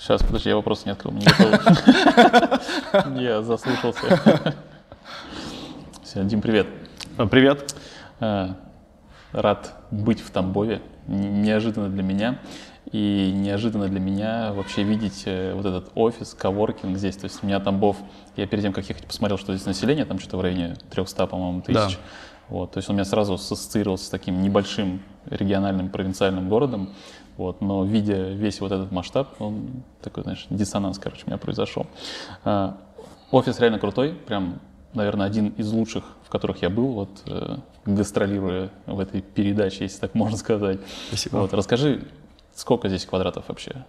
Сейчас, подожди, я вопрос не открыл. Не готов. Я заслушался. Все, Дим, привет. А, Привет. Э, Рад быть в Тамбове. Неожиданно для меня. И неожиданно для меня вообще видеть э, вот этот офис, коворкинг здесь. То есть у меня Тамбов, я перед тем, как ехать, посмотрел, что здесь население, там что-то в районе 300, по-моему, тысяч. Да. Вот, то есть он у меня сразу ассоциировался с таким небольшим региональным провинциальным городом. Вот, но видя весь вот этот масштаб, он такой, знаешь, диссонанс, короче, у меня произошел. А, Офис реально крутой, прям, наверное, один из лучших, в которых я был, вот, э, гастролируя в этой передаче, если так можно сказать. Спасибо. Вот, расскажи, сколько здесь квадратов вообще?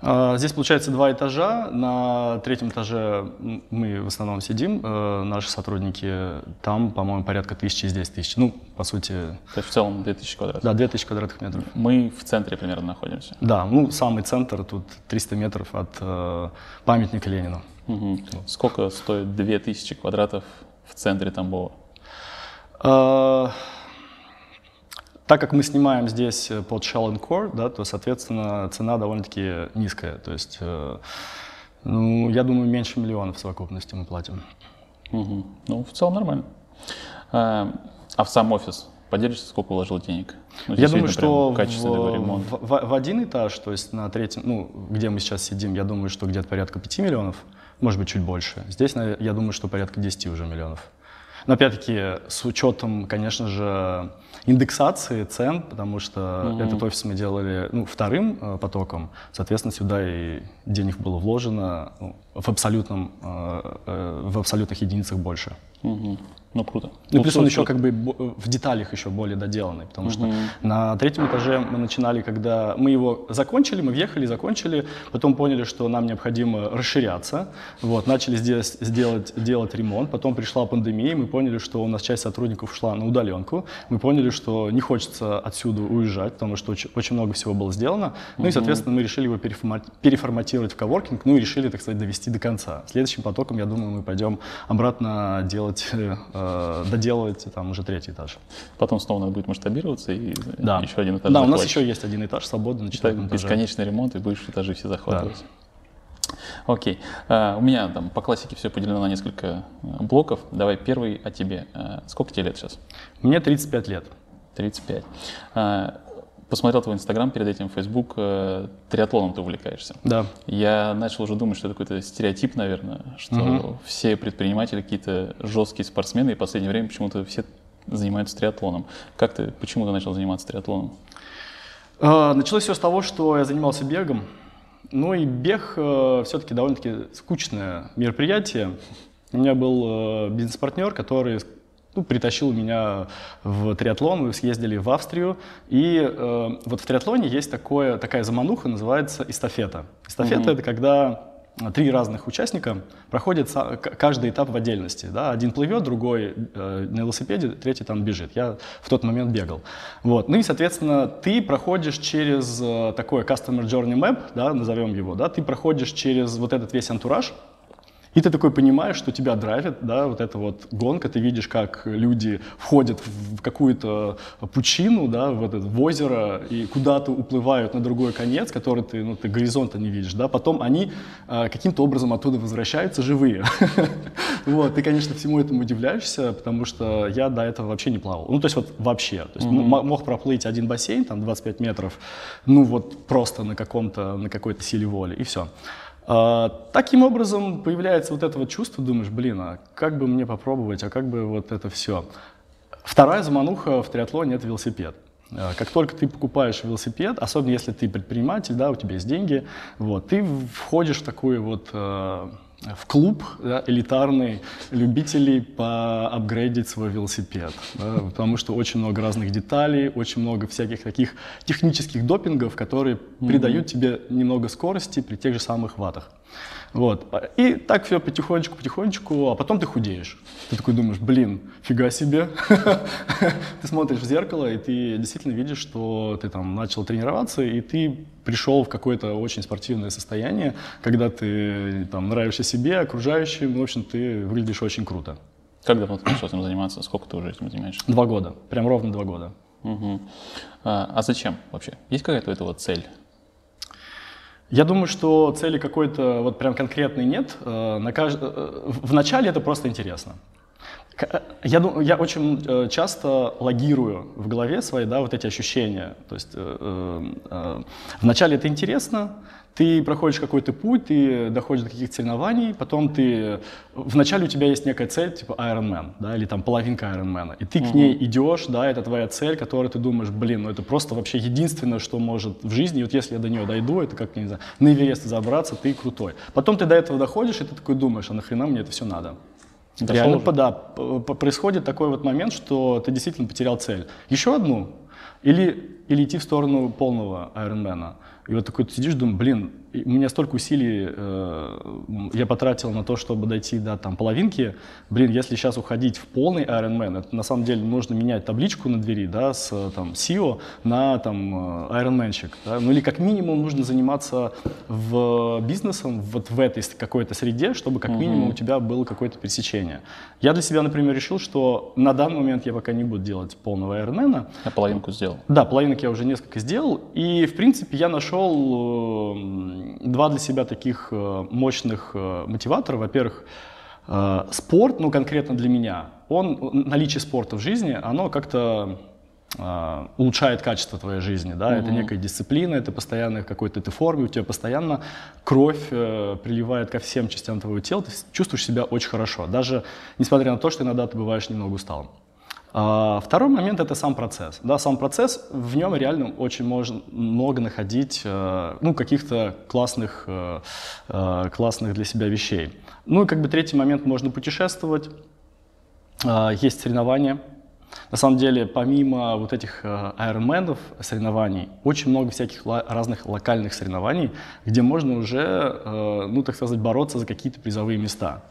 А, Здесь получается два этажа. На третьем этаже мы в основном сидим, э, наши сотрудники. Там, по-моему, порядка тысячи, здесь тысячи. Ну, по сути, То есть в целом 2000 квадратов. да, 2000 квадратных метров. Мы в центре примерно находимся. Да, ну, самый центр, тут 300 метров от э, памятника Ленину. Мгм. Сколько стоит 2000 квадратов в центре Тамбова? А, Так как мы снимаем здесь э, под Shell and Core, да, то, соответственно, цена довольно-таки низкая. То есть, э, ну, я думаю, меньше миллиона в совокупности мы платим. Мгм. Ну, в целом нормально. А, а в сам офис поделишься, сколько вложил денег? Ну, Я думаю, что в, в- в- в один этаж, то есть на третьем, ну, где мы сейчас сидим, я думаю, что где-то порядка 5 миллионов, может быть, чуть больше. Здесь, я думаю, что порядка 10 уже миллионов. Но опять-таки, с учетом, конечно же, индексации цен, потому что этот офис мы делали ну, вторым э, потоком, соответственно, сюда и денег было вложено ну, в, абсолютном, э, э, в абсолютных единицах больше. Мгм. Ну, круто. Ну, плюс он еще как бы в деталях еще более доделанный, потому что на третьем этаже мы начинали, когда мы его закончили, мы въехали, закончили, потом поняли, что нам необходимо расширяться, вот, начали здесь сделать, делать ремонт, потом пришла пандемия, мы поняли, что у нас часть сотрудников ушла на удаленку, мы поняли, что не хочется отсюда уезжать, потому что очень, очень много всего было сделано, ну и, соответственно, мы решили его переформат- переформатировать в коворкинг, ну и решили, так сказать, довести до конца. Следующим потоком, я думаю, мы пойдем обратно делать, э, доделывать там уже третий этаж. Потом снова надо будет масштабироваться и Да. еще один этаж Да, у нас еще есть один этаж свободный на четвертом этаже. бесконечный ремонт, и будешь этажи все захватывать. Окей. А, у меня там по классике все поделено на несколько э, блоков. Давай первый о тебе. Сколько тебе лет сейчас? Мне 35 лет. 35. А, посмотрел твой инстаграм перед этим, фейсбук. э, Триатлоном ты увлекаешься. Да. Я начал уже думать, что это какой-то стереотип, наверное, что все предприниматели какие-то жесткие спортсмены, и в последнее время почему-то все занимаются триатлоном. Как ты, почему ты начал заниматься триатлоном? Э, Началось все с того, что я занимался бегом. Ну и бег все-таки довольно-таки скучное мероприятие. У меня был э, бизнес-партнер, который ну, притащил меня в триатлон. Мы съездили в Австрию. И э, вот в триатлоне есть такое, такая замануха, называется эстафета. Эстафета это когда три разных участника к- каждый этап в отдельности. Да? Один плывет, другой э, на велосипеде, третий там бежит. Я в тот момент бегал. Вот. Ну и, соответственно, ты проходишь через э, такое Customer Journey Map, да, назовем его, да, ты проходишь через вот этот весь антураж, и ты такой понимаешь, что тебя драйвит, да, вот эта вот гонка, ты видишь, как люди входят в какую-то пучину, да, в, это, в озеро и куда-то уплывают на другой конец, который ты, ну, ты горизонта не видишь, да, потом они э, каким-то образом оттуда возвращаются живые. Вот, ты, конечно, всему этому удивляешься, потому что я до этого вообще не плавал. Ну, то есть вот вообще. То есть м- мог проплыть один бассейн, там 25 метров, ну вот просто на каком-то, на какой-то силе воли, и все. А, таким образом появляется вот это вот чувство, думаешь, блин, а как бы мне попробовать, а как бы вот это все. Вторая замануха в триатлоне – это велосипед. А, Как только ты покупаешь велосипед, особенно если ты предприниматель, да, у тебя есть деньги, вот, ты входишь в такой вот э, в клуб да, элитарный любителей поапгрейдить свой велосипед, да, потому что очень много разных деталей, очень много всяких таких технических допингов, которые придают тебе немного скорости при тех же самых ватах. Вот. И так все потихонечку, потихонечку, а потом ты худеешь. Ты такой думаешь, блин, фига себе. Ты смотришь в зеркало, и ты действительно видишь, что ты там начал тренироваться, и ты пришел в какое-то очень спортивное состояние, когда ты там нравишься себе, окружающим, в общем, ты выглядишь очень круто. Как давно ты начал этим заниматься? Сколько ты уже этим занимаешься? Два года, прям ровно два года. Мгм. А, а зачем вообще? Есть какая-то у этого цель? Я думаю, что цели какой-то вот прям конкретной нет. Э. Э, в начале это просто интересно. Э, я, думаю, я очень часто логирую в голове свои да, вот эти ощущения. То есть э, э, вначале это интересно, ты проходишь какой-то путь, ты доходишь до каких-то соревнований, потом ты... Вначале у тебя есть некая цель, типа Ironman, да, или там половинка Ironman, и ты угу. к ней идешь, да, это твоя цель, которую ты думаешь, блин, ну это просто вообще единственное, что может в жизни, и вот если я до нее дойду, это как, не знаю, на Эверест забраться, ты крутой. Потом ты до этого доходишь, и ты такой думаешь, а нахрена мне это все надо? Дошел Реально, уже? да, происходит такой вот момент, что ты действительно потерял цель. Еще одну, или, или идти в сторону полного Ironman. И вот такой сидишь, думаешь, блин, у меня столько усилий э, я потратил на то, чтобы дойти до там, половинки. Блин, если сейчас уходить в полный Ironman, это на самом деле нужно менять табличку на двери да, с там, SEO на там, э, Ironmanщик. Да? Ну или как минимум нужно заниматься в бизнесом вот в этой какой-то среде, чтобы как минимум у тебя было какое-то пересечение. Я для себя, например, решил, что на данный момент я пока не буду делать полного Ironman. А половинку сделал? Да, половинок я уже несколько сделал. И, в принципе, я нашел э, два для себя таких э, мощных э, мотиватора. Во-первых, э, спорт, ну конкретно для меня, он, наличие спорта в жизни, оно как-то улучшает качество твоей жизни, да, mm-hmm. это некая дисциплина, это постоянно какой-то ты форме, у тебя постоянно кровь э, приливает ко всем частям твоего тела, ты чувствуешь себя очень хорошо, даже несмотря на то, что иногда ты бываешь немного усталым. А, второй момент – это сам процесс. Да, сам процесс, в нем реально очень можно много находить э, ну, каких-то классных, э, э, классных для себя вещей. Ну и как бы третий момент – можно путешествовать, есть соревнования. На самом деле, помимо вот этих айронменов соревнований, очень много всяких разных локальных соревнований, где можно уже, ну, так сказать, бороться за какие-то призовые места.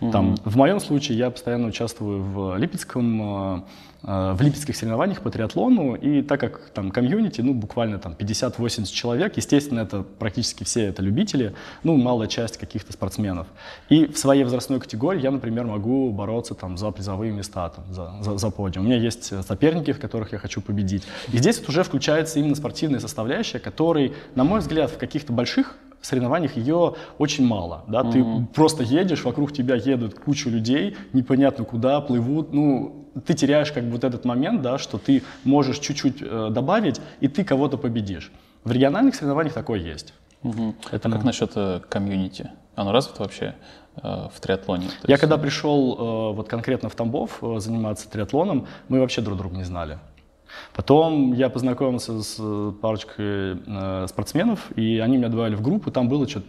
Угу. Там, в моем случае я постоянно участвую в Липецком, э, э, в липецких соревнованиях по триатлону, и так как там комьюнити, ну, буквально там 50-80 человек, естественно, это практически все это любители, ну, малая часть каких-то спортсменов. И в своей возрастной категории я, например, могу бороться там за призовые места, там, за, за, за подиум. У меня есть соперники, в которых я хочу победить. И здесь вот уже включается именно спортивная составляющая, который, на мой взгляд, в каких-то больших соревнованиях ее очень мало. Да? Mm-hmm. Ты просто едешь, вокруг тебя едут куча людей, непонятно куда, плывут. Ну, ты теряешь как бы вот этот момент, да, что ты можешь чуть-чуть э, добавить, и ты кого-то победишь. В региональных соревнованиях такое есть. Угу. Это как насчет э, комьюнити? Оно развито вообще э, в триатлоне? Я есть... когда пришел э, вот конкретно в Тамбов э, заниматься триатлоном, мы вообще друг друга не знали. Потом я познакомился с э, парочкой э, спортсменов, и они меня добавили в группу, там было что-то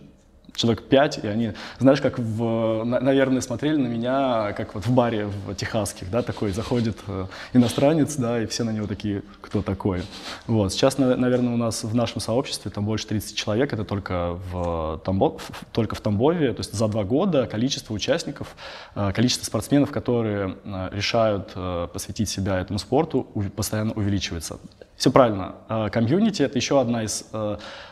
человек пять, и они, знаешь, как, в, наверное, смотрели на меня, как вот в баре в техасских, да, такой заходит э, иностранец, да, и все на него такие, кто такой. Вот. Сейчас, наверное, у нас в нашем сообществе там больше 30 человек, это только в, Тамбов, только в Тамбове, то есть за два года количество участников, э, количество спортсменов, которые э, решают посвятить себя этому спорту, постоянно увеличивается. Все правильно. Комьюнити — это еще одна из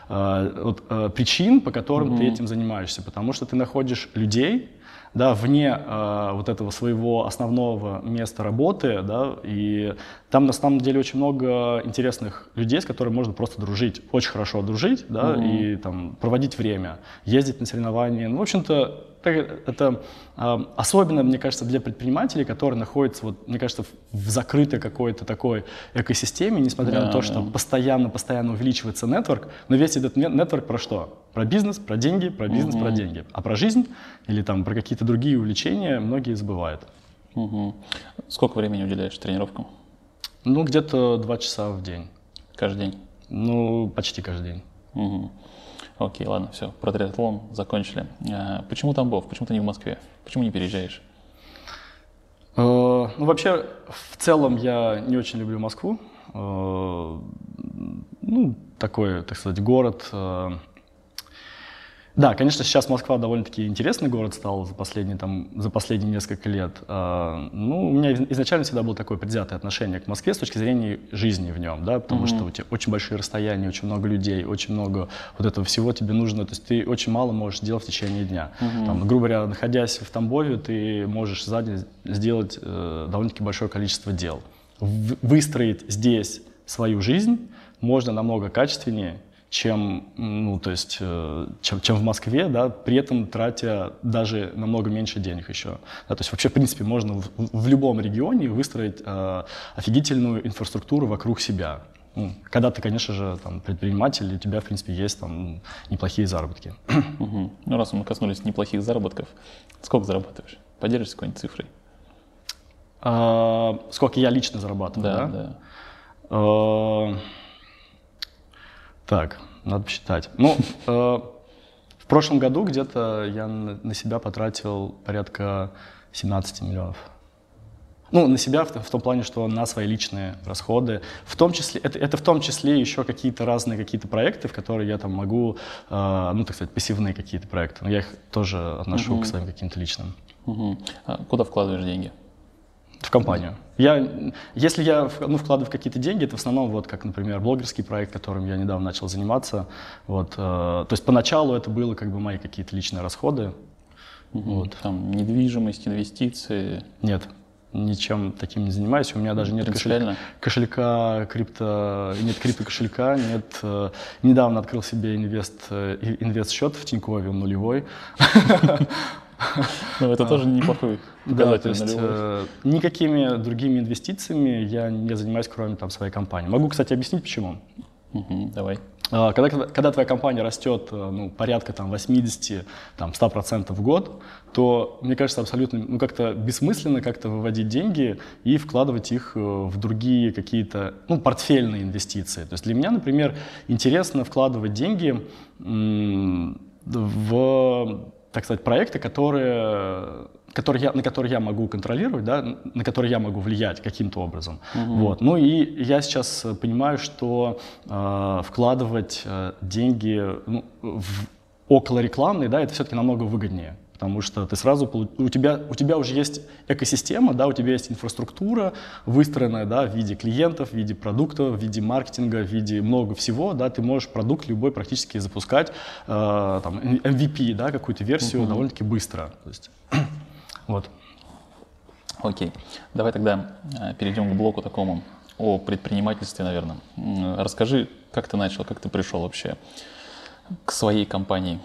вот, причин, по которым mm-hmm. ты этим занимаешься, потому что ты находишь людей, да, вне э, вот этого своего основного места работы, да, и там на самом деле очень много интересных людей, с которыми можно просто дружить, очень хорошо дружить, да, mm-hmm. и там проводить время, ездить на соревнования. Ну, в общем-то, это э, особенно, мне кажется, для предпринимателей, которые находятся, вот, мне кажется, в закрытой какой-то такой экосистеме, несмотря да, на то, что постоянно-постоянно увеличивается нетворк, но весь этот нетворк про что? Про бизнес, про деньги, про бизнес, угу. про деньги. А про жизнь или там про какие-то другие увлечения многие забывают. Угу. Сколько времени уделяешь тренировкам? Ну, где-то два часа в день. Каждый день? Ну, почти каждый день. Угу. Окей, ладно, все, про триатлон закончили. А, почему Тамбов? Почему ты не в Москве? Почему не переезжаешь? Э, ну, вообще, в целом я не очень люблю Москву. Э, ну, такой, так сказать, город э, да, конечно, сейчас Москва довольно-таки интересный город стал за последние, там, за последние несколько лет. А, ну, у меня изначально всегда было такое предвзятое отношение к Москве с точки зрения жизни в нем, да, потому mm-hmm. что у тебя очень большие расстояния, очень много людей, очень много вот этого всего тебе нужно, то есть ты очень мало можешь делать в течение дня. Mm-hmm. Там, грубо говоря, находясь в Тамбове, ты можешь сзади сделать э, довольно-таки большое количество дел. В- выстроить здесь свою жизнь можно намного качественнее, чем, ну, то есть, э, чем, чем в Москве, да, при этом тратя даже намного меньше денег еще. Да, то есть вообще, в принципе, можно в, в любом регионе выстроить э, офигительную инфраструктуру вокруг себя. Ну, когда ты, конечно же, там, предприниматель, и у тебя, в принципе, есть там неплохие заработки. Угу. Ну, раз мы коснулись неплохих заработков, сколько зарабатываешь? Поделишься какой-нибудь цифрой? А, сколько я лично зарабатываю, да? Да, да. А, так, надо посчитать. Ну, э, в прошлом году где-то я на себя потратил порядка 17 миллионов. Ну, на себя в, в том плане, что на свои личные расходы. В том числе, это, это в том числе еще какие-то разные какие-то проекты, в которые я там могу, э, ну, так сказать, пассивные какие-то проекты. Но я их тоже отношу Мгм. к своим каким-то личным. Угу. А куда вкладываешь деньги? В компанию. Я, если я ну, вкладываю какие-то деньги, это в основном вот как, например, блогерский проект, которым я недавно начал заниматься. Вот, э, то есть поначалу это было как бы мои какие-то личные расходы. Вот. Там недвижимость, инвестиции. Нет, ничем таким не занимаюсь. У меня даже нет кошелька, кошелька крипто, нет крипто кошелька, нет. э, недавно открыл себе инвест, э, инвест счет в Тинькове, он нулевой. Ну, это тоже неплохой Да, показатель есть нулевой. э, никакими другими инвестициями я не занимаюсь, кроме там своей компании. Могу, кстати, объяснить почему. Давай. А, Когда, когда, твоя компания растет э, ну, порядка там, 80, там, 100% в год, то, мне кажется, абсолютно ну, как-то бессмысленно как-то выводить деньги и вкладывать их э, в другие какие-то ну, портфельные инвестиции. То есть для меня, например, интересно вкладывать деньги в, так сказать, проекты, которые которые я, на которые я могу контролировать, да, на которые я могу влиять каким-то образом. Вот. Ну и я сейчас понимаю, что э, вкладывать э, деньги ну, в около рекламной, да, это все-таки намного выгоднее. Потому что ты сразу у тебя у тебя уже есть экосистема, да, у тебя есть инфраструктура выстроенная, да, в виде клиентов, в виде продуктов, в виде маркетинга, в виде много всего, да, ты можешь продукт любой практически запускать, э, там MVP, да, какую-то версию довольно-таки быстро. То есть, вот. Окей. Давай тогда э, перейдем к блоку такому о предпринимательстве, наверное. Расскажи, как ты начал, как ты пришел вообще к своей компании?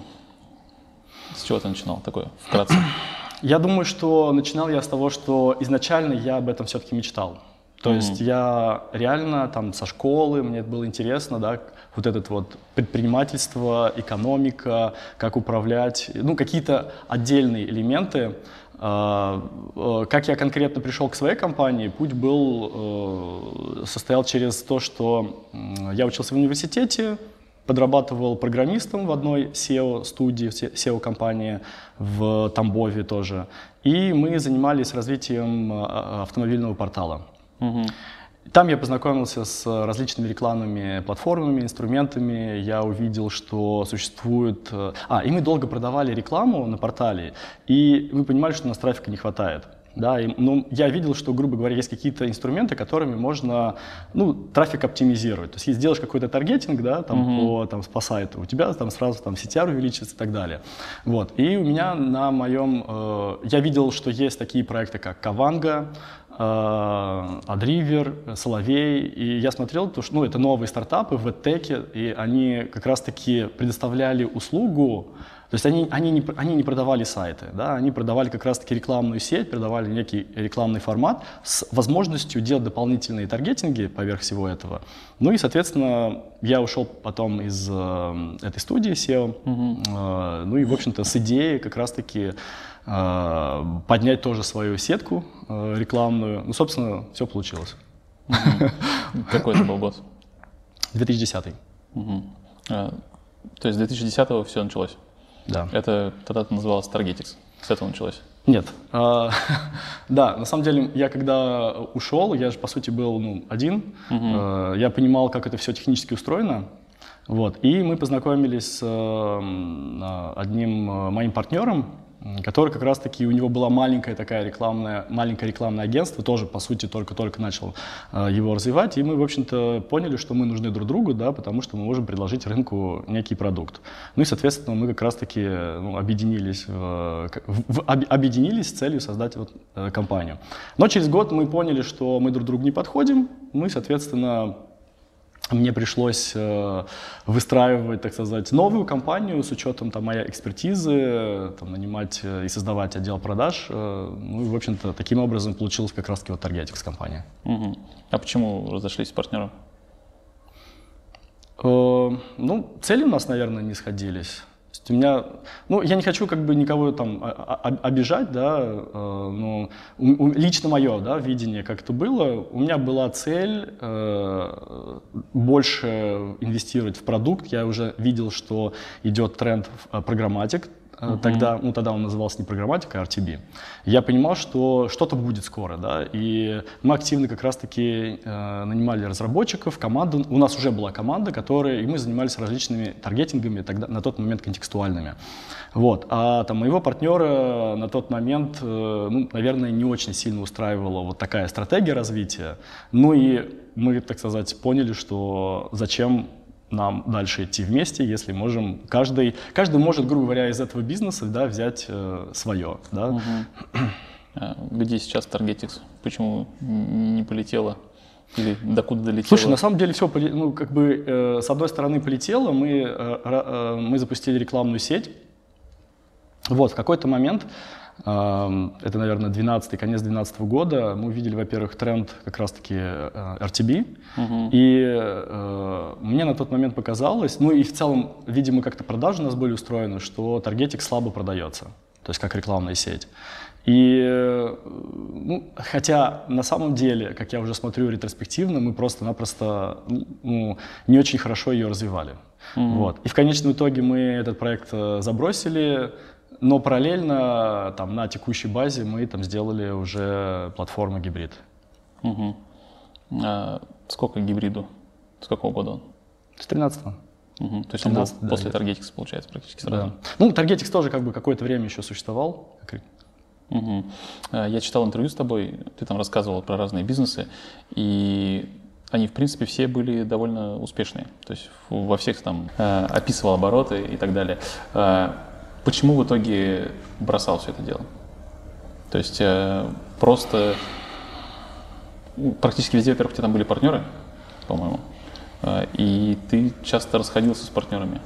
С чего ты начинал? Такое, вкратце. Я думаю, что начинал я с того, что изначально я об этом все-таки мечтал. То есть я реально там со школы, мне было интересно, да, вот этот вот предпринимательство, экономика, как управлять, ну, какие-то отдельные элементы. А, э, Как я конкретно пришел к своей компании, путь был, э, состоял через то, что я учился в университете, подрабатывал программистом в одной SEO-студии, SEO-компании в Тамбове тоже. И мы занимались развитием а, автомобильного портала. Мгм. Там я познакомился с различными рекламными платформами, инструментами. Я увидел, что существует... э, А, и мы долго продавали рекламу на портале, и мы понимали, что у нас трафика не хватает. Да, и, ну, я видел, что, грубо говоря, есть какие-то инструменты, которыми можно ну, трафик оптимизировать. То есть, если сделаешь какой-то таргетинг да, там, по, там, по сайту, у тебя там сразу там, CTR увеличится и так далее. Вот. И у меня на моем... э, я видел, что есть такие проекты, как Каванга, Адривер, Соловей. И я смотрел, то, что ну, это новые стартапы в теке, и они как раз-таки предоставляли услугу, то есть они, они, не, они не продавали сайты, да, они продавали как раз-таки рекламную сеть, продавали некий рекламный формат с возможностью делать дополнительные таргетинги поверх всего этого. Ну и, соответственно, я ушел потом из э, этой студии SEO, э, ну и, в общем-то, с идеей как раз-таки э, поднять тоже свою сетку э, рекламную. Ну, собственно, все получилось. Какой это был год? 2010. Мгм. А, То есть с 2010 все началось? Да. Это тогда это называлось Targetix. С этого началось? Нет. А, да, на самом деле, я когда ушел, я же, по сути, был ну, один. Э, Я понимал, как это все технически устроено. Вот. И мы познакомились с э, м, а, одним э, моим партнером, который как раз-таки, у него была маленькая такая рекламная, маленькое рекламное агентство, тоже, по сути, только-только начал э, его развивать. И мы, в общем-то, поняли, что мы нужны друг другу, да, потому что мы можем предложить рынку некий продукт. Ну и, соответственно, мы как раз-таки ну, объединились, в, в- об- объединились с целью создать вот, э, компанию. Но через год мы поняли, что мы друг другу не подходим. Мы, соответственно, мне пришлось э, выстраивать, так сказать, новую компанию с учетом там, моей экспертизы, там, нанимать э, и создавать отдел продаж. Э, ну и, в общем-то, таким образом получилась как раз-таки вот Targetix компания. Угу. А почему разошлись с партнером? Ну, цели у нас, наверное, не сходились есть у меня, ну, я не хочу как бы никого там обижать, да, э, но лично мое, да, видение, как это было, у меня была цель э, больше инвестировать в продукт. Я уже видел, что идет тренд в э, программатик, Uh-huh. Тогда, ну, тогда он назывался не программатика, а RTB. Я понимал, что что-то будет скоро, да, и мы активно как раз-таки э, нанимали разработчиков, команду. У нас уже была команда, которая, и мы занимались различными таргетингами, тогда, на тот момент контекстуальными. Вот. А там моего партнера на тот момент, э, ну, наверное, не очень сильно устраивала вот такая стратегия развития. Ну и мы, так сказать, поняли, что зачем нам дальше идти вместе, если можем, каждый, каждый может, грубо говоря, из этого бизнеса да, взять э, свое. Да? Угу. Где сейчас Targetix? Почему не полетело? Или докуда долетело? Слушай, на самом деле все, ну, как бы, э, с одной стороны полетело, мы, э, э, мы запустили рекламную сеть. Вот, в какой-то момент это, наверное, 12 конец 2012 года. Мы увидели, во-первых, тренд как раз-таки э, RTB. Угу. И э, мне на тот момент показалось, ну и в целом, видимо, как-то продажи у нас были устроены, что Таргетик слабо продается, то есть как рекламная сеть. И, э, ну, хотя на самом деле, как я уже смотрю ретроспективно, мы просто-напросто ну, не очень хорошо ее развивали. Mm-hmm. Вот. И в конечном итоге мы этот проект э, забросили, но параллельно там, на текущей базе мы там сделали уже платформу гибрид. Угу. А сколько гибриду? С какого года он? С 13-го. Угу. То есть 13, он был да, после Targetix, получается, практически сразу? Да. Ну, Targetix тоже как бы какое-то время еще существовал. Угу. Я читал интервью с тобой, ты там рассказывал про разные бизнесы, и они, в принципе, все были довольно успешные. То есть во всех там э, описывал обороты и так далее. Почему в итоге бросал все это дело? То есть э, просто ну, практически везде, во-первых, у тебя там были партнеры, по-моему, э, и ты часто расходился с партнерами.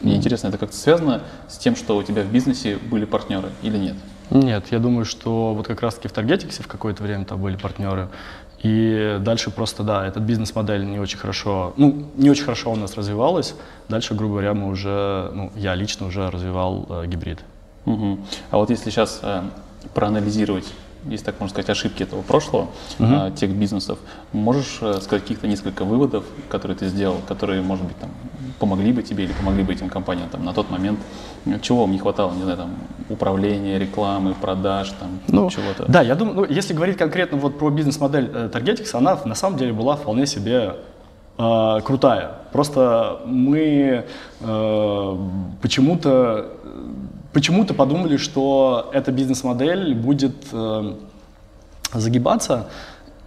Мне интересно, это как-то связано с тем, что у тебя в бизнесе были партнеры или нет? Нет, я думаю, что вот как раз-таки в Таргетиксе в какое-то время там были партнеры. И дальше просто, да, этот бизнес-модель не очень хорошо, ну, не очень хорошо у нас развивалась. Дальше, грубо говоря, мы уже, ну, я лично уже развивал э, гибрид. Угу. А вот если сейчас э, проанализировать если так можно сказать, ошибки этого прошлого, угу. uh тех бизнесов. Можешь э, сказать каких-то несколько выводов, которые ты сделал, которые, может быть, там, помогли бы тебе или помогли бы этим компаниям там, на тот момент? Чего вам не хватало, не знаю, там, управления, рекламы, продаж, там, ну, чего-то? Да, я думаю, ну, если говорить конкретно вот про бизнес-модель э, Targetix, она на самом деле была вполне себе э, крутая. Просто мы э, почему-то почему-то подумали, что эта бизнес-модель будет э, загибаться,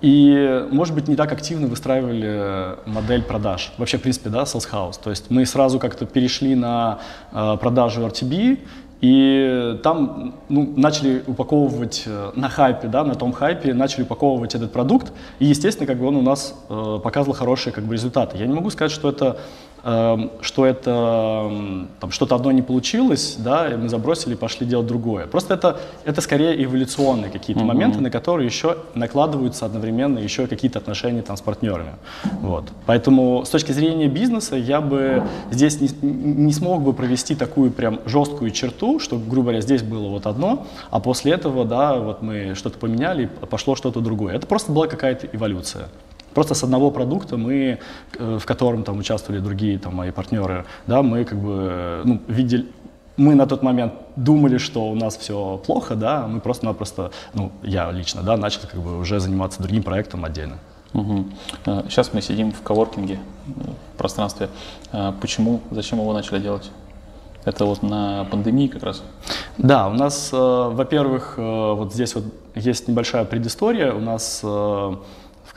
и, может быть, не так активно выстраивали модель продаж. Вообще, в принципе, да, Sales House. То есть мы сразу как-то перешли на э, продажу RTB, и там ну, начали упаковывать э, на хайпе, да, на том хайпе, начали упаковывать этот продукт. И, естественно, как бы он у нас э, показывал хорошие как бы, результаты. Я не могу сказать, что это что это там, что-то одно не получилось, да, и мы забросили и пошли делать другое. Просто это, это скорее эволюционные какие-то mm-hmm. моменты, на которые еще накладываются одновременно еще какие-то отношения там, с партнерами. Вот. Поэтому с точки зрения бизнеса я бы здесь не, не смог бы провести такую прям жесткую черту, что, грубо говоря, здесь было вот одно, а после этого, да, вот мы что-то поменяли, пошло что-то другое. Это просто была какая-то эволюция. Просто с одного продукта мы, э, в котором там участвовали другие там, мои партнеры, да, мы как бы ну, видели, мы на тот момент думали, что у нас все плохо, да, мы просто-напросто, ну, я лично, да, начал как бы уже заниматься другим проектом отдельно. Угу. Сейчас мы сидим в коворкинге, э, в пространстве. Почему, зачем его начали делать? Это вот на пандемии как раз? Да, у нас, во-первых, вот здесь вот есть небольшая предыстория. У нас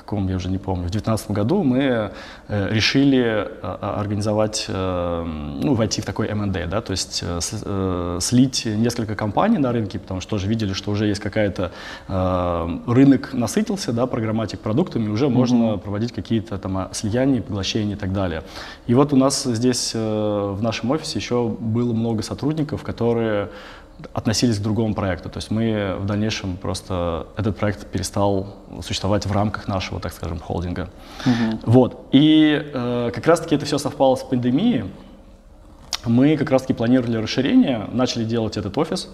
каком, я уже не помню, в 2019 году мы э, решили э, организовать, э, ну, войти в такой M&A, да, то есть слить несколько компаний на рынке, потому что тоже видели, что уже есть какая-то, рынок насытился, да, программатик продуктами, уже mm-hmm. можно проводить какие-то там а, слияния, поглощения и так далее. И вот у нас здесь в нашем офисе еще было много сотрудников, которые относились к другому проекту. То есть мы в дальнейшем просто этот проект перестал существовать в рамках нашего, так скажем, холдинга. Угу. Вот. И э, как раз-таки это все совпало с пандемией. Мы как раз-таки планировали расширение, начали делать этот офис.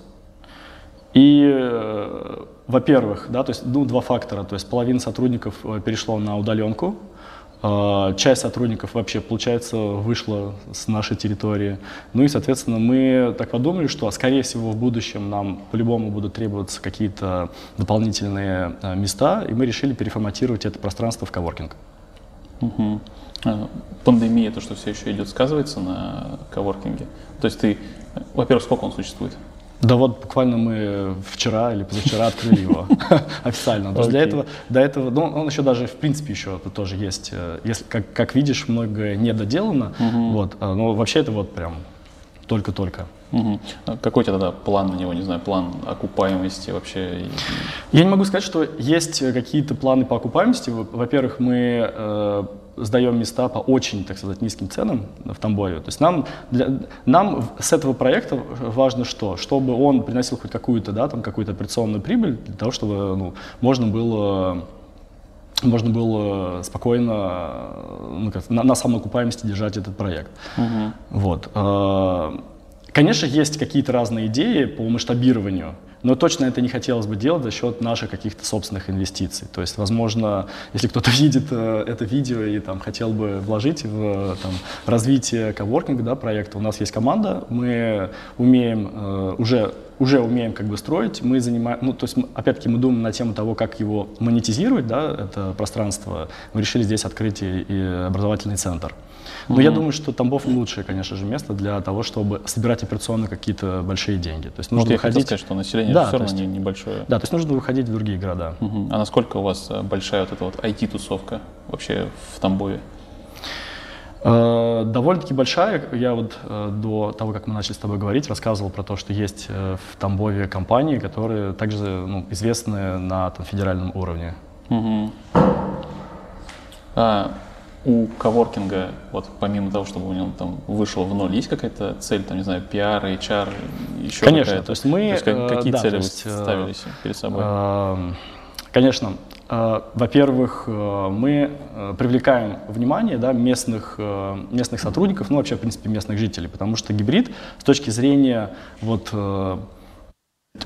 И, э, во-первых, да, то есть, ну, два фактора. То есть половина сотрудников э, перешло на удаленку, часть сотрудников вообще, получается, вышла с нашей территории. Ну и, соответственно, мы так подумали, что, скорее всего, в будущем нам по-любому будут требоваться какие-то дополнительные а, места, и мы решили переформатировать это пространство в коворкинг. Угу. Пандемия, то, что все еще идет, сказывается на коворкинге? То есть ты, во-первых, сколько он существует? Да вот буквально мы вчера или позавчера открыли его официально. То есть для этого, до этого, ну он еще даже в принципе еще тоже есть, э, если, как, как видишь, многое недоделано, вот, а, но вообще это вот прям только-только. Угу. Какой у тебя тогда план на него, не знаю, план окупаемости вообще? Я не могу сказать, что есть какие-то планы по окупаемости. Во-первых, мы э, сдаем места по очень, так сказать, низким ценам в Тамбове. То есть нам, для, нам с этого проекта важно что? Чтобы он приносил хоть какую-то, да, там, какую-то операционную прибыль, для того, чтобы ну, можно было можно было спокойно ну, как, на, на самоокупаемости держать этот проект. Угу. Вот. А, конечно, есть какие-то разные идеи по масштабированию. Но точно это не хотелось бы делать за счет наших каких-то собственных инвестиций. То есть, возможно, если кто-то видит э, это видео и там, хотел бы вложить в там, развитие коворкинга да, проекта, у нас есть команда, мы умеем э, уже уже умеем как бы строить, мы занимаем, ну, то есть, опять-таки, мы думаем на тему того, как его монетизировать, да, это пространство. Мы решили здесь открыть и, и образовательный центр. Но mm-hmm. я думаю, что Тамбов лучшее, конечно же, место для того, чтобы собирать операционно какие-то большие деньги. То есть нужно вот выходить... что население да, все равно есть, небольшое. Да, то есть нужно выходить в другие города. Mm-hmm. А насколько у вас э, большая вот эта вот IT-тусовка вообще в Тамбове? Э, довольно-таки большая. Я вот э, до того, как мы начали с тобой говорить, рассказывал про то, что есть в Тамбове компании, которые также ну, известны на там, федеральном уровне. Угу. А, у коворкинга, вот помимо того, чтобы у него там вышел в ноль, есть какая-то цель, там, не знаю, пиар, HR, еще Конечно, то есть мы... То есть, как, какие да, цели есть, вы э, ставили перед собой? Э, конечно. Э, во-первых, мы привлекаем внимание да, местных, местных сотрудников, ну вообще, в принципе, местных жителей, потому что гибрид с точки зрения вот,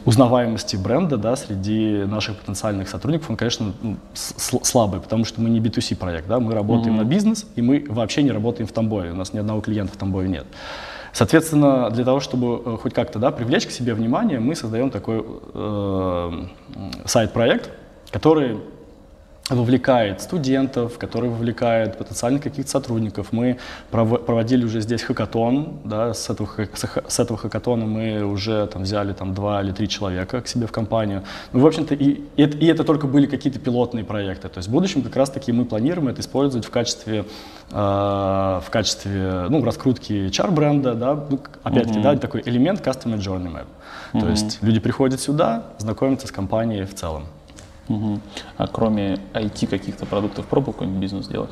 узнаваемости бренда да, среди наших потенциальных сотрудников, он, конечно, ну, слабый, потому что мы не B2C проект, да, мы работаем mm-hmm. на бизнес, и мы вообще не работаем в Тамбове, у нас ни одного клиента в Тамбове нет. Соответственно, для того, чтобы э, хоть как-то да, привлечь к себе внимание, мы создаем такой э, сайт-проект, который вовлекает студентов, который вовлекает потенциальных каких-то сотрудников. Мы проводили уже здесь хакатон, да, с этого, с этого хакатона мы уже там взяли там два или три человека к себе в компанию. Ну, в общем-то, и, и, это, и это только были какие-то пилотные проекты. То есть в будущем как раз-таки мы планируем это использовать в качестве, э, в качестве ну, раскрутки HR-бренда, да, ну, опять-таки, mm-hmm. да, такой элемент Customer Journey Map. Mm-hmm. То есть люди приходят сюда, знакомятся с компанией в целом. Угу. А кроме IT каких-то продуктов пробовал какой-нибудь бизнес делать?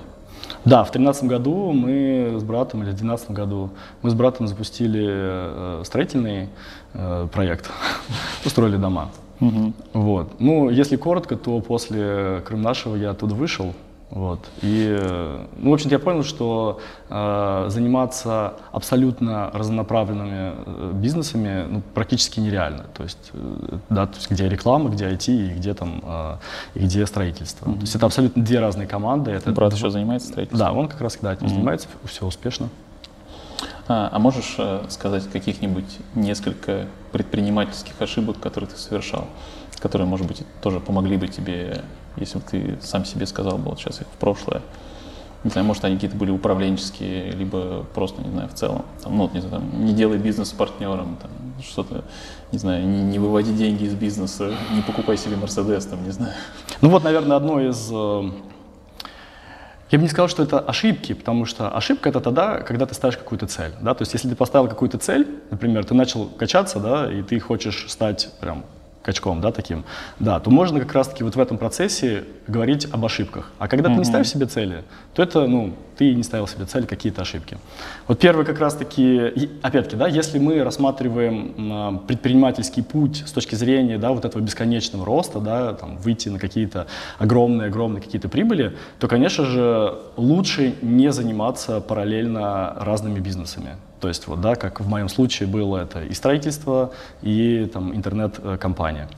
Да, в 2013 году мы с братом, или в 2012 году, мы с братом запустили э, строительный э, проект, устроили дома. Угу. Вот. Ну, если коротко, то после Крым нашего я оттуда вышел, вот. И, ну, в общем-то, я понял, что э, заниматься абсолютно разнонаправленными э, бизнесами ну, практически нереально. То есть, э, да, то есть, где реклама, где IT и где там, э, и где строительство. Mm-hmm. То есть это абсолютно две разные команды. Это, Брат еще занимается строительством? Да, он как раз да, этим mm-hmm. занимается, все успешно. А, а можешь э, сказать каких-нибудь несколько предпринимательских ошибок, которые ты совершал, которые, может быть, тоже помогли бы тебе если бы ты сам себе сказал бы вот сейчас их в прошлое, не знаю, может, они какие-то были управленческие, либо просто, не знаю, в целом, там, ну, не знаю, там, не делай бизнес с партнером, там, что-то, не знаю, не, не выводи деньги из бизнеса, не покупай себе Мерседес, там, не знаю. Ну вот, наверное, одно из, э, Я бы не сказал, что это ошибки, потому что ошибка это тогда, когда ты ставишь какую-то цель. Да? То есть если ты поставил какую-то цель, например, ты начал качаться, да, и ты хочешь стать прям качком, да, таким, да, то можно как раз-таки вот в этом процессе говорить об ошибках. А когда mm-hmm. ты не ставишь себе цели, то это, ну, ты не ставил себе цели, какие-то ошибки. Вот первый как раз-таки, опять-таки, да, если мы рассматриваем предпринимательский путь с точки зрения, да, вот этого бесконечного роста, да, там, выйти на какие-то огромные-огромные какие-то прибыли, то, конечно же, лучше не заниматься параллельно разными бизнесами. То есть, вот, да, как в моем случае было это и строительство, и там, интернет-компания.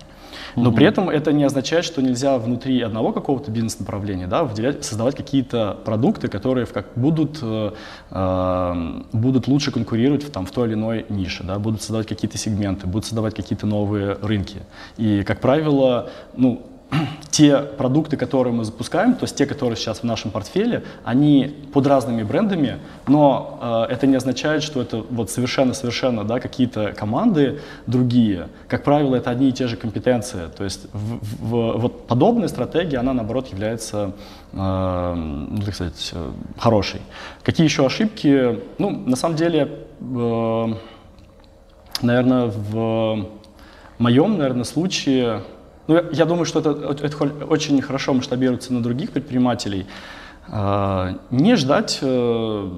Но при этом это не означает, что нельзя внутри одного какого-то бизнес-направления да, создавать какие-то продукты, которые как, будут, э, э, будут лучше конкурировать в, там, в той или иной нише, да, будут создавать какие-то сегменты, будут создавать какие-то новые рынки. И, как правило, ну, те продукты, которые мы запускаем, то есть те, которые сейчас в нашем портфеле, они под разными брендами, но э, это не означает, что это вот совершенно-совершенно да, какие-то команды другие. Как правило, это одни и те же компетенции. То есть в, в, вот подобная стратегия, она наоборот является, э, ну, так сказать, э, хорошей. Какие еще ошибки? Ну, на самом деле, э, наверное, в моем, наверное, случае ну, я думаю, что это, это очень хорошо масштабируется на других предпринимателей. А, не ждать, э,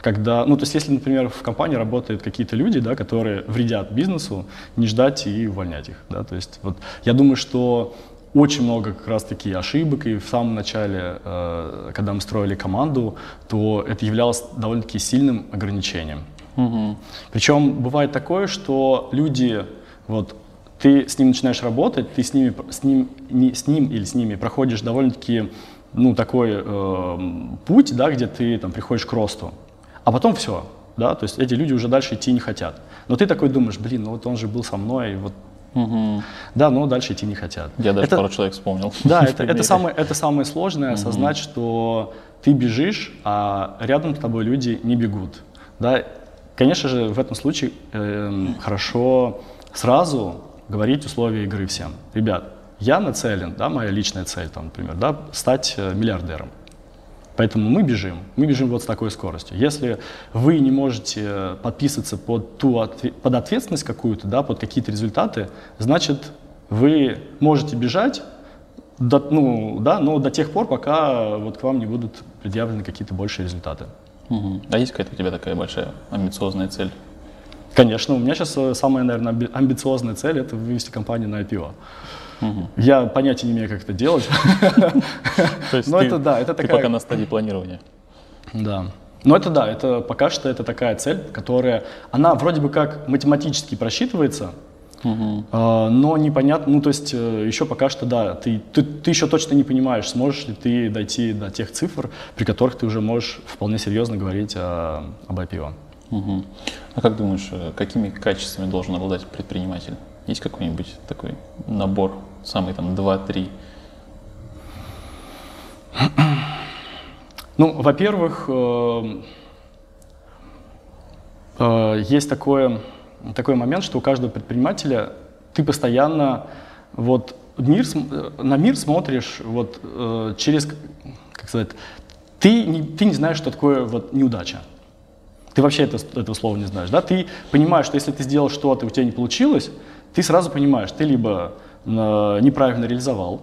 когда, ну, то есть, если, например, в компании работают какие-то люди, да, которые вредят бизнесу, не ждать и увольнять их, да, то есть, вот, я думаю, что очень много как раз-таки ошибок, и в самом начале, э, когда мы строили команду, то это являлось довольно-таки сильным ограничением. Угу. Причем бывает такое, что люди вот ты с ним начинаешь работать, ты с, ними, с, ним, не, с ним или с ними проходишь довольно-таки ну, такой э, путь, да, где ты там, приходишь к росту, а потом все, да, то есть эти люди уже дальше идти не хотят. Но ты такой думаешь, блин, ну вот он же был со мной, вот Угу. Да, но дальше идти не хотят. Я даже это, пару человек вспомнил. Да, это, это, самое, это самое сложное, угу. осознать, что ты бежишь, а рядом с тобой люди не бегут. Да? Конечно же, в этом случае э, хорошо сразу говорить условия игры всем. Ребят, я нацелен, да, моя личная цель, там, например, да, стать э, миллиардером. Поэтому мы бежим, мы бежим вот с такой скоростью. Если вы не можете подписываться под, ту, под ответственность какую-то, да, под какие-то результаты, значит, вы можете бежать, до, ну, да, но до тех пор, пока вот к вам не будут предъявлены какие-то большие результаты. Угу. А есть какая-то у тебя такая большая амбициозная цель? Конечно, у меня сейчас э, самая, наверное, амбициозная цель – это вывести компанию на IPO. Угу. Я понятия не имею, как это делать. То есть Но это, да, это такая... пока на стадии планирования. Да. Но это да, это пока что это такая цель, которая, она вроде бы как математически просчитывается, Угу. но непонятно, ну то есть э, еще пока что да, ты, ты, ты еще точно не понимаешь, сможешь ли ты дойти до тех цифр, при которых ты уже можешь вполне серьезно говорить о, об IPO. Угу. А как думаешь, э, какими качествами должен обладать предприниматель? Есть какой-нибудь такой набор, самый там два-три? Ну, во-первых, э, э, есть такое, такой момент, что у каждого предпринимателя ты постоянно вот мир, на мир смотришь вот через, как сказать, ты не, ты не знаешь, что такое вот неудача. Ты вообще это, этого слова не знаешь, да? Ты понимаешь, что если ты сделал что-то, у тебя не получилось, ты сразу понимаешь, ты либо э, неправильно реализовал,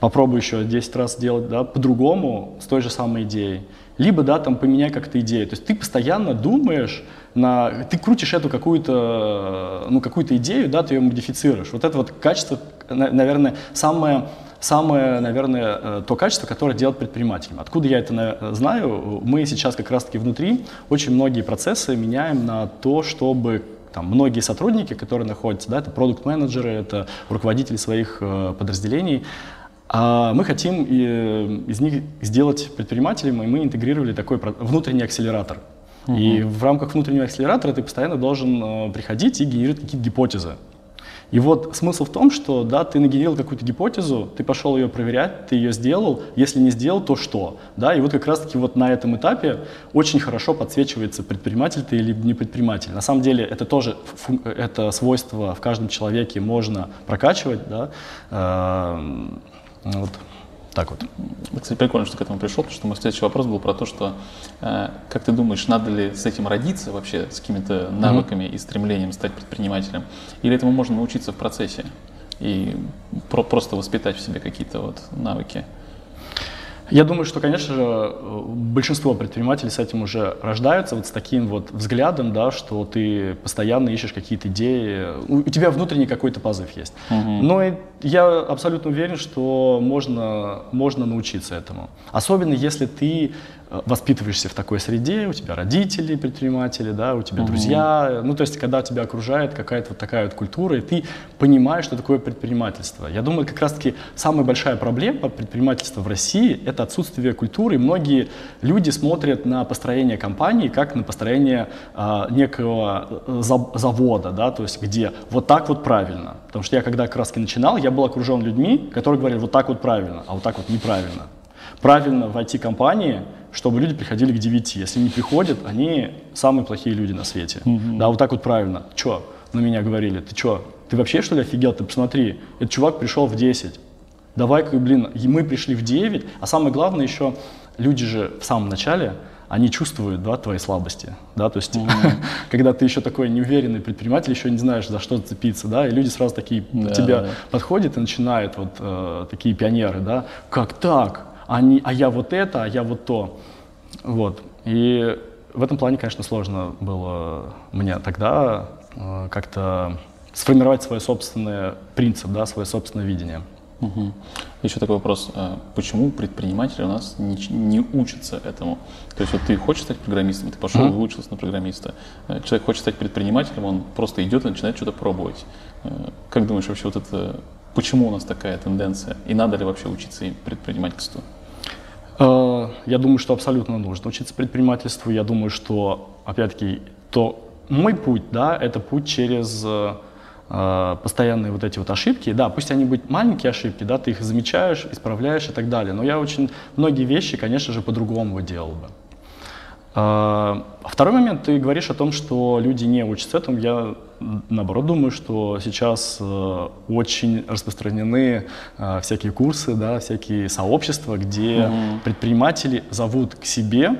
попробуй еще 10 раз сделать, да, по-другому, с той же самой идеей, либо, да, там, поменяй как-то идею. То есть ты постоянно думаешь, на, ты крутишь эту какую-то, ну, какую-то идею, да, ты ее модифицируешь. Вот это вот качество, наверное, самое самое, наверное, э, то качество, которое делает предпринимателем. Откуда я это знаю? Мы сейчас как раз-таки внутри очень многие процессы меняем на то, чтобы там, многие сотрудники, которые находятся, да, это продукт-менеджеры, это руководители своих э, подразделений, а мы хотим э, из них сделать предпринимателем, и мы интегрировали такой внутренний акселератор. Угу. И в рамках внутреннего акселератора ты постоянно должен приходить и генерировать какие-то гипотезы. И вот смысл в том, что да, ты нагенерил какую-то гипотезу, ты пошел ее проверять, ты ее сделал, если не сделал, то что? Да, и вот как раз-таки вот на этом этапе очень хорошо подсвечивается предприниматель ты или не предприниматель. На самом деле это тоже это свойство в каждом человеке можно прокачивать, да, эм, вот. Так вот. Кстати, прикольно, что к этому пришел, потому что мой следующий вопрос был про то, что э, как ты думаешь, надо ли с этим родиться вообще, с какими-то навыками mm-hmm. и стремлением стать предпринимателем, или этому можно научиться в процессе и про- просто воспитать в себе какие-то вот навыки? Я думаю, что, конечно же, большинство предпринимателей с этим уже рождаются, вот с таким вот взглядом, да, что ты постоянно ищешь какие-то идеи, у тебя внутренний какой-то позыв есть. Угу. Но я абсолютно уверен, что можно, можно научиться этому. Особенно если ты воспитываешься в такой среде, у тебя родители предприниматели, да, у тебя угу. друзья, ну то есть когда тебя окружает какая-то вот такая вот культура, и ты понимаешь, что такое предпринимательство. Я думаю, как раз-таки самая большая проблема предпринимательства в России – это отсутствие культуры. Многие люди смотрят на построение компании как на построение а, некого э, завода, да, то есть где вот так вот правильно. Потому что я когда как раз начинал, я был окружен людьми, которые говорили вот так вот правильно, а вот так вот неправильно. Правильно в IT-компании – чтобы люди приходили к 9. Если не приходят, они самые плохие люди на свете. Mm-hmm. Да, вот так вот правильно. Чё? На меня говорили, ты чё? Ты вообще что ли офигел? Ты посмотри, этот чувак пришел в 10. Давай-ка, блин, мы пришли в 9. А самое главное еще, люди же в самом начале, они чувствуют, да, твои слабости, да, то есть, mm-hmm. когда ты еще такой неуверенный предприниматель, еще не знаешь, за что зацепиться, да, и люди сразу такие к тебе да. подходят и начинают вот э, такие пионеры, да, как так, а, не, а я вот это, а я вот то. Вот. И в этом плане, конечно, сложно было мне тогда э, как-то сформировать свой собственный принцип, да, свое собственное видение. Угу. Еще такой вопрос. А почему предприниматели у нас не, не учатся этому? То есть вот ты хочешь стать программистом, ты пошел и выучился на программиста. Э, человек хочет стать предпринимателем, он просто идет и начинает что-то пробовать. Э, как думаешь вообще вот это, почему у нас такая тенденция? И надо ли вообще учиться предпринимательству? Э, я думаю, что абсолютно нужно учиться предпринимательству. Я думаю, что, опять-таки, то мой путь, да, это путь через э, постоянные вот эти вот ошибки. Да, пусть они будут маленькие ошибки, да, ты их замечаешь, исправляешь и так далее. Но я очень многие вещи, конечно же, по-другому делал бы. Второй момент, ты говоришь о том, что люди не учатся этому. Я, наоборот, думаю, что сейчас э, очень распространены э, всякие курсы, да, всякие сообщества, где угу. предприниматели зовут к себе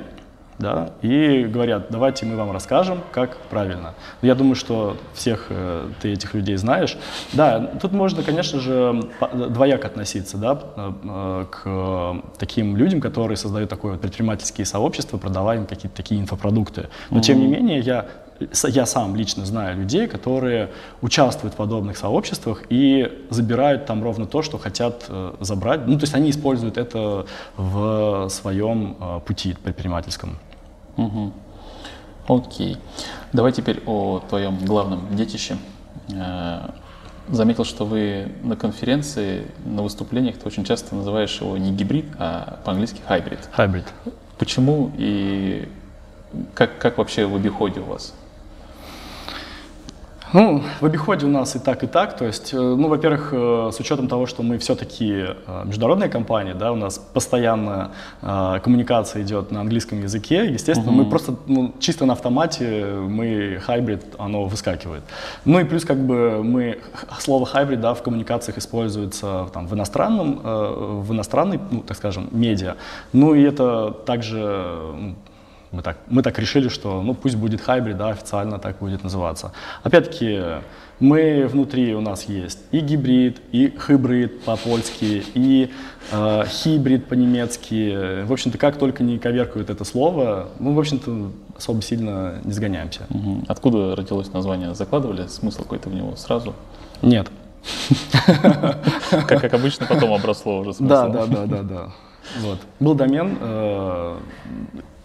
да, и говорят, давайте мы вам расскажем, как правильно. Я думаю, что всех э, ты этих людей знаешь. Да, тут можно, конечно же, двояко относиться да, э, к таким людям, которые создают такое вот предпринимательские сообщества, продавая им какие-то такие инфопродукты. Но, mm-hmm. тем не менее, я я сам лично знаю людей, которые участвуют в подобных сообществах и забирают там ровно то, что хотят э, забрать. Ну, то есть они используют это в своем э, пути предпринимательском. Угу. Окей. Давай теперь о твоем главном детище. Э, заметил, что вы на конференции, на выступлениях ты очень часто называешь его не гибрид, а по-английски hybrid. Hybrid. Почему и как, как вообще в обиходе у вас? Ну, в обиходе у нас и так, и так. То есть, э, ну, во-первых, э, с учетом того, что мы все-таки э, международная компания, да, у нас постоянно коммуникация идет на английском языке, естественно, угу. мы просто ну, чисто на автомате, мы хайбрид, оно выскакивает. Ну и плюс как бы мы, слово хайбрид, да, в коммуникациях используется там, в иностранном, в иностранной, ну, так скажем, медиа. Ну и это также мы так, мы так решили, что ну пусть будет хайбрид, да, официально так будет называться. Опять-таки, мы внутри у нас есть и гибрид, и хибрид по-польски, и э, хибрид по-немецки. В общем-то, как только не коверкают это слово, мы, в общем-то, особо сильно не сгоняемся. Угу. Откуда родилось название? Закладывали смысл какой-то в него сразу? Нет. Как, как обычно, потом обросло уже смыслом. Да, да, да, да, да. Вот. Был домен, э,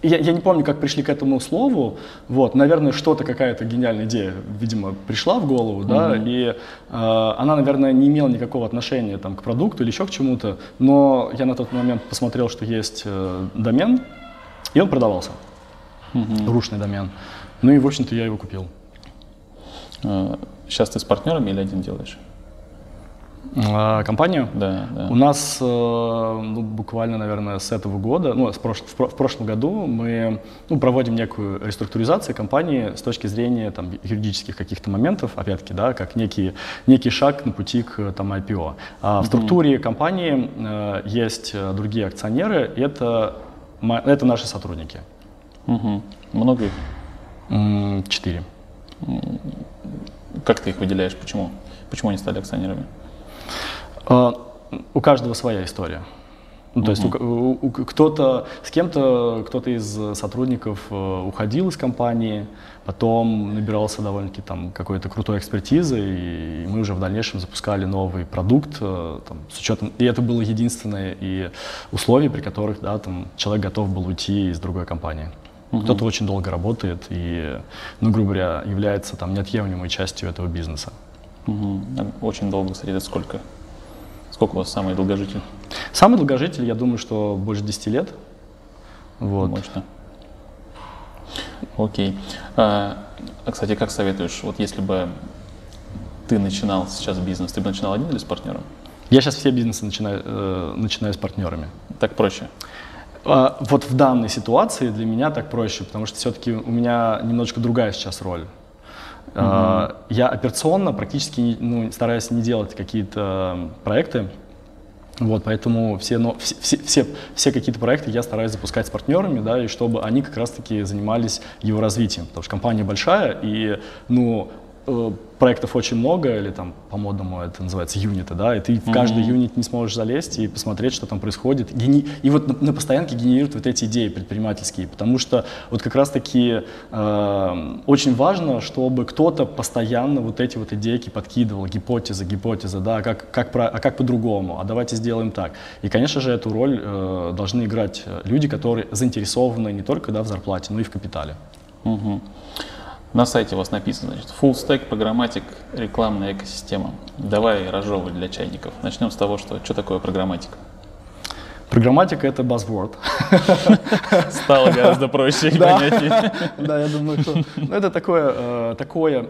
я, я не помню, как пришли к этому слову, вот, наверное, что-то, какая-то гениальная идея, видимо, пришла в голову, mm-hmm. да, и э, она, наверное, не имела никакого отношения там, к продукту или еще к чему-то, но я на тот момент посмотрел, что есть э, домен, и он продавался, mm-hmm. рушный домен. Ну и, в общем-то, я его купил. Сейчас э, ты с партнерами или один делаешь? А, компанию? Да, да. У нас э, ну, буквально, наверное, с этого года, ну, с прош... в прошлом году мы ну, проводим некую реструктуризацию компании с точки зрения там, юридических каких-то моментов, опять-таки, да, как некий, некий шаг на пути к там, IPO. А в структуре компании э, есть другие акционеры, это, это наши сотрудники. Угу. Много их? Четыре. Как ты их выделяешь? Почему? Почему они стали акционерами? А, у каждого своя история. Ну, то есть у, у, у, кто-то с кем-то, кто-то из сотрудников э, уходил из компании, потом набирался довольно-таки там какой-то крутой экспертизы, и мы уже в дальнейшем запускали новый продукт э, там, с учетом, и это было единственное и условие, при которых да, там, человек готов был уйти из другой компании. Угу. Кто-то очень долго работает и, ну, грубо говоря, является там неотъемлемой частью этого бизнеса. Угу. Очень долго, кстати, это сколько? Сколько у вас самый долгожитель? Самый долгожитель, я думаю, что больше 10 лет. Вот. Мощно. Окей. А, а, кстати, как советуешь, вот если бы ты начинал сейчас бизнес, ты бы начинал один или с партнером? Я сейчас все бизнесы начинаю, э, начинаю с партнерами. Так проще? А, вот в данной ситуации для меня так проще, потому что все-таки у меня немножечко другая сейчас роль. Uh-huh. Я операционно практически ну, стараюсь не делать какие-то проекты, вот, поэтому все, но, все, все, все какие-то проекты я стараюсь запускать с партнерами, да, и чтобы они как раз-таки занимались его развитием, потому что компания большая, и, ну, проектов очень много, или там по-модному это называется юниты, да, и ты mm-hmm. в каждый юнит не сможешь залезть и посмотреть, что там происходит. Гени... И вот на, на постоянке генерируют вот эти идеи предпринимательские, потому что вот как раз-таки э, очень важно, чтобы кто-то постоянно вот эти вот идейки подкидывал, гипотезы, гипотезы, да, как, как, про, а как по-другому, а давайте сделаем так. И, конечно же, эту роль э, должны играть люди, которые заинтересованы не только да, в зарплате, но и в капитале. Mm-hmm. На сайте у вас написано, значит, full stack, программатик, рекламная экосистема. Давай разжевывать для чайников. Начнем с того, что, что такое программатика. Программатика — это buzzword. Стало гораздо проще и понятнее. Да, я думаю, что ну, это такое, э, такое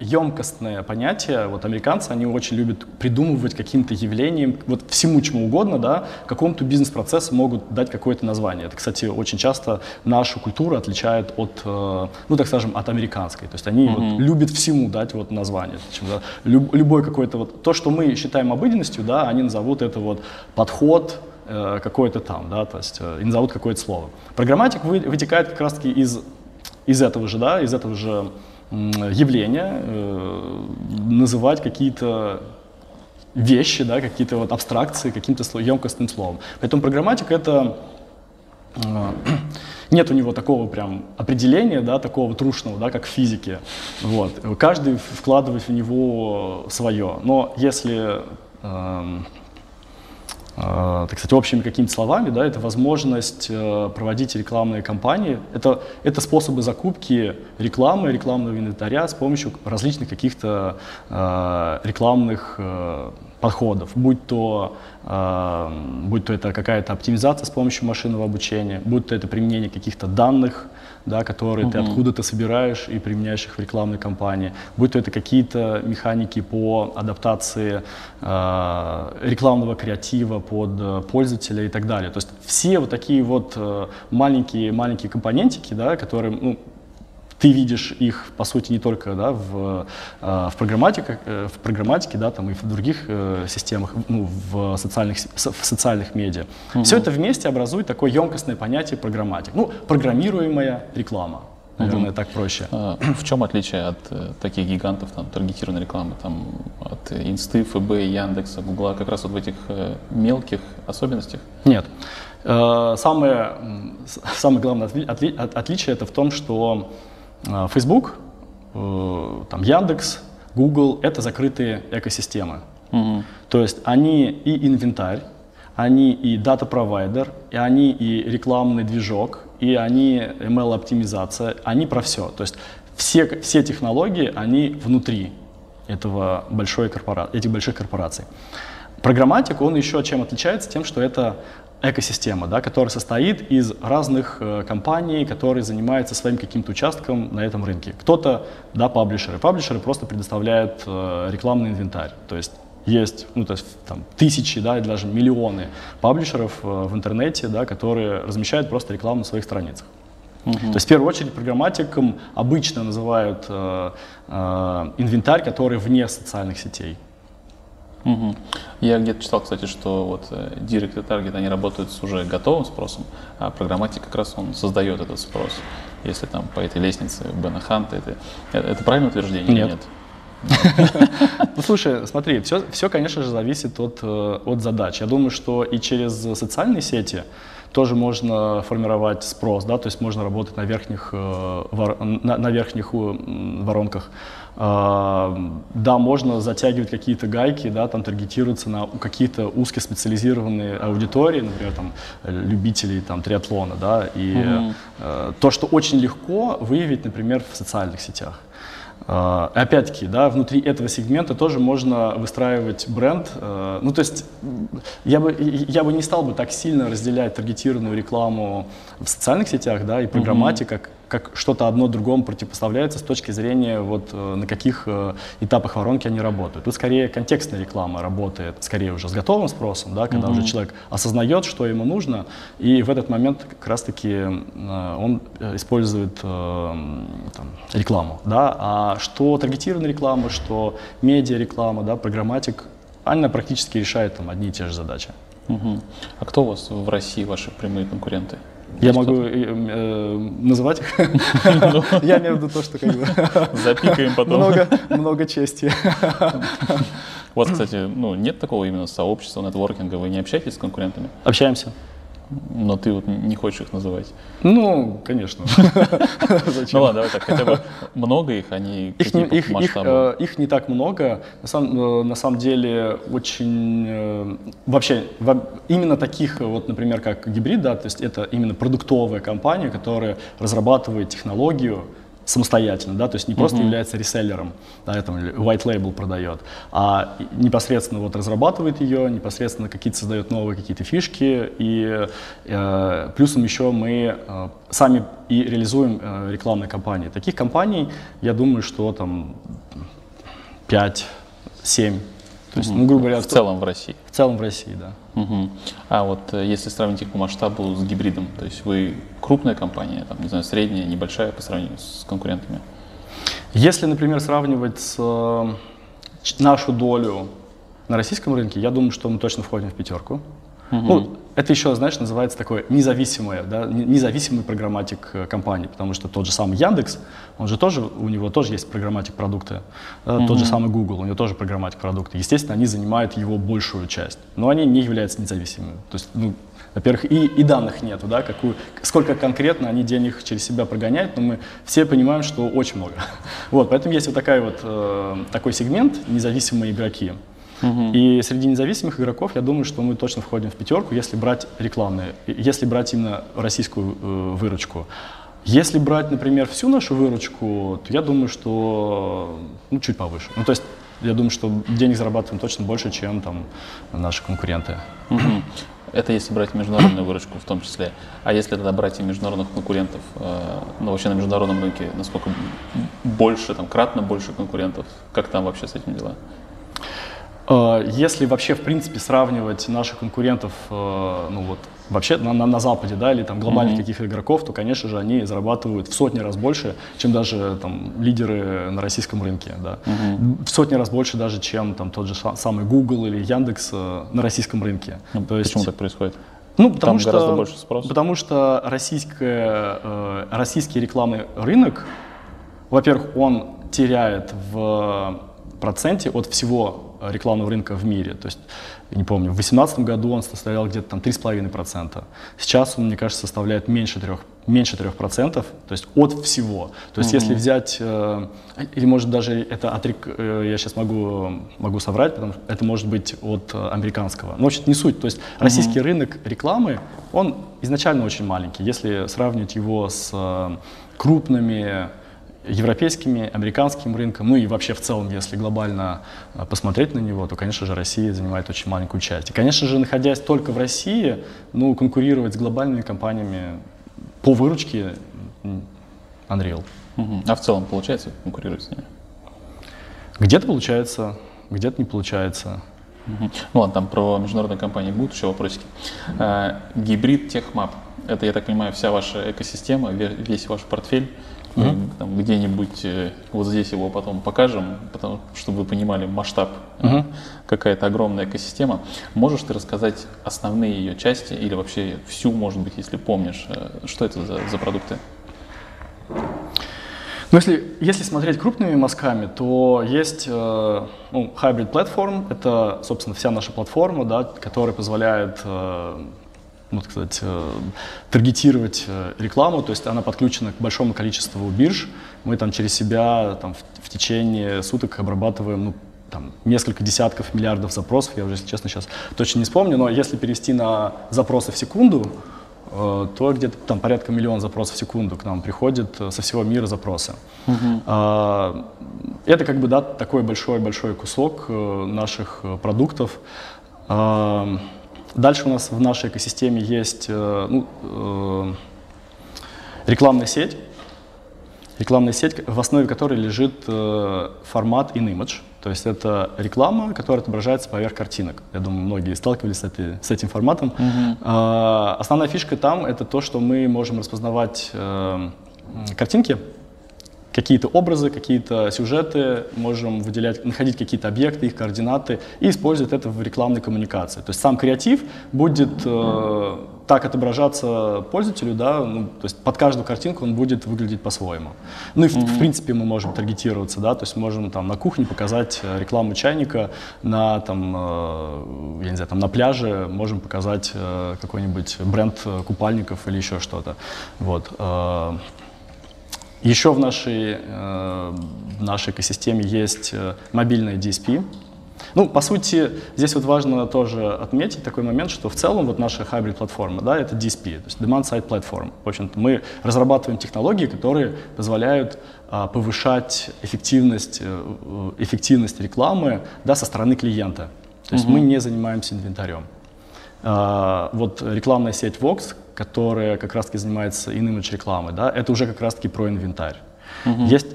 емкостное понятие. Вот американцы, они очень любят придумывать каким-то явлением, вот всему чему угодно, да, какому-то бизнес-процессу могут дать какое-то название. Это, кстати, очень часто нашу культуру отличает от, э, ну, так скажем, от американской. То есть они вот любят всему дать вот название. Любой какой-то вот, то, что мы считаем обыденностью, да, они назовут это вот подход, Э, какое-то там, да, то есть э, и назовут какое-то слово. Программатик вы, вытекает как раз-таки из, из этого же, да, из этого же явления, э, называть какие-то вещи, да, какие-то вот абстракции каким-то емкостным словом. Поэтому программатик это э, нет у него такого прям определения, да, такого трушного, да, как в физике. Вот. Каждый вкладывает в него свое. Но если э, а, так сказать, общими какими-то словами, да, это возможность э, проводить рекламные кампании. Это, это способы закупки рекламы, рекламного инвентаря с помощью различных каких-то э, рекламных э, подходов, будь то, э, будь то это какая-то оптимизация с помощью машинного обучения, будь то это применение каких-то данных, да, которые uh-huh. ты откуда-то собираешь и применяешь их в рекламной кампании, будь то это какие-то механики по адаптации э, рекламного креатива под э, пользователя и так далее. То есть все вот такие вот э, маленькие маленькие компонентики, да, которые ну, ты видишь их, по сути, не только да, в, э, в, программатике, э, в программатике, да, там, и в других э, системах, ну, в, социальных, в социальных медиа. Угу. Все это вместе образует такое емкостное понятие программатик. Ну, программируемая реклама. Наверное, угу. так проще. А, в чем отличие от э, таких гигантов там, таргетированной рекламы, там, от Инсты, ФБ, Яндекса, Гугла, как раз вот в этих э, мелких особенностях? Нет. Э, самое, самое главное отли, отли, отличие это в том, что Facebook, э, там Яндекс, Google — это закрытые экосистемы. Угу. То есть они и инвентарь, они и дата-провайдер, и они и рекламный движок, и они ML-оптимизация, они про все. То есть все, все технологии, они внутри этого большой корпора... этих больших корпораций. Программатик, он еще чем отличается? Тем, что это экосистема, да, которая состоит из разных э, компаний, которые занимаются своим каким-то участком на этом рынке. Кто-то, да, паблишеры. Паблишеры просто предоставляют э, рекламный инвентарь. То есть есть, ну, то есть там тысячи, да, и даже миллионы паблишеров э, в интернете, да, которые размещают просто рекламу на своих страницах. Угу. То есть в первую очередь программатиком обычно называют э, э, инвентарь, который вне социальных сетей. Угу. Я где-то читал, кстати, что вот э, Direct и Target, они работают с уже готовым спросом, а программатик как раз он создает этот спрос. Если там по этой лестнице Бена Ханта, это, э, это правильное утверждение нет. или нет? Ну, слушай, смотри, все, все, конечно же, зависит от, э, от задач. Я думаю, что и через социальные сети тоже можно формировать спрос, да, то есть можно работать на верхних, на, на верхних воронках. Да, можно затягивать какие-то гайки, да, там таргетироваться на какие-то узкоспециализированные аудитории, например, там, любителей там, триатлона, да, и угу. то, что очень легко выявить, например, в социальных сетях. Uh, опять-таки, да, внутри этого сегмента тоже можно выстраивать бренд. Uh, ну, то есть я бы, я бы не стал бы так сильно разделять таргетированную рекламу в социальных сетях, да, и программатик, uh-huh. как как что-то одно другому противопоставляется с точки зрения вот э, на каких э, этапах воронки они работают. Тут скорее контекстная реклама работает, скорее уже с готовым спросом, да, когда mm-hmm. уже человек осознает, что ему нужно, и в этот момент как раз-таки э, он использует там, рекламу. Да? А что таргетированная реклама, что медиа-реклама, да, программатик, она практически решает там, одни и те же задачи. Угу. А кто у вас в России ваши прямые конкуренты? Я могу э, э, называть их. Ну. Я имею в виду то, что как бы... Запикаем потом. Много, много чести. У вас, кстати, ну, нет такого именно сообщества, нетворкинга, вы не общаетесь с конкурентами? Общаемся. Но ты вот не хочешь их называть. Ну, конечно. Ну ладно, давай так, хотя бы много их, они их их, их, э, их не так много. На самом, э, на самом деле очень... Э, вообще, именно таких, вот, например, как гибрид, да, то есть это именно продуктовая компания, которая разрабатывает технологию, самостоятельно, да, то есть не просто uh-huh. является реселлером, да, там, white label продает, а непосредственно вот разрабатывает ее, непосредственно какие-то создает новые какие-то фишки, и э, плюсом еще мы э, сами и реализуем э, рекламные кампании. Таких компаний, я думаю, что там 5-7 то есть, ну, грубо говоря, в целом в России. В целом в России, да. Угу. А вот э, если сравнить их по масштабу с гибридом, то есть вы крупная компания, там, не знаю, средняя, небольшая по сравнению с конкурентами? Если, например, сравнивать с, э, нашу долю на российском рынке, я думаю, что мы точно входим в пятерку. Угу. Ну, это еще, знаешь, называется такое независимое, да, независимый программатик э, компании, потому что тот же самый Яндекс, он же тоже, у него тоже есть программатик продукты, да, угу. тот же самый Google, у него тоже программатик продукты. Естественно, они занимают его большую часть, но они не являются независимыми. То есть, ну, во-первых, и, и данных нету, да, какую, сколько конкретно они денег через себя прогоняют, но мы все понимаем, что очень много. Вот, поэтому есть вот такая вот, э, такой сегмент независимые игроки. Угу. И среди независимых игроков, я думаю, что мы точно входим в пятерку, если брать рекламные, если брать именно российскую э, выручку. Если брать, например, всю нашу выручку, то я думаю, что ну, чуть повыше. Ну, то есть я думаю, что денег зарабатываем точно больше, чем там наши конкуренты. Это если брать международную выручку в том числе. А если тогда брать и международных конкурентов, э, ну вообще на международном рынке, насколько больше, там, кратно больше конкурентов, как там вообще с этим дела? Э, если вообще, в принципе, сравнивать наших конкурентов, э, ну вот, вообще на, на, на Западе, да, или там глобальных mm-hmm. каких-то игроков, то, конечно же, они зарабатывают в сотни раз больше, чем даже там лидеры на российском рынке, да. Mm-hmm. В сотни раз больше даже, чем там тот же самый Google или Яндекс э, на российском рынке. Mm-hmm. То есть, Почему так происходит? Ну, потому Там что, гораздо больше спроса. Потому что российская, э, российский рекламный рынок, во-первых, он теряет в проценте от всего рекламного рынка в мире. То есть, не помню, в 2018 году он составлял где-то там 3,5%. Сейчас он, мне кажется, составляет меньше 3%, меньше 3%, то есть от всего. То есть, mm-hmm. если взять, э, или может даже это от, э, я сейчас могу, могу соврать, потому что это может быть от э, американского. Но вообще не суть. То есть, mm-hmm. российский рынок рекламы, он изначально очень маленький. Если сравнивать его с э, крупными европейскими, американским рынком, ну и вообще в целом, если глобально э, посмотреть на него, то, конечно же, Россия занимает очень маленькую часть. И, конечно же, находясь только в России, ну, конкурировать с глобальными компаниями по выручке Unreal. Угу. А в целом получается конкурировать с ними? Где-то получается, где-то не получается. Угу. Ну ладно, там про международные компании будут еще вопросики. А, гибрид Техмап. Это, я так понимаю, вся ваша экосистема, весь ваш портфель. Мы mm там, где-нибудь э, вот здесь его потом покажем, потому, чтобы вы понимали масштаб, mm какая-то огромная экосистема. Можешь ты рассказать основные ее части или вообще всю, может быть, если помнишь, э, что это за, за продукты? Ну, если, если смотреть крупными мазками, то есть э, ну, Hybrid Platform, это, собственно, вся наша платформа, да, которая позволяет э, ну, так сказать, э, таргетировать э, рекламу, то есть она подключена к большому количеству бирж. Мы там через себя там, в, в течение суток обрабатываем ну, там, несколько десятков миллиардов запросов, я уже, если честно, сейчас точно не вспомню, но если перевести на запросы в секунду, э, то где-то там порядка миллиона запросов в секунду к нам приходит со всего мира запросы. Uh-huh. Это как бы да, такой большой-большой кусок наших продуктов. Дальше у нас в нашей экосистеме есть э, ну, э, рекламная сеть, рекламная сеть, в основе которой лежит э, формат in-image. То есть это реклама, которая отображается поверх картинок. Я думаю, многие сталкивались с, этой, с этим форматом. Uh-huh. Основная фишка там это то, что мы можем распознавать картинки, какие-то образы, какие-то сюжеты, можем выделять, находить какие-то объекты, их координаты и использовать это в рекламной коммуникации. То есть сам креатив будет э, так отображаться пользователю, да, ну, то есть под каждую картинку он будет выглядеть по-своему. Ну и в, mm-hmm. в принципе мы можем таргетироваться, да, то есть можем там на кухне показать э, рекламу чайника, на там, э, я не знаю, там на пляже можем показать э, какой-нибудь бренд э, купальников или еще что-то. Вот. Э, еще в нашей, э, в нашей экосистеме есть э, мобильная DSP. Ну, по сути, здесь вот важно тоже отметить такой момент, что в целом вот наша hybrid платформа, да, это DSP, то есть Demand Side Platform. В общем-то, мы разрабатываем технологии, которые позволяют а, повышать эффективность, э, эффективность рекламы, да, со стороны клиента. То есть mm-hmm. мы не занимаемся инвентарем. А, вот рекламная сеть Vox, которая как раз-таки занимается in-image рекламой, да, это уже как раз-таки про инвентарь. Uh-huh. Есть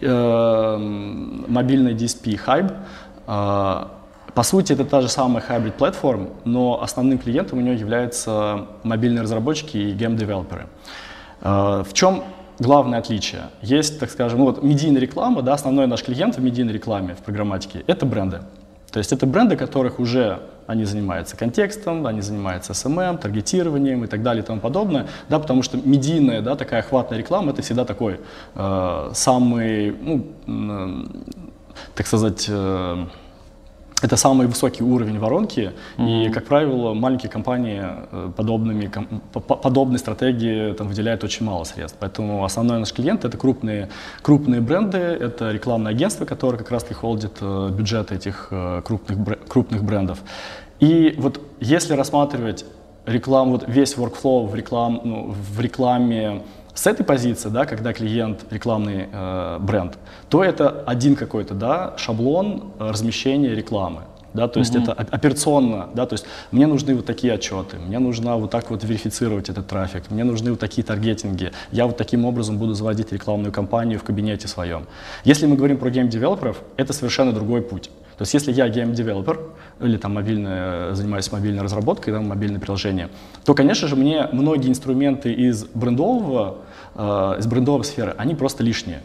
э, мобильный DSP Hype, э, по сути, это та же самая hybrid platform, но основным клиентом у нее являются мобильные разработчики и game-девелоперы. Э, в чем главное отличие? Есть, так скажем, ну вот медийная реклама, да, основной наш клиент в медийной рекламе, в программатике, это бренды. То есть это бренды, которых уже они занимаются контекстом, они занимаются SMM, таргетированием и так далее и тому подобное, да, потому что медийная, да, такая охватная реклама, это всегда такой э, самый, ну, э, так сказать, э, это самый высокий уровень воронки, mm-hmm. и, как правило, маленькие компании э, подобными, подобной стратегии там, выделяют очень мало средств. Поэтому основной наш клиент — это крупные, крупные бренды, это рекламное агентство, которое как раз-таки холдит э, бюджет этих э, крупных, крупных брендов. И вот если рассматривать рекламу, вот весь workflow в, реклам, ну, в рекламе с этой позиции, да, когда клиент рекламный э, бренд, то это один какой-то да, шаблон размещения рекламы. Да, то есть угу. это операционно, да, то есть мне нужны вот такие отчеты, мне нужно вот так вот верифицировать этот трафик, мне нужны вот такие таргетинги, я вот таким образом буду заводить рекламную кампанию в кабинете своем. Если мы говорим про game-девелоперов, это совершенно другой путь. То есть если я game-девелопер или там мобильная, занимаюсь мобильной разработкой, там, мобильное приложение, то, конечно же, мне многие инструменты из брендового, э, из брендовой сферы, они просто лишние.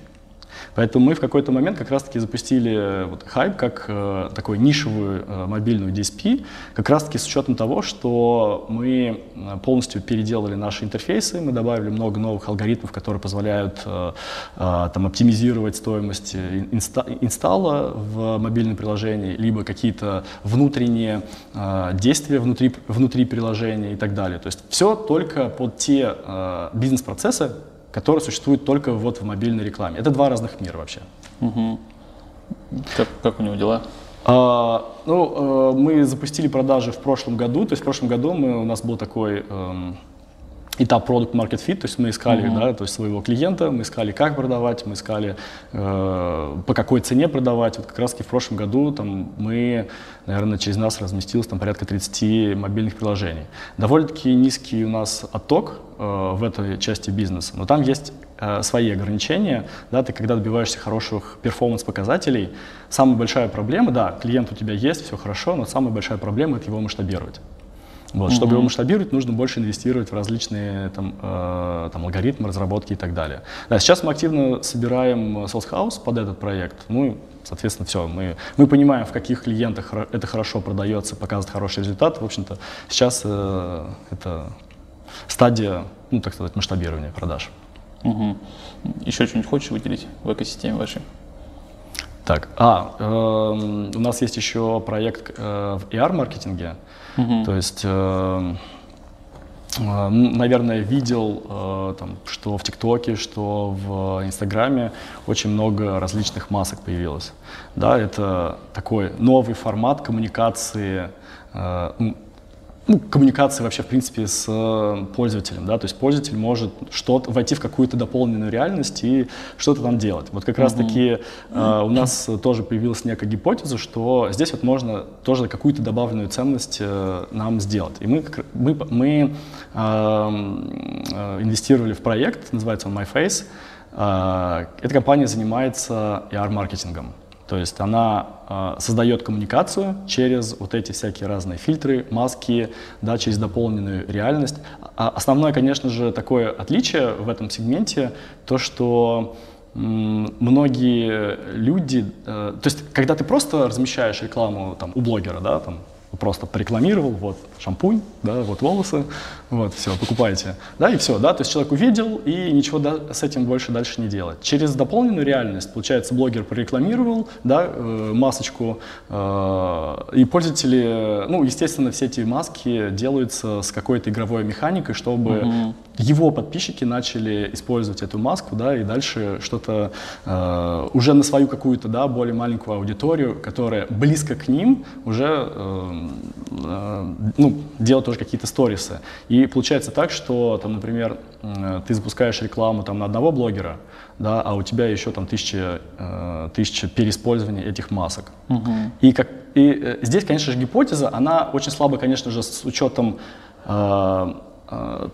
Поэтому мы в какой-то момент как раз-таки запустили э, вот Hype как э, такую нишевую э, мобильную DSP, как раз-таки с учетом того, что мы э, полностью переделали наши интерфейсы, мы добавили много новых алгоритмов, которые позволяют э, э, там, оптимизировать стоимость инста инсталла в мобильном приложении, либо какие-то внутренние э, действия внутри, внутри приложения и так далее. То есть все только под те э, бизнес-процессы, который существует только вот в мобильной рекламе. Это два разных мира вообще. Угу. Как, как у него дела? А, ну, э, мы запустили продажи в прошлом году. То есть в прошлом году мы, у нас был такой эм, этап product market fit, то есть мы искали, mm-hmm. да, то есть своего клиента, мы искали, как продавать, мы искали, э, по какой цене продавать. Вот как раз таки в прошлом году там мы, наверное, через нас разместилось там порядка 30 мобильных приложений. Довольно-таки низкий у нас отток э, в этой части бизнеса, но там есть э, свои ограничения, да, ты когда добиваешься хороших перформанс-показателей, самая большая проблема, да, клиент у тебя есть, все хорошо, но самая большая проблема — это его масштабировать. Вот. Чтобы его масштабировать, нужно больше инвестировать в различные там, э, там, алгоритмы, разработки и так далее. Да, сейчас мы активно собираем Sales House под этот проект. Ну, соответственно, все. Мы, мы понимаем, в каких клиентах это хорошо продается, показывает хороший результат. В общем-то, сейчас э, это стадия, ну, так сказать, масштабирования продаж. Угу. Еще что-нибудь хочешь выделить в экосистеме вашей? Так, а, э, у нас есть еще проект э, в ER-маркетинге. То есть, э, э, наверное, видел, э, там, что в ТикТоке, что в Инстаграме очень много различных масок появилось. Да, это такой новый формат коммуникации, ну, коммуникации вообще, в принципе, с э, пользователем, да, то есть пользователь может что-то, войти в какую-то дополненную реальность и что-то там делать. Вот как mm-hmm. раз-таки э, у нас тоже появилась некая гипотеза, что здесь вот можно тоже какую-то добавленную ценность э, нам сделать. И мы, мы, мы э, э, инвестировали в проект, называется он MyFace. Э, эта компания занимается AR-маркетингом. То есть она э, создает коммуникацию через вот эти всякие разные фильтры, маски, да, через дополненную реальность. А основное, конечно же, такое отличие в этом сегменте, то, что многие люди, э, то есть когда ты просто размещаешь рекламу там, у блогера, да, там, просто порекламировал, вот шампунь, да, вот волосы, вот, все, покупайте, да, и все, да, то есть человек увидел и ничего да, с этим больше дальше не делает. Через дополненную реальность, получается, блогер порекламировал, да, э, масочку, э, и пользователи, ну, естественно, все эти маски делаются с какой-то игровой механикой, чтобы. Его подписчики начали использовать эту маску, да, и дальше что-то э, уже на свою какую-то, да, более маленькую аудиторию, которая близко к ним, уже э, Э, ну, делать тоже какие-то сторисы. И получается так, что, там, например, э, ты запускаешь рекламу там, на одного блогера, да, а у тебя еще там тысяча, э, тысяча переиспользований этих масок. Угу. И, как, и здесь, конечно же, гипотеза, она очень слабая, конечно же, с учетом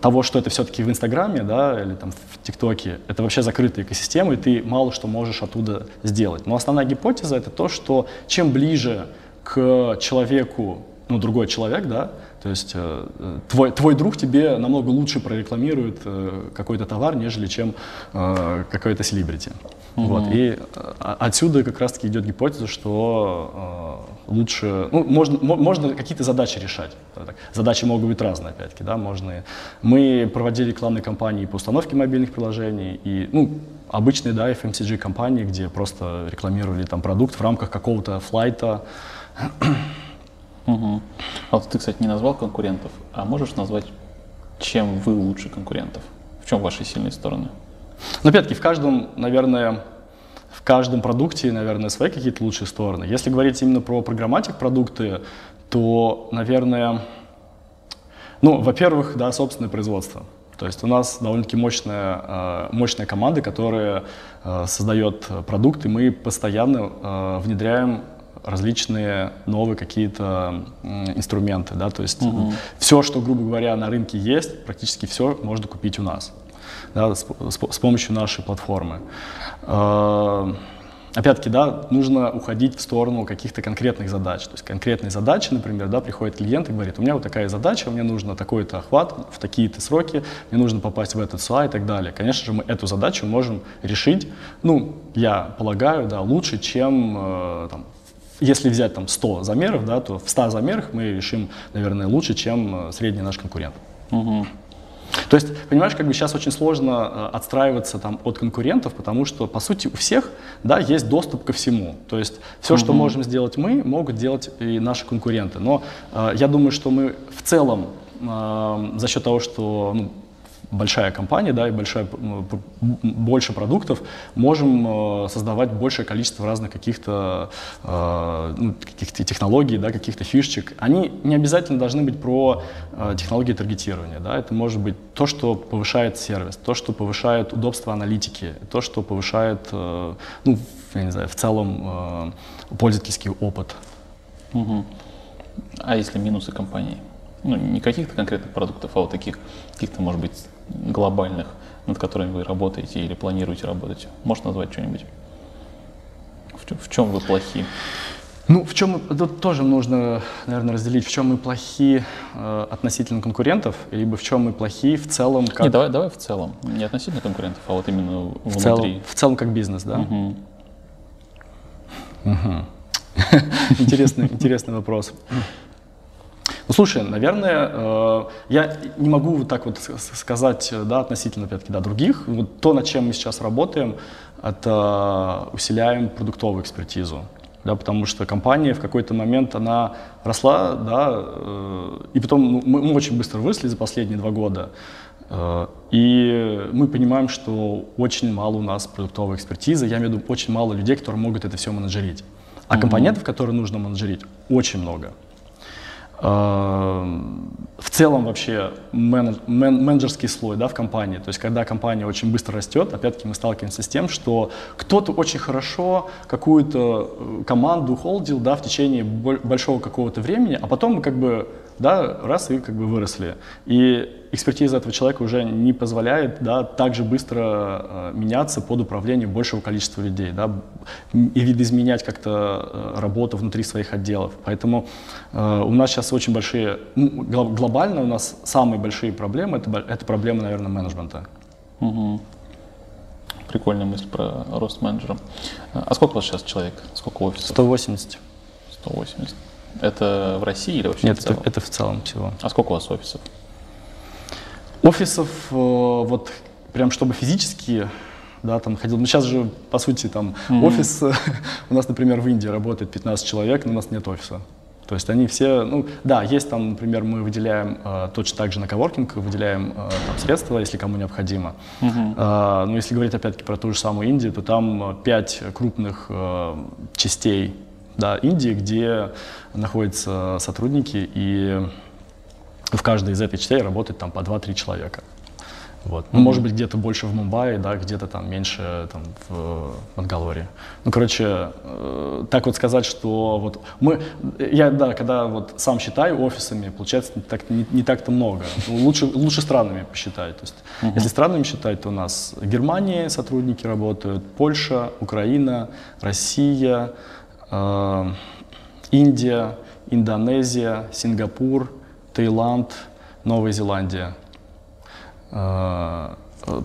того, что это все-таки в Инстаграме, да, или там в ТикТоке, это вообще закрытая экосистема, и ты мало что можешь оттуда сделать. Но основная гипотеза это то, что чем ближе к человеку, ну, другой человек, да, то есть э, твой, твой друг тебе намного лучше прорекламирует э, какой-то товар, нежели чем э, какой-то селебрити. Угу. Вот, и э, отсюда как раз-таки идет гипотеза, что э, лучше, ну, можно, можно какие-то задачи решать. Задачи могут быть разные, опять-таки, да, можно. Мы проводили рекламные кампании по установке мобильных приложений, и, ну, обычные, да, FMCG компании, где просто рекламировали там продукт в рамках какого-то флайта, Угу. А вот ты, кстати, не назвал конкурентов, а можешь назвать, чем вы лучше конкурентов? В чем ваши сильные стороны? Ну, опять-таки, в каждом, наверное, в каждом продукте, наверное, свои какие-то лучшие стороны. Если говорить именно про программатик продукты, то, наверное, ну, во-первых, да, собственное производство. То есть у нас довольно-таки мощная, э, мощная команда, которая э, создает продукты. Мы постоянно э, внедряем различные новые какие-то инструменты, да, то есть угу. все, что, грубо говоря, на рынке есть, практически все можно купить у нас, да, с, с, помощью нашей платформы. Э, опять-таки, да, нужно уходить в сторону каких-то конкретных задач. То есть конкретные задачи, например, да, приходит клиент и говорит, у меня вот такая задача, мне нужно такой-то охват в такие-то сроки, мне нужно попасть в этот СУА и так далее. Конечно же, мы эту задачу можем решить, ну, я полагаю, да, лучше, чем э, там, если взять там 100 замеров, да, то в 100 замерах мы решим, наверное, лучше, чем э, средний наш конкурент. Угу. То есть, понимаешь, как бы сейчас очень сложно э, отстраиваться там от конкурентов, потому что, по сути, у всех, да, есть доступ ко всему. То есть все, угу. что можем сделать мы, могут делать и наши конкуренты. Но э, я думаю, что мы в целом э, за счет того, что ну, большая компания, да, и большая, больше продуктов, можем э, создавать большее количество разных каких-то э, ну, каких технологий, да, каких-то фишечек. Они не обязательно должны быть про э, технологии таргетирования, да, это может быть то, что повышает сервис, то, что повышает удобство аналитики, то, что повышает, ну, я не знаю, в целом пользовательский опыт. Угу. А если минусы компании? Ну, не каких-то конкретных продуктов, а вот таких, каких-то, может быть, глобальных, над которыми вы работаете или планируете работать? Можешь назвать что-нибудь? В, в чем вы плохи? Ну, в чем тут тоже нужно, наверное, разделить, в чем мы плохи э, относительно конкурентов, либо в чем мы плохи в целом как... Не, давай, давай в целом. Не относительно конкурентов, а вот именно в внутри. Целом, в целом как бизнес, да? Угу. Угу. Интересный, интересный вопрос. Ну, слушай, наверное, э, я не могу вот так вот сказать, да, относительно, опять-таки, да, других. Вот то, над чем мы сейчас работаем, это усиляем продуктовую экспертизу. Да, потому что компания в какой-то момент она росла, да, э, и потом ну, мы, мы очень быстро выросли за последние два года. Э, и мы понимаем, что очень мало у нас продуктовой экспертизы, я имею в виду очень мало людей, которые могут это все менеджерить. А mm-hmm. компонентов, которые нужно менеджерить, очень много. Эм, в целом вообще менедж, мен, менеджерский слой да, в компании. То есть когда компания очень быстро растет, опять-таки мы сталкиваемся с тем, что кто-то очень хорошо какую-то э, команду холдил да, в течение большого какого-то времени, а потом как бы да, раз и как бы выросли. И экспертиза этого человека уже не позволяет да, так же быстро э, меняться под управлением большего количества людей, да, и видоизменять как-то э, работу внутри своих отделов. Поэтому э, у нас сейчас очень большие, ну, глобально у нас самые большие проблемы, это, это проблемы, наверное, менеджмента. Угу. Прикольная мысль про рост менеджера. А сколько у вас сейчас человек? Сколько офисов? 180. 180. Это в России или вообще Нет, в целом? Это, это в целом всего. А сколько у вас офисов? Офисов, э, вот прям чтобы физически, да, там ходил. Ну, сейчас же, по сути, там mm-hmm. офис, у нас, например, в Индии работает 15 человек, но у нас нет офиса. То есть они все, ну да, есть там, например, мы выделяем э, точно так же на коворкинг, выделяем э, там средства, если кому необходимо. Uh-huh. Э, но если говорить опять-таки про ту же самую Индию, то там пять крупных э, частей да, Индии, где находятся сотрудники, и в каждой из этих частей работает там по 2-3 человека. Вот. Ну, mm-hmm. может быть, где-то больше в Мумбаи, да, где-то там меньше там, в Мангалоре. Ну, короче, э, так вот сказать, что вот мы, я, да, когда вот сам считаю офисами, получается не, так, не, не так-то много. Ну, лучше, лучше странами посчитать. То есть, mm-hmm. если странами считать, то у нас Германия сотрудники работают, Польша, Украина, Россия, Индия, Индонезия, Сингапур, Таиланд, Новая Зеландия. Э,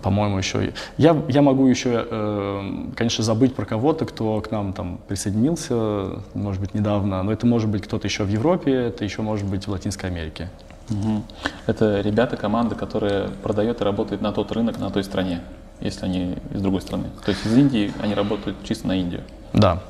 по-моему, еще... Я, я могу еще, э, конечно, забыть про кого-то, кто к нам там присоединился, может быть, недавно, но это может быть кто-то еще в Европе, это еще может быть в Латинской Америке. Угу. Это ребята, команда, которая продает и работает на тот рынок, на той стране, если они из другой страны. То есть из Индии они работают чисто на Индию. Да.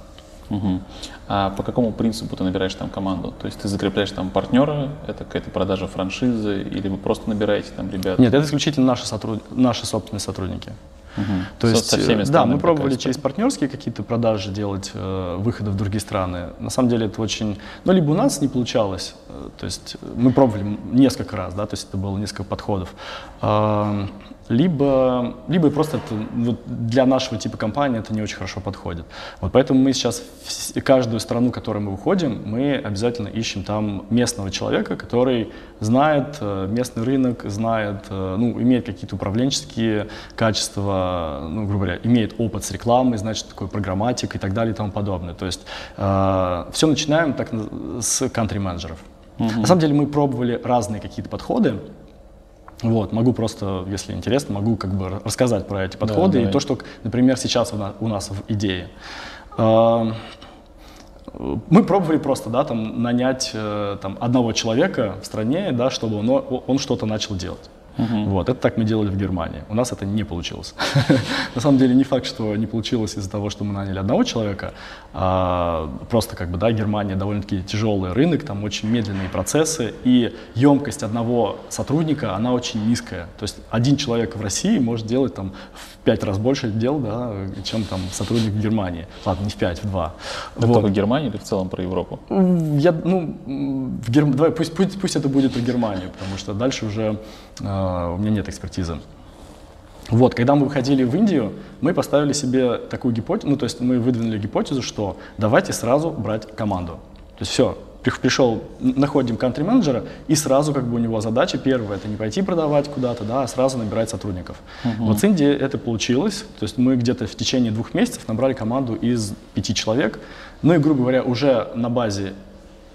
Угу. А по какому принципу ты набираешь там команду? То есть ты закрепляешь там партнера, это какая-то продажа франшизы, или вы просто набираете там ребят? Нет, это исключительно наши, сотруд... наши собственные сотрудники. Угу. То есть, со, всеми да, мы пробовали через партнерские какие-то продажи делать, э, выходы в другие страны. На самом деле это очень, ну, либо у нас не получалось, э, то есть мы пробовали несколько раз, да, то есть это было несколько подходов. Э, либо, либо просто это, вот для нашего типа компании это не очень хорошо подходит. Вот поэтому мы сейчас в каждую страну, в которую мы выходим, мы обязательно ищем там местного человека, который знает э, местный рынок, знает, э, ну, имеет какие-то управленческие качества, ну, грубо говоря, имеет опыт с рекламой, значит, такой программатик и так далее и тому подобное. То есть э, все начинаем так с country-менеджеров. Mm-hmm. На самом деле мы пробовали разные какие-то подходы, вот, могу просто, если интересно, могу как бы рассказать про эти подходы да, и то, что, например, сейчас у нас, в идее. Мы пробовали просто, да, там, нанять э, там, одного человека в стране, да, чтобы он, он что-то начал делать. Uh-huh. Вот, это так мы делали в Германии. У нас это не получилось. На самом деле не факт, что не получилось из-за того, что мы наняли одного человека, а просто как бы, да, Германия довольно-таки тяжелый рынок, там очень медленные процессы, и емкость одного сотрудника, она очень низкая. То есть один человек в России может делать там в пять раз больше дел, да, чем там сотрудник в Германии. Ладно, не в пять, в два. Это вот. только Германия или в целом про Европу? Я, ну, в Гер... Давай, пусть, пусть, пусть это будет про Германию, потому что дальше уже э, у меня нет экспертизы. Вот, когда мы выходили в Индию, мы поставили себе такую гипотезу, ну, то есть мы выдвинули гипотезу, что давайте сразу брать команду. То есть все, пришел, находим кантри-менеджера, и сразу как бы у него задача первая, это не пойти продавать куда-то, да, а сразу набирать сотрудников. Uh-huh. Вот с Индией это получилось, то есть мы где-то в течение двух месяцев набрали команду из пяти человек, ну и, грубо говоря, уже на базе,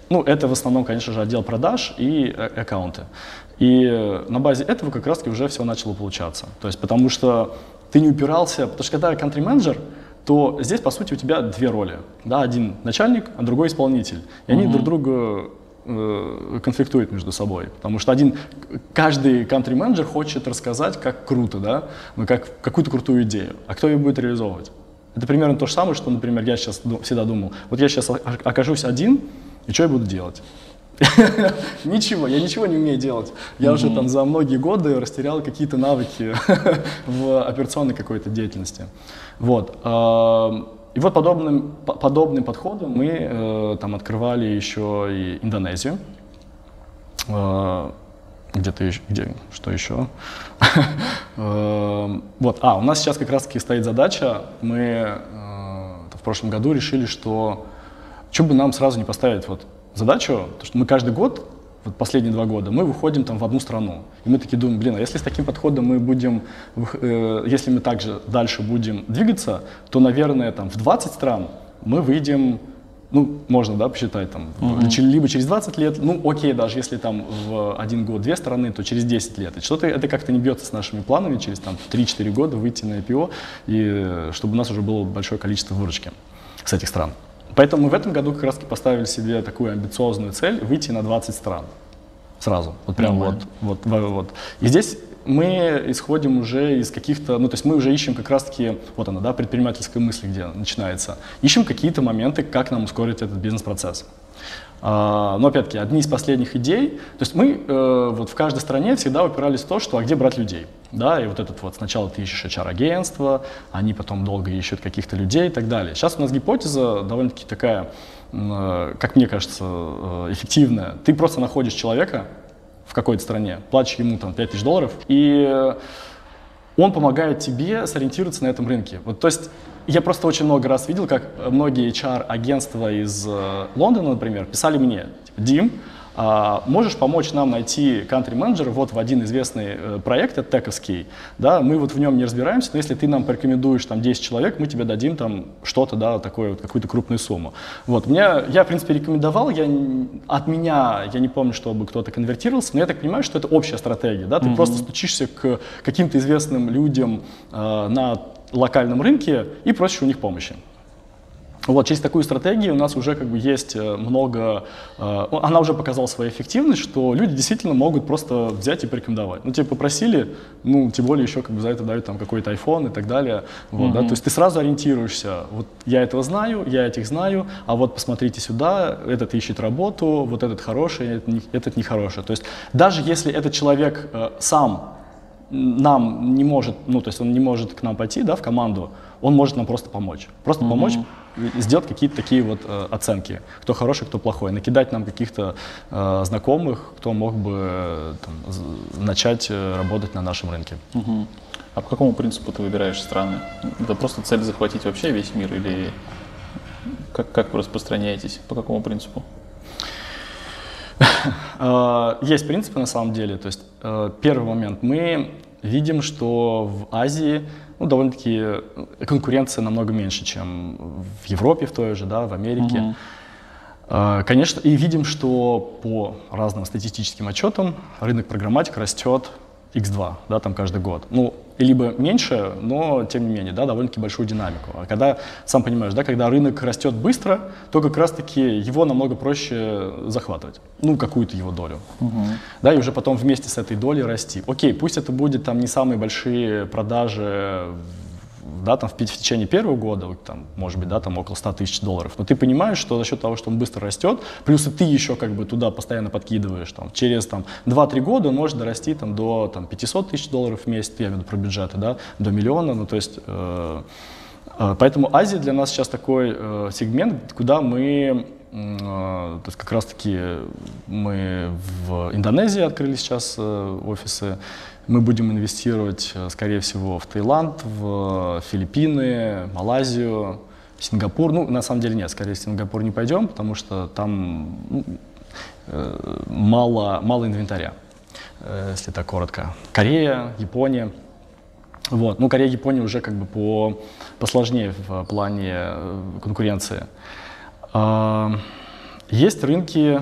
ну это в основном, конечно же, отдел продаж и э, аккаунты. И на базе этого как раз-таки уже все начало получаться. То есть потому что ты не упирался, потому что когда кантри-менеджер, то здесь, по сути, у тебя две роли. Да, один начальник, а другой исполнитель. И они друг друга э, конфликтуют между собой. Потому что один, каждый кантри-менеджер хочет рассказать, как круто, да, ну, как какую-то крутую идею. А кто ее будет реализовывать? Это примерно то же самое, что, например, я сейчас всегда думал, вот я сейчас окажусь один, и что я буду делать? Ничего, я ничего не умею делать. Я уже там за многие годы растерял какие-то навыки в операционной какой-то деятельности. Вот. И вот подобным, подобным подходом мы э, там открывали еще и Индонезию. Э, где-то еще, где, что еще? э, вот, а, у нас сейчас как раз-таки стоит задача, мы э, в прошлом году решили, что что бы нам сразу не поставить вот задачу, то, что мы каждый год вот последние два года, мы выходим там в одну страну. И мы такие думаем, блин, а если с таким подходом мы будем, э, если мы также дальше будем двигаться, то, наверное, там в 20 стран мы выйдем, ну, можно, да, посчитать там, mm-hmm. либо через 20 лет, ну, окей, даже если там в один год две страны, то через 10 лет. И что-то это как-то не бьется с нашими планами, через там 3-4 года выйти на IPO, и э, чтобы у нас уже было большое количество выручки с этих стран. Поэтому мы в этом году как раз поставили себе такую амбициозную цель выйти на 20 стран сразу. Вот прям вот, вот, вот. И здесь мы исходим уже из каких-то, ну то есть мы уже ищем как раз-таки, вот она, да, предпринимательская мысль, где начинается. Ищем какие-то моменты, как нам ускорить этот бизнес-процесс. А, но опять-таки, одни из последних идей, то есть мы э, вот в каждой стране всегда упирались в то, что а где брать людей, да, и вот этот вот сначала ты ищешь HR-агентство, они потом долго ищут каких-то людей и так далее. Сейчас у нас гипотеза довольно-таки такая, э, как мне кажется, э, эффективная. Ты просто находишь человека в какой-то стране, платишь ему там 5000 долларов, и он помогает тебе сориентироваться на этом рынке. Вот, то есть я просто очень много раз видел, как многие HR-агентства из э, Лондона, например, писали мне, типа, Дим, а, можешь помочь нам найти country-менеджера вот в один известный э, проект, это тековский, да, мы вот в нем не разбираемся, но если ты нам порекомендуешь там 10 человек, мы тебе дадим там что-то, да, такое, вот, какую-то крупную сумму. Вот, меня, я, в принципе, рекомендовал, я, от меня, я не помню, чтобы кто-то конвертировался, но я так понимаю, что это общая стратегия, да, ты mm-hmm. просто стучишься к каким-то известным людям э, на локальном рынке и просишь у них помощи. Вот, через такую стратегию у нас уже как бы есть э, много, э, она уже показала свою эффективность, что люди действительно могут просто взять и порекомендовать. Ну, тебе попросили, ну, тем более еще как бы за это дают там какой-то iPhone и так далее. Вот, mm-hmm. да, то есть ты сразу ориентируешься, вот я этого знаю, я этих знаю, а вот посмотрите сюда, этот ищет работу, вот этот хороший, этот, не, этот нехороший. То есть даже если этот человек э, сам нам не может, ну, то есть он не может к нам пойти, да, в команду, он может нам просто помочь. Просто mm-hmm. помочь сделать какие-то такие вот э, оценки, кто хороший, кто плохой, накидать нам каких-то э, знакомых, кто мог бы э, там, начать э, работать на нашем рынке. Угу. А по какому принципу ты выбираешь страны? Это просто цель захватить вообще весь мир или как, как вы распространяетесь? По какому принципу? Э, есть принципы на самом деле. То есть э, первый момент. Мы видим, что в Азии ну, довольно-таки конкуренция намного меньше, чем в Европе в той же, да, в Америке. Uh-huh. Конечно, и видим, что по разным статистическим отчетам рынок программатик растет x2, да, там каждый год. Ну, либо меньше, но тем не менее, да, довольно-таки большую динамику. А когда, сам понимаешь, да, когда рынок растет быстро, то как раз-таки его намного проще захватывать, ну, какую-то его долю. Угу. Да, и уже потом вместе с этой долей расти. Окей, пусть это будет там не самые большие продажи да, там в, в течение первого года, там, может быть, да, там около 100 тысяч долларов, но ты понимаешь, что за счет того, что он быстро растет, плюс и ты еще как бы туда постоянно подкидываешь, там, через там 2-3 года он может дорасти там до там 500 тысяч долларов в месяц, я имею в виду про бюджеты, да, до миллиона, ну, то есть, э, э, поэтому Азия для нас сейчас такой э, сегмент, куда мы э, то есть как раз-таки мы в Индонезии открыли сейчас э, офисы, мы будем инвестировать, э, скорее всего, в Таиланд, в Филиппины, Малайзию, Сингапур. Ну, на самом деле нет, скорее в Сингапур не пойдем, потому что там ну, э, мало, мало инвентаря, э, если так коротко. Корея, Япония. Вот. Ну, Корея, Япония уже как бы по, посложнее в плане конкуренции. А, есть рынки,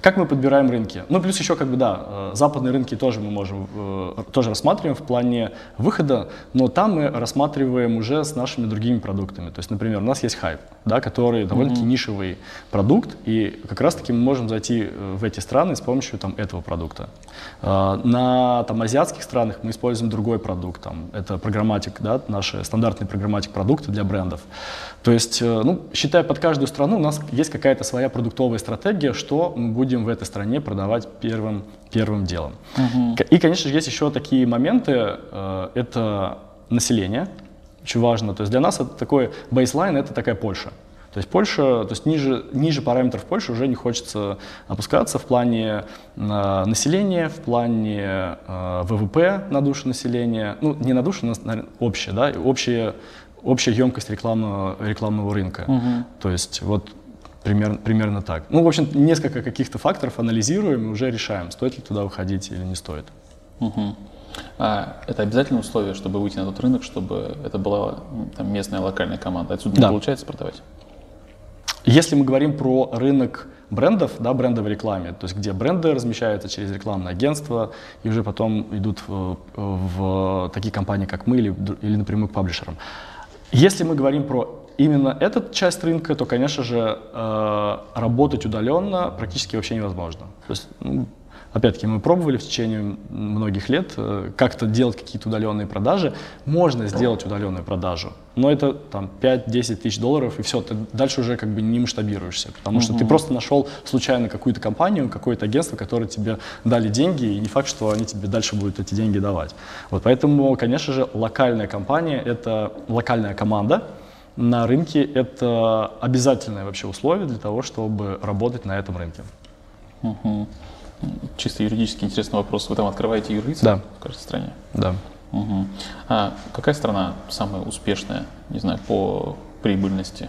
как мы подбираем рынки? Ну, плюс еще, как бы, да, э, западные рынки тоже мы можем, э, тоже рассматриваем в плане выхода, но там мы рассматриваем уже с нашими другими продуктами. То есть, например, у нас есть хайп, да, который довольно-таки mm-hmm. нишевый продукт, и как раз-таки мы можем зайти э, в эти страны с помощью там, этого продукта. На там, азиатских странах мы используем другой продукт, там, это программатик, да, наши стандартные программатик продукты для брендов. То есть, ну, считая под каждую страну, у нас есть какая-то своя продуктовая стратегия, что мы будем в этой стране продавать первым, первым делом. Угу. И, конечно же, есть еще такие моменты, э, это население, очень важно. То есть для нас это такой бейслайн, это такая Польша. То есть Польша, то есть ниже, ниже параметров Польши уже не хочется опускаться в плане э, населения, в плане э, ВВП на душу населения. Ну, не на душу, но общее, да, общая, общая емкость рекламного, рекламного рынка. Угу. То есть вот Примерно, примерно так. Ну, в общем, несколько каких-то факторов анализируем и уже решаем, стоит ли туда выходить или не стоит. Угу. А это обязательное условие, чтобы выйти на тот рынок, чтобы это была там, местная локальная команда. Отсюда не да. получается продавать? Если мы говорим про рынок брендов, да, брендовой рекламе, то есть где бренды размещаются через рекламное агентство и уже потом идут в, в такие компании, как мы, или, или напрямую к паблишерам. Если мы говорим про именно эта часть рынка, то, конечно же, э, работать удаленно практически вообще невозможно. То есть, опять-таки, мы пробовали в течение многих лет э, как-то делать какие-то удаленные продажи. Можно сделать удаленную продажу, но это там 5-10 тысяч долларов, и все, ты дальше уже как бы не масштабируешься, потому mm-hmm. что ты просто нашел случайно какую-то компанию, какое-то агентство, которое тебе дали деньги, и не факт, что они тебе дальше будут эти деньги давать. Вот поэтому, конечно же, локальная компания — это локальная команда, на рынке это обязательное вообще условие для того, чтобы работать на этом рынке. Угу. Чисто юридически интересный вопрос. Вы там открываете юрлица да. в каждой стране? Да. Угу. А какая страна самая успешная, не знаю, по прибыльности?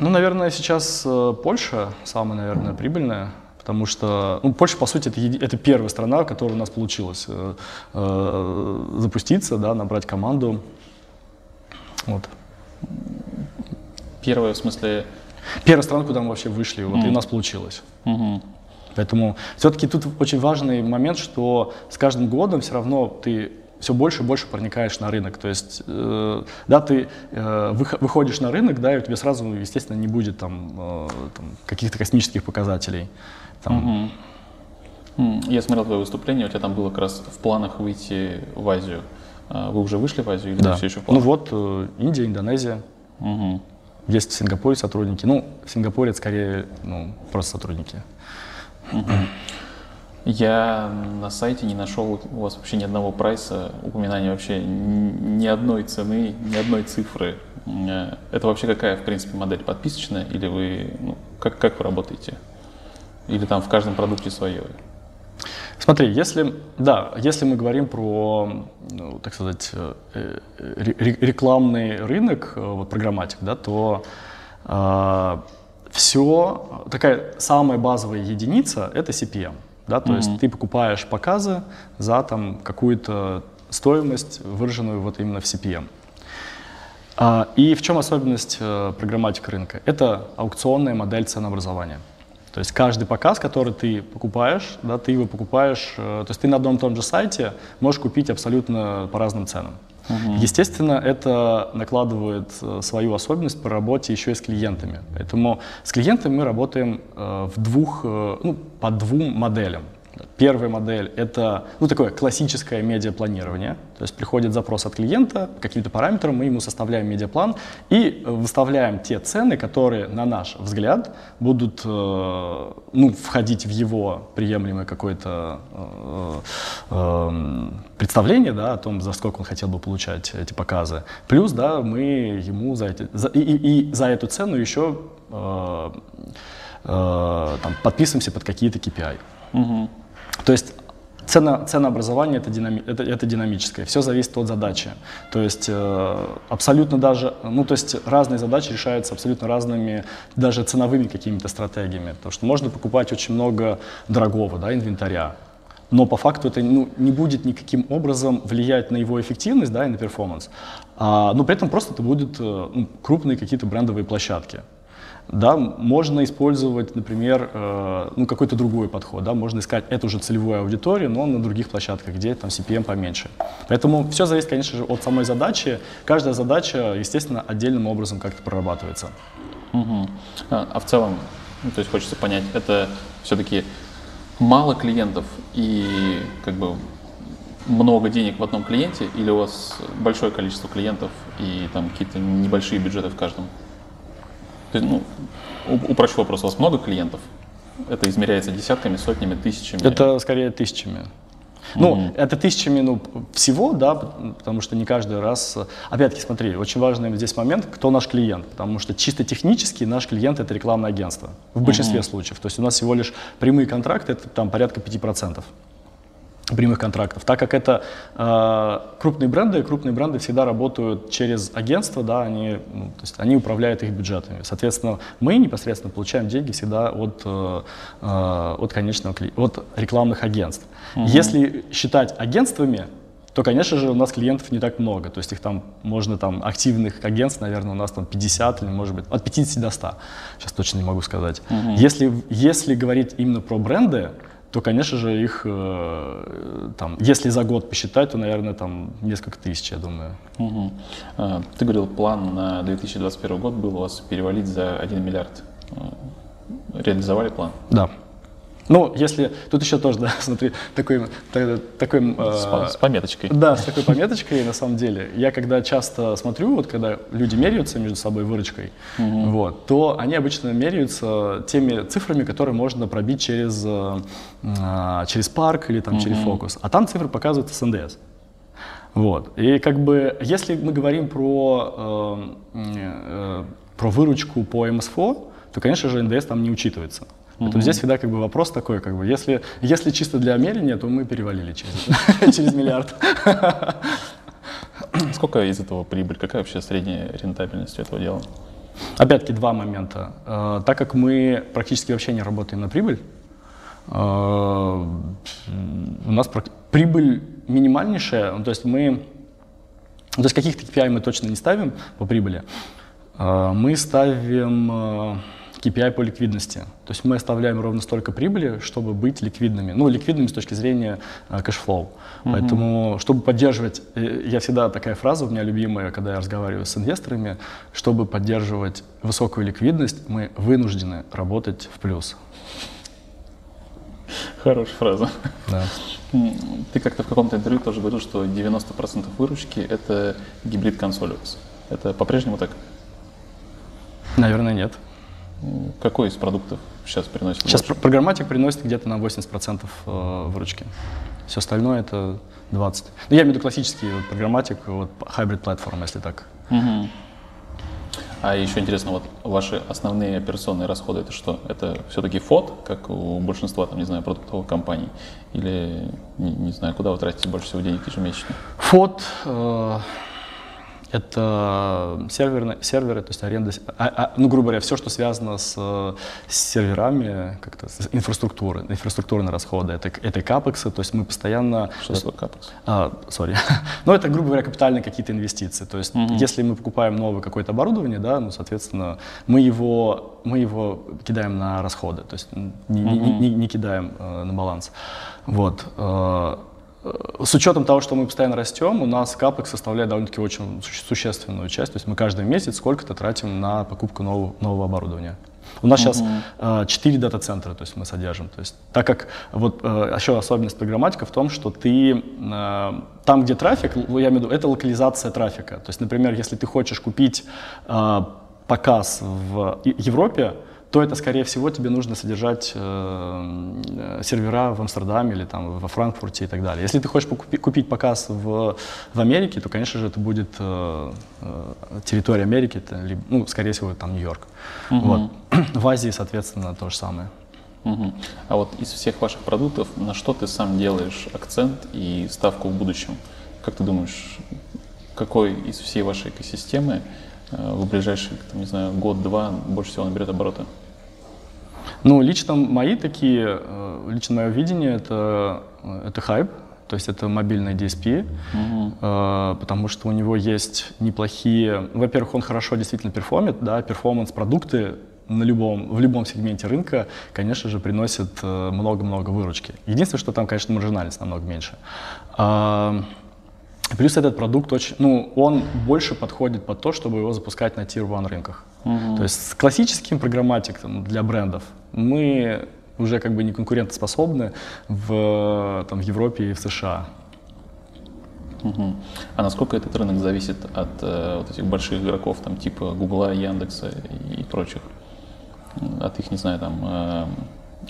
Ну, наверное, сейчас э, Польша самая, наверное, прибыльная. Потому что ну, Польша, по сути, это, это первая страна, в которой у нас получилось э, э, запуститься, да, набрать команду. Вот. Первая, в смысле... Первая страна, куда мы вообще вышли, вот, mm. и у нас получилось. Mm-hmm. Поэтому все-таки тут очень важный момент, что с каждым годом все равно ты все больше и больше проникаешь на рынок. То есть, э, да, ты э, выходишь на рынок, да, и у тебя сразу, естественно, не будет там, э, там каких-то космических показателей. Там. Угу. Я смотрел твое выступление, у тебя там было как раз в планах выйти в Азию. А вы уже вышли в Азию или да. все еще в планах? Ну вот, э, Индия, Индонезия. Угу. Есть в Сингапуре сотрудники. Ну, в Сингапуре это скорее ну, просто сотрудники. Я на сайте не нашел у вас вообще ни одного прайса, упоминания вообще ни одной цены, ни одной цифры. Это вообще какая, в принципе, модель подписочная или вы, ну, как, как вы работаете? Или там в каждом продукте свое? Смотри, если, да, если мы говорим про, ну, так сказать, э, э, рекламный рынок, э, вот программатик, да, то э, все, такая самая базовая единица — это CPM. Да, то mm-hmm. есть ты покупаешь показы за там какую-то стоимость, выраженную вот именно в CPM. А, и в чем особенность э, программатика рынка? Это аукционная модель ценообразования. То есть каждый показ, который ты покупаешь, да, ты его покупаешь, э, то есть ты на одном и том же сайте можешь купить абсолютно по разным ценам. Угу. Естественно, это накладывает э, свою особенность по работе еще и с клиентами. Поэтому с клиентами мы работаем э, в двух, ну, по двум моделям. Первая модель — это ну, такое классическое медиапланирование. То есть приходит запрос от клиента, каким-то параметрам, мы ему составляем медиаплан и выставляем те цены, которые, на наш взгляд, будут э, ну, входить в его приемлемое какое-то э, э, представление да, о том, за сколько он хотел бы получать эти показы. Плюс да, мы ему за, эти, за, и, и, и за эту цену еще э, э, там, подписываемся под какие-то KPI. Угу. То есть Цена, ценообразование это, динами, это, это динамическое, все зависит от задачи. То есть э, абсолютно даже, ну то есть разные задачи решаются абсолютно разными, даже ценовыми какими-то стратегиями. Потому что можно покупать очень много дорогого да, инвентаря, но по факту это ну, не будет никаким образом влиять на его эффективность да, и на перформанс. А, но при этом просто это будут э, ну, крупные какие-то брендовые площадки. Да, можно использовать, например, э, ну, какой-то другой подход. Да, можно искать эту же целевую аудиторию, но на других площадках, где там CPM поменьше. Поэтому все зависит, конечно же, от самой задачи. Каждая задача, естественно, отдельным образом как-то прорабатывается. Угу. А, а в целом, ну, то есть хочется понять, это все-таки мало клиентов и как бы много денег в одном клиенте, или у вас большое количество клиентов и там какие-то небольшие бюджеты в каждом? Ну, упрощу вопрос, у вас много клиентов? Это измеряется десятками, сотнями, тысячами? Это скорее тысячами. Ну, mm-hmm. это тысячами ну, всего, да, потому что не каждый раз... Опять-таки, смотри, очень важный здесь момент, кто наш клиент, потому что чисто технически наш клиент — это рекламное агентство в большинстве mm-hmm. случаев. То есть у нас всего лишь прямые контракты — это там порядка 5% прямых контрактов. Так как это э, крупные бренды, крупные бренды всегда работают через агентство, да, они, ну, то есть они управляют их бюджетами. Соответственно, мы непосредственно получаем деньги всегда от, э, э от конечного от рекламных агентств. Угу. Если считать агентствами, то, конечно же, у нас клиентов не так много. То есть их там можно там активных агентств, наверное, у нас там 50 или, может быть, от 50 до 100. Сейчас точно не могу сказать. Угу. Если, если говорить именно про бренды, то, конечно же, их, э, там, если за год посчитать, то, наверное, там несколько тысяч, я думаю. Угу. Ты говорил, план на 2021 год был у вас перевалить за 1 миллиард. Э, реализовали план? Да. Ну, если... Тут еще тоже, да, смотри, такой... такой с, с пометочкой. Да, с такой пометочкой, на самом деле. Я когда часто смотрю, вот когда люди меряются между собой выручкой, угу. вот, то они обычно меряются теми цифрами, которые можно пробить через, э, через парк или там угу. через фокус. А там цифры показывают с НДС. Вот. И как бы, если мы говорим про, э, э, про выручку по МСФО, то, конечно же, НДС там не учитывается. Поэтому здесь всегда как бы вопрос такой, как бы, если, если чисто для мерения, то мы перевалили через, через миллиард. Сколько из этого прибыль? Какая вообще средняя рентабельность этого дела? Опять-таки два момента. Э, так как мы практически вообще не работаем на прибыль, э, у нас прибыль минимальнейшая, то есть мы, то есть каких-то KPI мы точно не ставим по прибыли, э, мы ставим KPI по ликвидности. То есть мы оставляем ровно столько прибыли, чтобы быть ликвидными. Ну, ликвидными с точки зрения э, cash flow. Uh-huh. Поэтому, чтобы поддерживать, э, я всегда такая фраза у меня любимая, когда я разговариваю с инвесторами, чтобы поддерживать высокую ликвидность, мы вынуждены работать в плюс. Хорошая фраза. Да. Ты как-то в каком-то интервью тоже говорил, что 90% выручки — это гибрид консолиус. Это по-прежнему так? Наверное, нет. Какой из продуктов сейчас приносит Сейчас больше? программатик приносит где-то на 80% э, выручки. Все остальное это 20%. Ну, я имею в виду классический вот, программатик, вот, hybrid platform, если так. Угу. А еще интересно, вот ваши основные операционные расходы это что? Это все-таки фот, как у большинства, там, не знаю, продуктовых компаний? Или, не, не знаю, куда вы тратите больше всего денег ежемесячно? Фот, э, Это серверы, серверы то есть аренда, а, а, ну, грубо говоря, все, что связано с, с серверами, как-то с инфраструктурой, инфраструктурные расходы, это, это капексы, то есть мы постоянно... Что такое капекс? А, сори. ну, это, грубо говоря, капитальные какие-то инвестиции, то есть угу. если мы покупаем новое какое-то оборудование, да, ну, соответственно, мы его, мы его кидаем на расходы, то есть не, угу. не, не, не кидаем э, на баланс. Вот. Э, с учетом того, что мы постоянно растем, у нас капекс составляет довольно-таки очень существенную часть. То есть мы каждый месяц сколько-то тратим на покупку нового, нового оборудования. У нас сейчас uh-huh. э, 4 дата-центра, то есть мы содержим. То есть, так как вот э, еще особенность программатика в том, что ты э, там, где трафик, я имею в виду, это локализация трафика. То есть, например, если ты хочешь купить э, показ в Европе, то это, скорее всего, тебе нужно содержать э, сервера в Амстердаме или там во Франкфурте и так далее. Если ты хочешь покупи, купить показ в, в Америке, то, конечно же, это будет э, э, территория Америки, это, ну, скорее всего, там Нью-Йорк. Угу. Вот. В Азии, соответственно, то же самое. Угу. А вот из всех ваших продуктов, на что ты сам делаешь акцент и ставку в будущем? Как ты думаешь, какой из всей вашей экосистемы э, в ближайший, там, не знаю, год-два больше всего наберет обороты? Ну, лично мои такие, э, лично мое видение это, э, это хайп, то есть это мобильный DSP, угу. э, потому что у него есть неплохие, во-первых, он хорошо действительно перформит, да, performance-продукты на любом, в любом сегменте рынка, конечно же, приносят э, много-много выручки. Единственное, что там, конечно, маржинальность намного меньше. Э, Плюс этот продукт очень, ну, он больше подходит под то, чтобы его запускать на Tier 1 рынках. Угу. То есть с классическим программатиком для брендов мы уже как бы не конкурентоспособны в, там, в Европе и в США. Угу. А насколько этот рынок зависит от э, вот этих больших игроков, там типа Гугла, Яндекса и прочих? От их, не знаю, там э,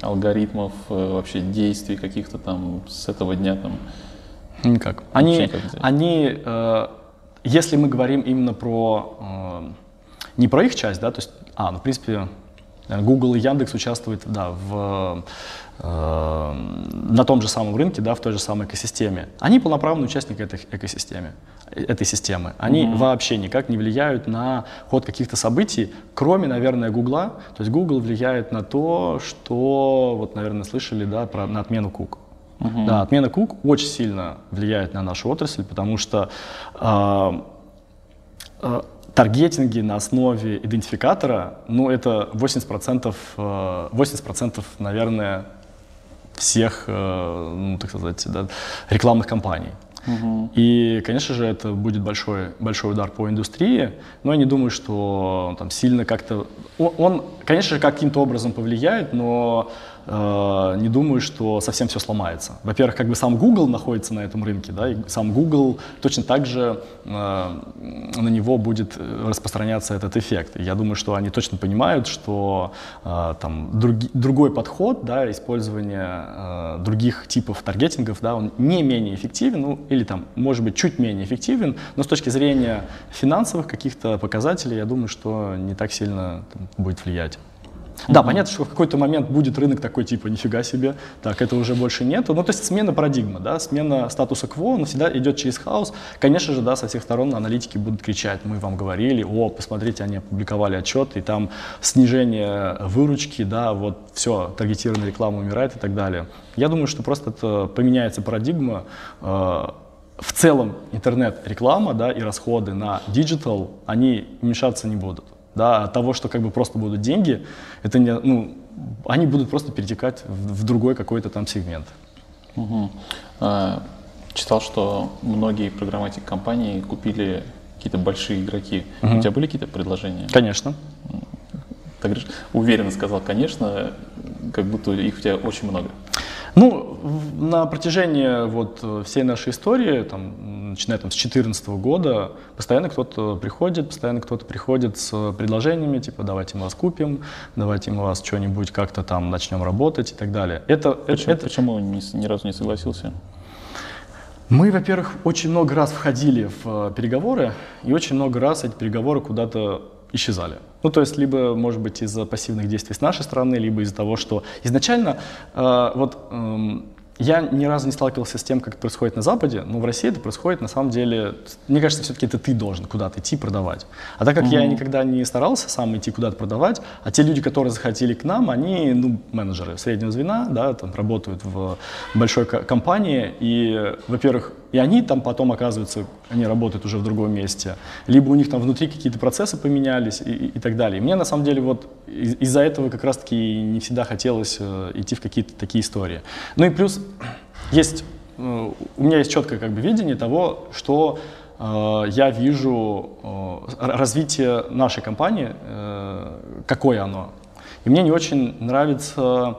алгоритмов, э, вообще действий каких-то там с этого дня там Никак. Они, они э, если мы говорим именно про, э, не про их часть, да, то есть, а, ну, в принципе, Google и Яндекс участвуют, да, в, э, на том же самом рынке, да, в той же самой экосистеме. Они полноправные участники этой экосистемы, этой системы. Они mm-hmm. вообще никак не влияют на ход каких-то событий, кроме, наверное, Гугла. То есть Google влияет на то, что, вот, наверное, слышали, да, про, на отмену кук. Угу. Да, отмена КУК очень сильно влияет на нашу отрасль, потому что э, э, таргетинги на основе идентификатора, ну, это 80%, э, 80% наверное, всех, э, ну, так сказать, да, рекламных кампаний. Угу. И, конечно же, это будет большой, большой удар по индустрии, но я не думаю, что там сильно как-то... Он, он конечно же, каким-то образом повлияет, но Э, не думаю, что совсем все сломается. Во-первых, как бы сам Google находится на этом рынке, да, и сам Google точно так же э, на него будет распространяться этот эффект. И я думаю, что они точно понимают, что э, там други, другой подход, да, использование э, других типов таргетингов, да, он не менее эффективен, ну, или там, может быть, чуть менее эффективен, но с точки зрения финансовых каких-то показателей, я думаю, что не так сильно там, будет влиять. Да, понятно, что в какой-то момент будет рынок такой типа нифига себе, так это уже больше нету. Ну, то есть смена парадигмы, да, смена статуса кво, он всегда идет через хаос. Конечно же, да, со всех сторон аналитики будут кричать, мы вам говорили, о, посмотрите, они опубликовали отчет, и там снижение выручки, да, вот все, таргетированная реклама умирает и так далее. Я думаю, что просто это поменяется парадигма, э, в целом интернет-реклама да, и расходы на digital, они уменьшаться не будут да, от того, что как бы просто будут деньги, это не, ну, они будут просто перетекать в, в другой какой-то там сегмент. Угу. А, читал, что многие программатик компании купили какие-то большие игроки. Угу. У тебя были какие-то предложения? Конечно. Так уверенно сказал, конечно, как будто их у тебя очень много. Ну, на протяжении вот всей нашей истории, там, начиная там, с 2014 года, постоянно кто-то приходит, постоянно кто-то приходит с предложениями, типа, давайте мы вас купим, давайте мы вас что-нибудь как-то там начнем работать и так далее. Это, почему, это, почему ни, ни разу не согласился? Мы, во-первых, очень много раз входили в переговоры, и очень много раз эти переговоры куда-то исчезали. Ну, то есть, либо, может быть, из-за пассивных действий с нашей стороны, либо из-за того, что изначально э, вот э, я ни разу не сталкивался с тем, как это происходит на Западе, но в России это происходит на самом деле, мне кажется, все-таки это ты должен куда-то идти продавать. А так как mm-hmm. я никогда не старался сам идти куда-то продавать, а те люди, которые заходили к нам, они, ну, менеджеры среднего звена, да, там работают в большой компании, и, во-первых, и они там потом оказываются, они работают уже в другом месте, либо у них там внутри какие-то процессы поменялись и, и, и так далее. Мне на самом деле вот из- из-за этого как раз-таки не всегда хотелось э, идти в какие-то такие истории. Ну и плюс есть, э, у меня есть четкое как бы видение того, что э, я вижу э, развитие нашей компании, э, какое оно. И мне не очень нравится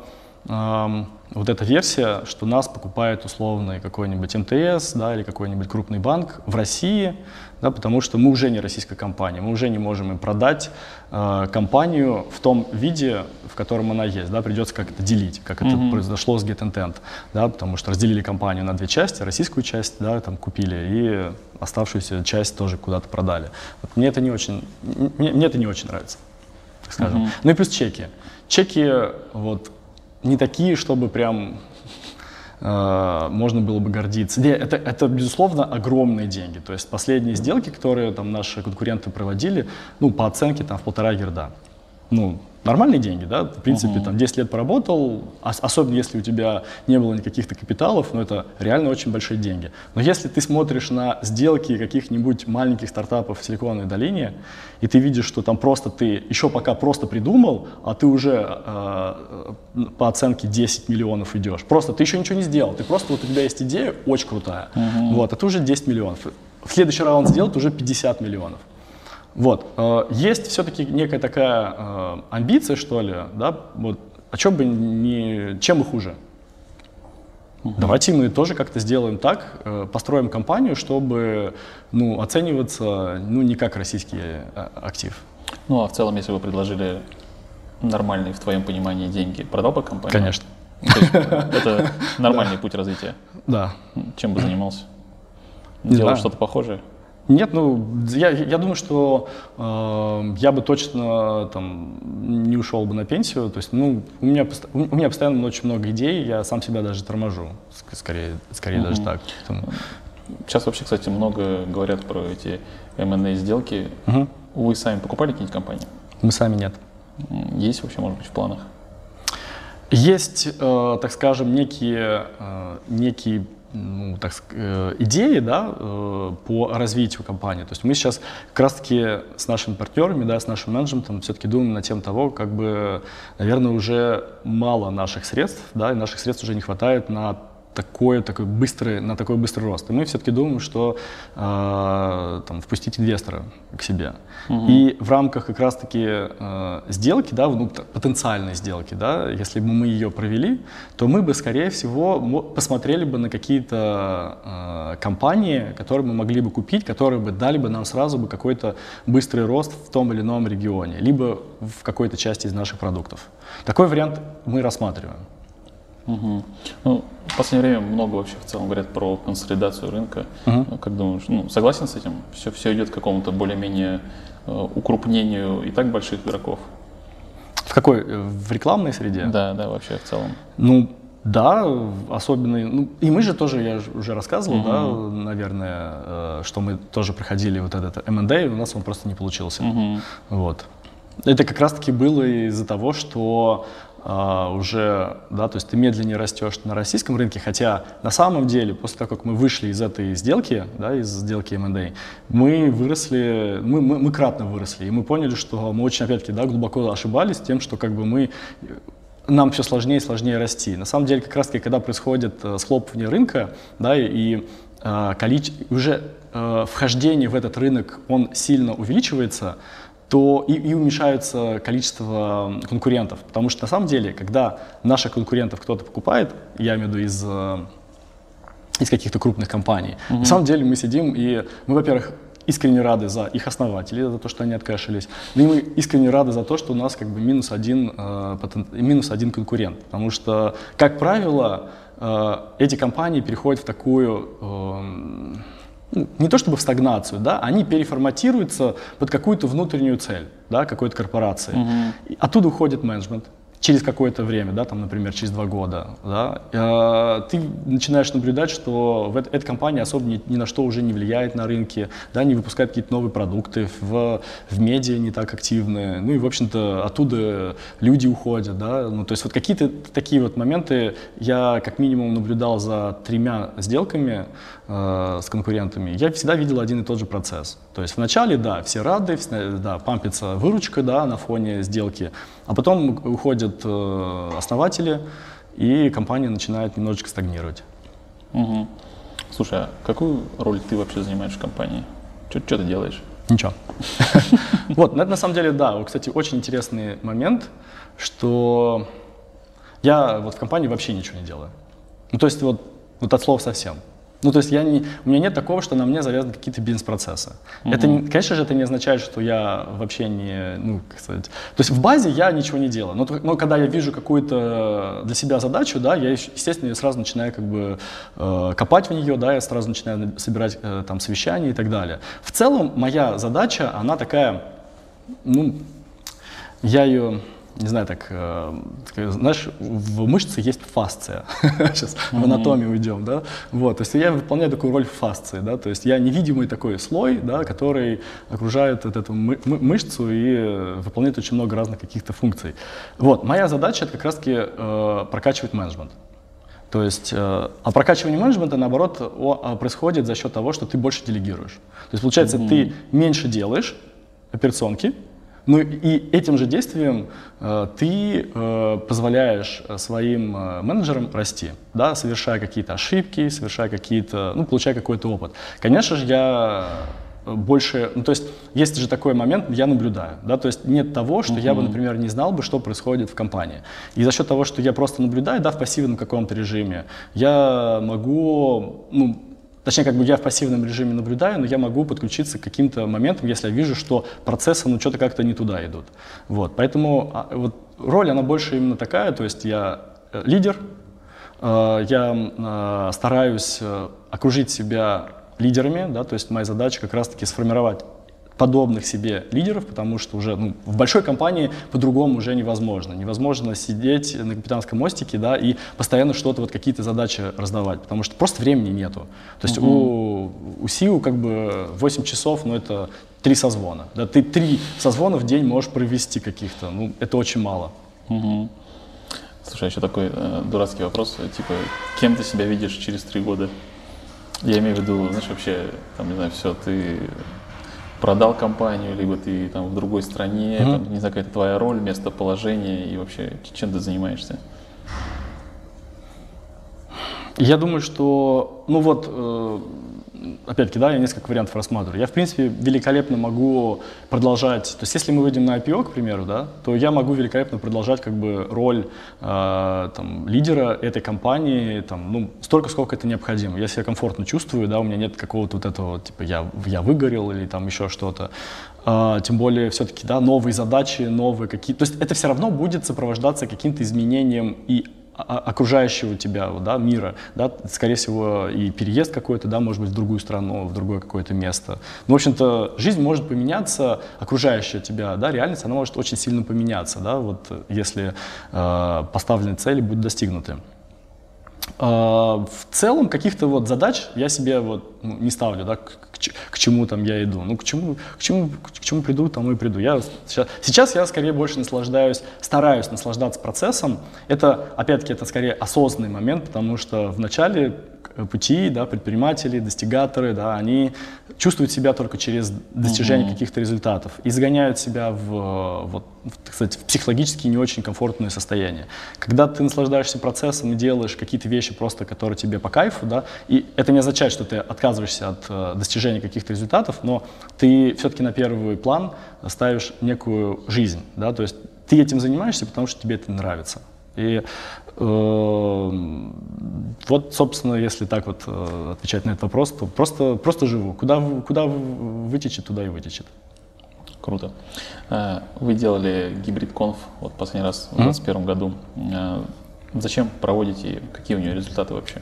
э, вот эта версия, что нас покупает условный какой-нибудь МТС да, или какой-нибудь крупный банк в России, да, потому что мы уже не российская компания, мы уже не можем им продать э, компанию в том виде, в котором она есть. Да, придется как-то делить, как это mm-hmm. произошло с GetIntent, да, потому что разделили компанию на две части, российскую часть да, там, купили и оставшуюся часть тоже куда-то продали. Вот мне, это не очень, мне, мне это не очень нравится, так скажем. Mm-hmm. Ну и плюс чеки. Чеки, вот, не такие, чтобы прям э, можно было бы гордиться. Не, это, это, безусловно, огромные деньги. То есть последние сделки, которые там наши конкуренты проводили, ну, по оценке там в полтора герда. Ну, нормальные деньги, да, в принципе, uh-huh. там 10 лет поработал, особенно если у тебя не было никаких-то капиталов, но ну, это реально очень большие деньги. Но если ты смотришь на сделки каких-нибудь маленьких стартапов в Силиконовой долине, и ты видишь, что там просто ты еще пока просто придумал, а ты уже э, по оценке 10 миллионов идешь. Просто ты еще ничего не сделал, ты просто вот у тебя есть идея очень крутая, uh-huh. вот, а ты уже 10 миллионов. В следующий раунд сделал, ты уже 50 миллионов. Вот. Э, есть все-таки некая такая э, амбиция, что ли, да, вот, о чем бы не, чем мы хуже? Угу. Давайте мы тоже как-то сделаем так, э, построим компанию, чтобы ну, оцениваться ну, не как российский актив. Ну а в целом, если бы предложили нормальные в твоем понимании деньги, продал бы компанию? Конечно. Это нормальный путь развития? Да. Чем бы занимался? Делал что-то похожее? Нет, ну, я, я думаю, что э, я бы точно там не ушел бы на пенсию. То есть, ну, у меня, у меня постоянно очень много идей, я сам себя даже торможу, скорее, скорее угу. даже так. Там. Сейчас вообще, кстати, много говорят про эти M&A сделки. Угу. Вы сами покупали какие-нибудь компании? Мы сами нет. Есть вообще, может быть, в планах? Есть, э, так скажем, некие, э, некие ну, так, э, идеи да, э, по развитию компании. То есть мы сейчас как раз-таки с нашими партнерами, да, с нашим менеджментом все-таки думаем на тем того, как бы, наверное, уже мало наших средств, да, и наших средств уже не хватает на такой, такой быстрый, на такой быстрый рост. И мы все-таки думаем, что э, там, впустить инвестора к себе. Угу. И в рамках как раз-таки э, сделки, да, ну, потенциальной сделки, да, если бы мы ее провели, то мы бы, скорее всего, посмотрели бы на какие-то э, компании, которые мы могли бы купить, которые бы дали бы нам сразу бы какой-то быстрый рост в том или ином регионе, либо в какой-то части из наших продуктов. Такой вариант мы рассматриваем. Угу. Ну, в последнее время много вообще в целом говорят про консолидацию рынка. Угу. Как думаешь, ну, согласен с этим? Все, все идет к какому-то более-менее э, укрупнению и так больших игроков? В какой? В рекламной среде? Да, да, вообще в целом. Ну, да, особенно, ну, и мы же тоже, я уже рассказывал, uh да, наверное, э, что мы тоже проходили вот этот M&A, у нас он просто не получился, uh вот. Это как раз-таки было из-за того, что а, уже, да, то есть ты медленнее растешь на российском рынке, хотя на самом деле после того, как мы вышли из этой сделки, да, из сделки M&A, мы выросли, мы, мы, мы кратно выросли, и мы поняли, что мы очень, опять-таки, да, глубоко ошибались тем, что как бы мы нам все сложнее и сложнее расти. На самом деле, как раз-таки, когда происходит э, схлопывание рынка, да, и, э, количество, уже э, вхождение в этот рынок, он сильно увеличивается, то и, и уменьшается количество конкурентов. Потому что на самом деле, когда наших конкурентов кто-то покупает, я имею в виду из, э, из каких-то крупных компаний, mm-hmm. на самом деле мы сидим и мы, во-первых, искренне рады за их основателей, за то, что они откашились. Ну и мы искренне рады за то, что у нас как бы минус один, э, минус один конкурент. Потому что, как правило, э, эти компании переходят в такую... Э, не то чтобы в стагнацию, да, они переформатируются под какую-то внутреннюю цель, да, какой-то корпорации. Угу. Оттуда уходит менеджмент. через какое-то время, да, там, например, через два года, да, э, ты начинаешь наблюдать, что в, эта компания особо ни, ни на что уже не влияет на рынке, да, не выпускает какие-то новые продукты, в, в медиа не так активны, ну и, в общем-то, оттуда люди уходят, да, ну, то есть вот какие-то такие вот моменты я как минимум наблюдал за тремя сделками э, с конкурентами, я всегда видел один и тот же процесс. То есть вначале, да, все рады, да, пампится выручка, да, на фоне сделки, а потом уходят э, основатели, и компания начинает немножечко стагнировать. Угу. Слушай, а какую роль ты вообще занимаешь в компании? Что ты делаешь? Ничего. Вот, на самом деле, да, кстати, очень интересный момент, что я вот в компании вообще ничего не делаю. Ну, то есть вот, вот от слова совсем. Ну, то есть я не, у меня нет такого, что на мне завязаны какие-то бизнес-процессы. Угу. Это, конечно же, это не означает, что я вообще не, ну, как сказать, то есть в базе я ничего не делаю. Но, но когда я вижу какую-то для себя задачу, да, я, естественно, я сразу начинаю как бы э, копать в нее, да, я сразу начинаю собирать э, там совещания и так далее. В целом моя задача, она такая, ну, я ее не знаю, так, э, знаешь, в мышце есть фасция. Сейчас mm-hmm. в анатомию уйдем, да. Вот, то есть я выполняю такую роль фасции, да, то есть я невидимый такой слой, да, который окружает вот эту мы- мышцу и выполняет очень много разных каких-то функций. Вот, моя задача это как раз-таки э, прокачивать менеджмент. То есть, э, а прокачивание менеджмента, наоборот, о, а, происходит за счет того, что ты больше делегируешь. То есть, получается, mm-hmm. ты меньше делаешь операционки, ну и этим же действием э, ты э, позволяешь э, своим э, менеджерам расти, да, совершая какие-то ошибки, совершая какие-то, ну, получая какой-то опыт. Конечно же, я больше, ну то есть есть же такой момент, я наблюдаю, да, то есть нет того, что uh-huh. я бы, например, не знал бы, что происходит в компании. И за счет того, что я просто наблюдаю, да, в пассивном каком-то режиме, я могу, ну, Точнее, как бы я в пассивном режиме наблюдаю, но я могу подключиться к каким-то моментам, если я вижу, что процессы, ну, что-то как-то не туда идут. Вот, поэтому а, вот, роль, она больше именно такая, то есть я э, лидер, э, я э, стараюсь окружить себя лидерами, да, то есть моя задача как раз-таки сформировать подобных себе лидеров, потому что уже ну, в большой компании по-другому уже невозможно. Невозможно сидеть на капитанском мостике да, и постоянно что-то, вот какие-то задачи раздавать, потому что просто времени нету. То есть угу. у, у СИУ как бы 8 часов, но ну, это три созвона. Да, ты три созвона в день можешь провести каких-то, ну это очень мало. Угу. Слушай, еще такой э, дурацкий вопрос, типа, кем ты себя видишь через три года? Я имею в виду, знаешь, вообще, там, не знаю, все, ты продал компанию, либо ты там в другой стране, mm-hmm. там, не знаю, какая-то твоя роль, местоположение и вообще чем ты занимаешься? Я думаю, что, ну вот, э, опять-таки, да, я несколько вариантов рассматриваю. Я, в принципе, великолепно могу продолжать, то есть если мы выйдем на IPO, к примеру, да, то я могу великолепно продолжать как бы роль э, там, лидера этой компании, там, ну, столько, сколько это необходимо. Я комфортно чувствую, да, у меня нет какого-то вот этого, типа, я, я выгорел или там еще что-то, Uh, тем более все-таки да, новые задачи, новые какие то есть это все равно будет сопровождаться каким-то изменением и окружающего тебя да, мира, да, скорее всего, и переезд какой-то, да, может быть, в другую страну, в другое какое-то место. Но, в общем-то, жизнь может поменяться, окружающая тебя, да, реальность, она может очень сильно поменяться, да, вот если э, поставленные цели будут достигнуты. А, в целом каких-то вот задач я себе вот ну, не ставлю, да, к, к, чему там я иду. Ну, к чему, к чему, к чему приду, тому и приду. Я сейчас, сейчас я скорее больше наслаждаюсь, стараюсь наслаждаться процессом. Это, опять-таки, это скорее осознанный момент, потому что в начале пути, да, предприниматели, достигаторы, да, они чувствуют себя только через достижение mm-hmm. каких-то результатов и загоняют себя в, вот, в, кстати, в психологически не очень комфортное состояние. Когда ты наслаждаешься процессом и делаешь какие-то вещи просто, которые тебе по кайфу, да, и это не означает, что ты отказываешься от э, достижения каких-то результатов, но ты все-таки на первый план ставишь некую жизнь, да, то есть ты этим занимаешься, потому что тебе это нравится. И э, вот, собственно, если так вот э, отвечать на этот вопрос, то просто, просто живу. Куда, куда вытечет, туда и вытечет. Круто. Э, вы делали гибрид конф вот последний раз в 2021 mm-hmm. году. Э, зачем проводите? Какие у нее результаты вообще?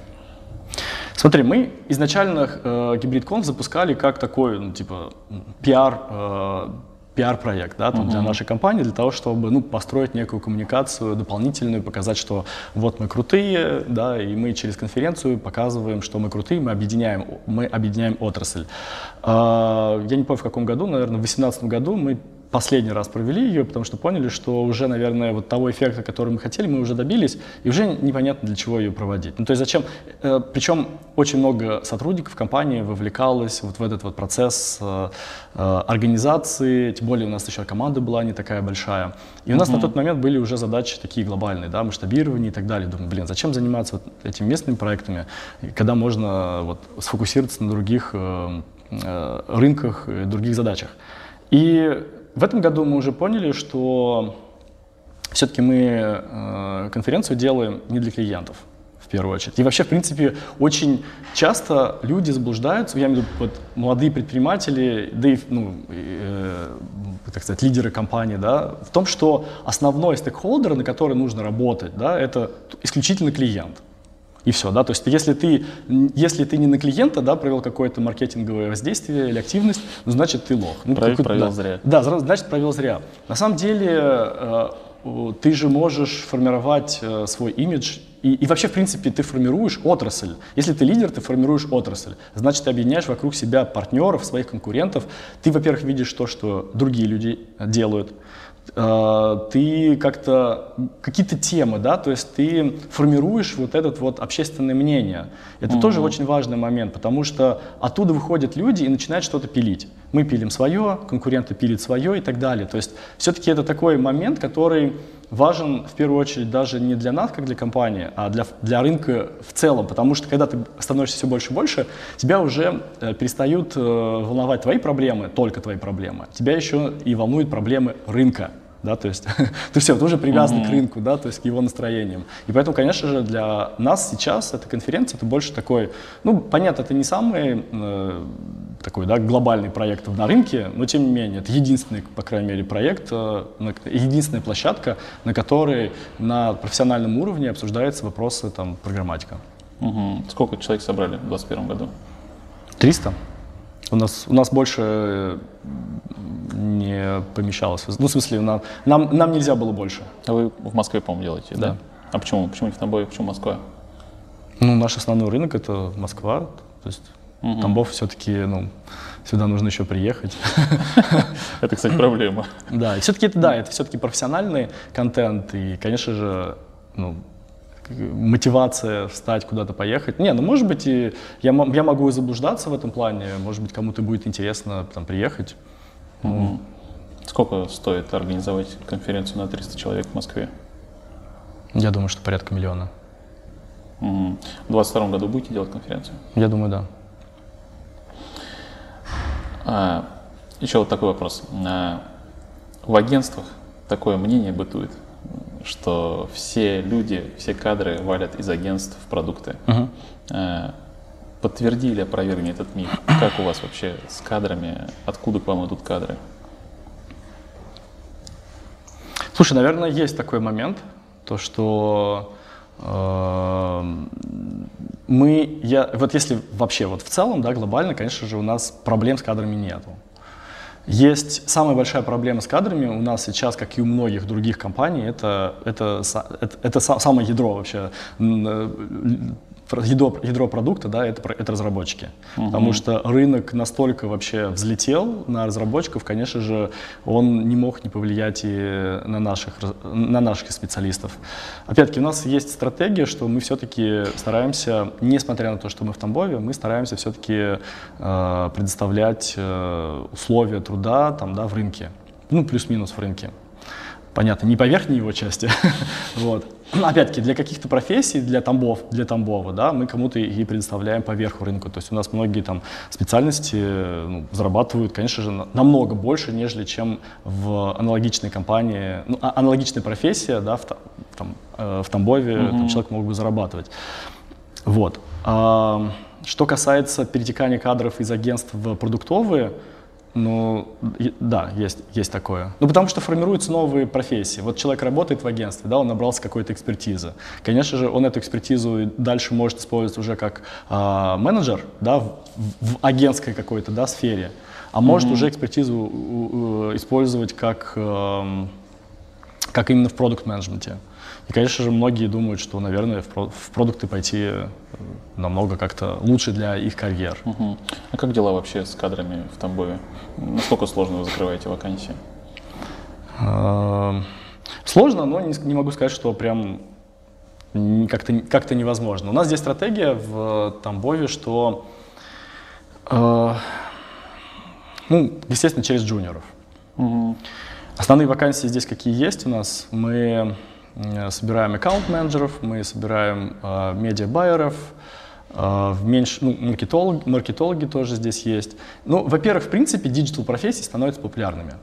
Смотри, мы изначально э, гибрид конф запускали как такой, ну, типа, пиар э, пиар-проект да, там, для нашей компании, для того, чтобы ну, построить некую коммуникацию дополнительную, показать, что вот мы крутые, да, и мы через конференцию показываем, что мы крутые, мы объединяем, мы объединяем отрасль. А, я не помню, в каком году, наверное, в 2018 году мы последний раз провели ее, потому что поняли, что уже, наверное, вот того эффекта, который мы хотели, мы уже добились, и уже непонятно, для чего ее проводить. Ну, то есть зачем? Э, причем очень много сотрудников компании вовлекалось вот в этот вот процесс э, э, организации, тем более у нас еще команда была не такая большая. И у нас mm-hmm. на тот момент были уже задачи такие глобальные, да, масштабирование и так далее. Думаю, блин, зачем заниматься вот этими местными проектами, когда можно вот сфокусироваться на других рынках, других задачах. И в этом году мы уже поняли, что все-таки мы э, конференцию делаем не для клиентов в первую очередь. И вообще, в принципе, очень часто люди заблуждаются, я имею в виду вот, молодые предприниматели, да и, ну, э, так сказать, лидеры компании, да, в том, что основной стейкхолдер, на который нужно работать, да, это исключительно клиент и все, да, то есть если ты, если ты не на клиента, да, провел какое-то маркетинговое воздействие или активность, ну, значит, ты лох. Ну, провел, провел да, зря. Да, значит, провел зря. На самом деле, э, ты же можешь формировать э, свой имидж и, и вообще, в принципе, ты формируешь отрасль. Если ты лидер, ты формируешь отрасль. Значит, ты объединяешь вокруг себя партнеров, своих конкурентов. Ты, во-первых, видишь то, что другие люди делают. Э, ты как-то какие-то темы, да, то есть ты формируешь вот это вот общественное мнение. Это mm-hmm. тоже очень важный момент, потому что оттуда выходят люди и начинают что-то пилить. Мы пилим свое, конкуренты пилят свое и так далее. То есть все-таки это такой момент, который важен в первую очередь даже не для нас, как для компании, а для, для рынка в целом. Потому что когда ты становишься все больше и больше, тебя уже э, перестают э, волновать твои проблемы, только твои проблемы. Тебя еще и волнуют проблемы рынка да, то есть ты все, ты уже привязан mm-hmm. к рынку, да, то есть к его настроениям. И поэтому, конечно же, для нас сейчас эта конференция, это больше такой, ну, понятно, это не самый э, такой, да, глобальный проект на рынке, но тем не менее, это единственный, по крайней мере, проект, э, единственная площадка, на которой на профессиональном уровне обсуждаются вопросы там программатика. Угу. Сколько человек собрали в 2021 году? 300. У нас, у нас больше не помещалось. Ну, в смысле, нам, нам, нам нельзя было больше. А вы в Москве, по-моему, делаете, да? да? А почему? Почему не в Тамбове, почему Москва? Ну, наш основной рынок — это Москва. То есть угу. Тамбов все-таки, ну, сюда нужно еще приехать. Это, кстати, проблема. Да, и все-таки это, да, это все-таки профессиональный контент, и, конечно же, ну, мотивация встать куда-то поехать. Не, ну может быть и я, я могу и заблуждаться в этом плане, может быть кому-то будет интересно там приехать. Ну, Сколько стоит организовать конференцию на 300 человек в Москве? Я думаю, что порядка миллиона. Угу. В 2022 году будете делать конференцию? Я думаю, да. А, еще вот такой вопрос. А, в агентствах такое мнение бытует, что все люди, все кадры валят из агентств в продукты. Угу. А, подтверди или опровергни этот миф? Как у вас вообще с кадрами? Откуда к вам идут кадры? Слушай, наверное, есть такой момент, то что э, мы, я, вот если вообще вот в целом, да, глобально, конечно же, у нас проблем с кадрами нету. Есть самая большая проблема с кадрами у нас сейчас, как и у многих других компаний, это, это, это, это самое ядро вообще э, ядро, ядро продукта, да, это, это разработчики. Угу. Потому что рынок настолько вообще взлетел на разработчиков, конечно же, он не мог не повлиять и на наших, на наших специалистов. Опять-таки, у нас есть стратегия, что мы все-таки стараемся, несмотря на то, что мы в Тамбове, мы стараемся все-таки э, предоставлять э, условия труда там, да, в рынке. Ну, плюс-минус в рынке понятно, не по верхней его части, вот. Опять-таки, для каких-то профессий, для Тамбов, для Тамбова, да, мы кому-то и предоставляем по верху рынку. То есть у нас многие там специальности ну, зарабатывают, конечно же, намного больше, нежели чем в аналогичной компании, ну, а, аналогичная профессия, да, в, там, э, в Тамбове mm-hmm. там, человек мог бы зарабатывать. Вот. А, что касается перетекания кадров из агентств в продуктовые, Ну, да, есть, есть такое. Ну, потому что формируются новые профессии. Вот человек работает в агентстве, да, он набрался какой-то экспертизы. Конечно же, он эту экспертизу дальше может использовать уже как а, менеджер, да, в, в агентской какой-то, да, сфере. А может уже экспертизу у- использовать как, эм, как именно в продукт-менеджменте. И, конечно же, многие думают, что, наверное, в, про- в продукты пойти э, намного как-то лучше для их карьер. Мгм. А как дела вообще с кадрами в Тамбове? Насколько сложно вы закрываете вакансии? Эм, Сложно, но не, не могу сказать, что прям как-то как невозможно. У нас здесь стратегия в Тамбове, что, э, ну, естественно, через джуниоров. Мгм. Основные вакансии здесь какие есть у нас? Мы собираем аккаунт-менеджеров, мы собираем э, медиа-байеров, э, в меньш- ну, маркетолог- маркетологи тоже здесь есть. Ну, во-первых, в принципе, digital-профессии становятся популярными.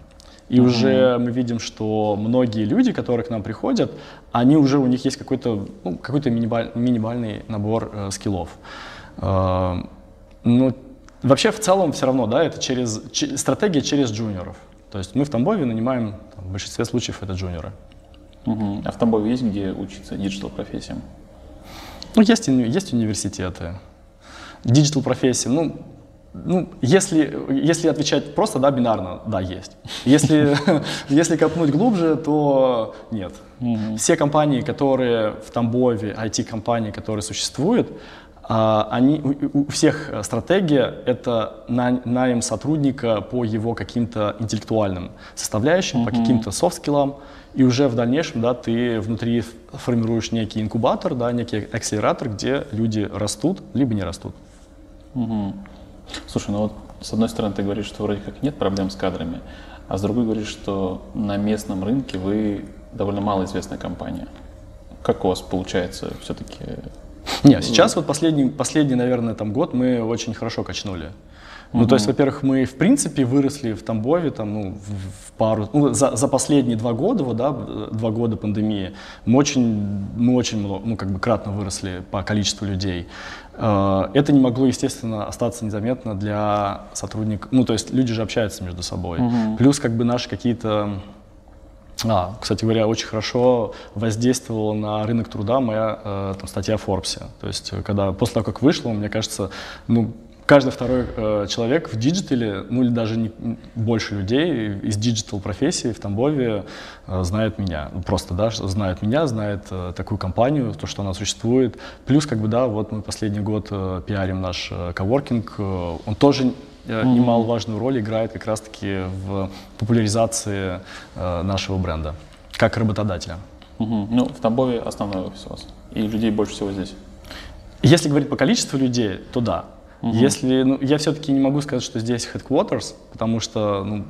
И уже мы видим, что многие люди, которые к нам приходят, они уже, у них есть какой-то, ну, какой-то минималь- минимальный набор э, скиллов. Э, ну, вообще, в целом, все равно, да, это через, че- стратегия через джуниоров. То есть мы в Тамбове нанимаем, там, в большинстве случаев, это джуниоры. Мгм. А в Тамбове есть где учиться digital профессиям? Ну, есть, есть университеты. Digital профессии, ну, ну, если, если отвечать просто, да, бинарно, да, есть. Если, если копнуть глубже, то нет. Все компании, которые в Тамбове, IT-компании, которые существуют, а, они, у, у всех э, стратегия — это на- найм сотрудника по его каким-то интеллектуальным составляющим, по каким-то софт-скиллам, и уже в дальнейшем да, ты внутри формируешь некий инкубатор, да, некий акселератор, где люди растут, либо не растут. Мгм. Слушай, ну вот с одной стороны ты говоришь, что вроде как нет проблем с кадрами, а с другой говоришь, что на местном рынке вы довольно малоизвестная компания. Как у вас получается все-таки? Не, сейчас вот последний, последний, наверное, там год мы очень хорошо качнули. Ну, то есть, во-первых, мы, в принципе, выросли в Тамбове, там, ну, в, в пару, ну, за, за последние два года, вот, да, два года пандемии, мы очень, мы очень много, ну, как бы кратно выросли по количеству людей. Э, Это не могло, естественно, остаться незаметно для сотрудников, ну, то есть люди же общаются между собой. Плюс, как бы, наши какие-то а, кстати говоря, очень хорошо воздействовала на рынок труда моя э, там, статья в Forbes. То есть, э, когда после того, как вышла, мне кажется, ну, каждый второй э, человек в диджитале, ну или даже не, больше людей из digital профессии в Тамбове э, знает меня. Ну, Просто, да, знает меня, знает э, такую компанию, то, что она существует. Плюс, как бы, да, вот мы последний год э, пиарим наш э, коворкинг. э, он тоже э, немаловажную роль играет как раз-таки в популяризации э, нашего бренда как работодателя. Мгм. Ну, в Тамбове основной офис у вас. И людей больше всего здесь. Если говорить по количеству людей, то да. Если, ну, я все-таки не могу сказать, что здесь headquarters, потому что, ну,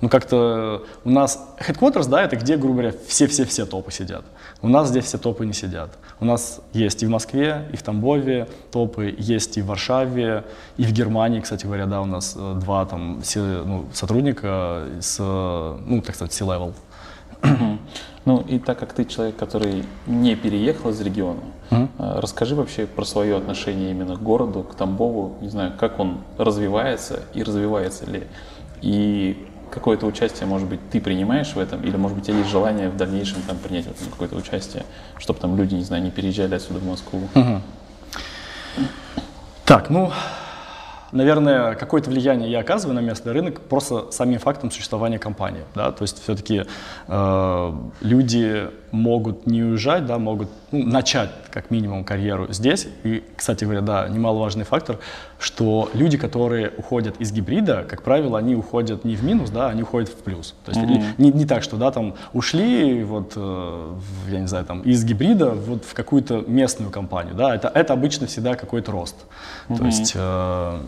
ну как-то у нас headquarters, да, это где, грубо говоря, все-все-все топы сидят. У нас здесь все топы не сидят. У нас есть и в Москве, и в Тамбове топы, есть и в Варшаве, и в Германии, кстати говоря, да, у нас э, два там ну, сотрудника с, э, ну, так сказать, C-level. Ну, и так как ты человек, который не переехал из региона, э, расскажи вообще про свое отношение именно к городу, к Тамбову, не знаю, как он развивается и развивается ли, и какое-то участие, может быть, ты принимаешь в этом, или, может быть, у тебя есть желание в дальнейшем там принять в этом какое-то участие, чтобы там люди, не знаю, не переезжали отсюда в Москву. Так, ну, наверное, какое-то влияние я оказываю на местный рынок просто самим фактом существования компании. Да? То есть все-таки э, люди могут не уезжать, да, могут ну, начать как минимум карьеру здесь. И, кстати говоря, да, немаловажный фактор, что люди, которые уходят из гибрида, как правило, они уходят не в минус, да, они уходят в плюс. То есть Мгм. не, не так, что да, там ушли вот, э, я не знаю, там, из гибрида вот в какую-то местную компанию. Да, это, это обычно всегда какой-то рост. То есть э,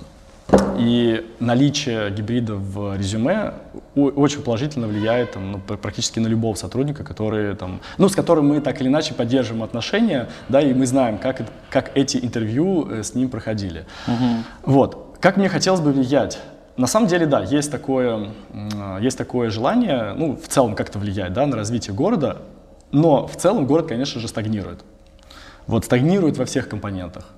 и наличие гибрида в резюме очень положительно влияет там, ну, пр- практически на любого сотрудника, который, там, ну, с которым мы так или иначе поддерживаем отношения, да, и мы знаем, как, как эти интервью э, с ним проходили. Вот. Как мне хотелось бы влиять? На самом деле, да, есть такое, м, есть такое желание, ну, в целом как-то влиять, да, на развитие города, но в целом город, конечно же, стагнирует. Вот стагнирует во всех компонентах.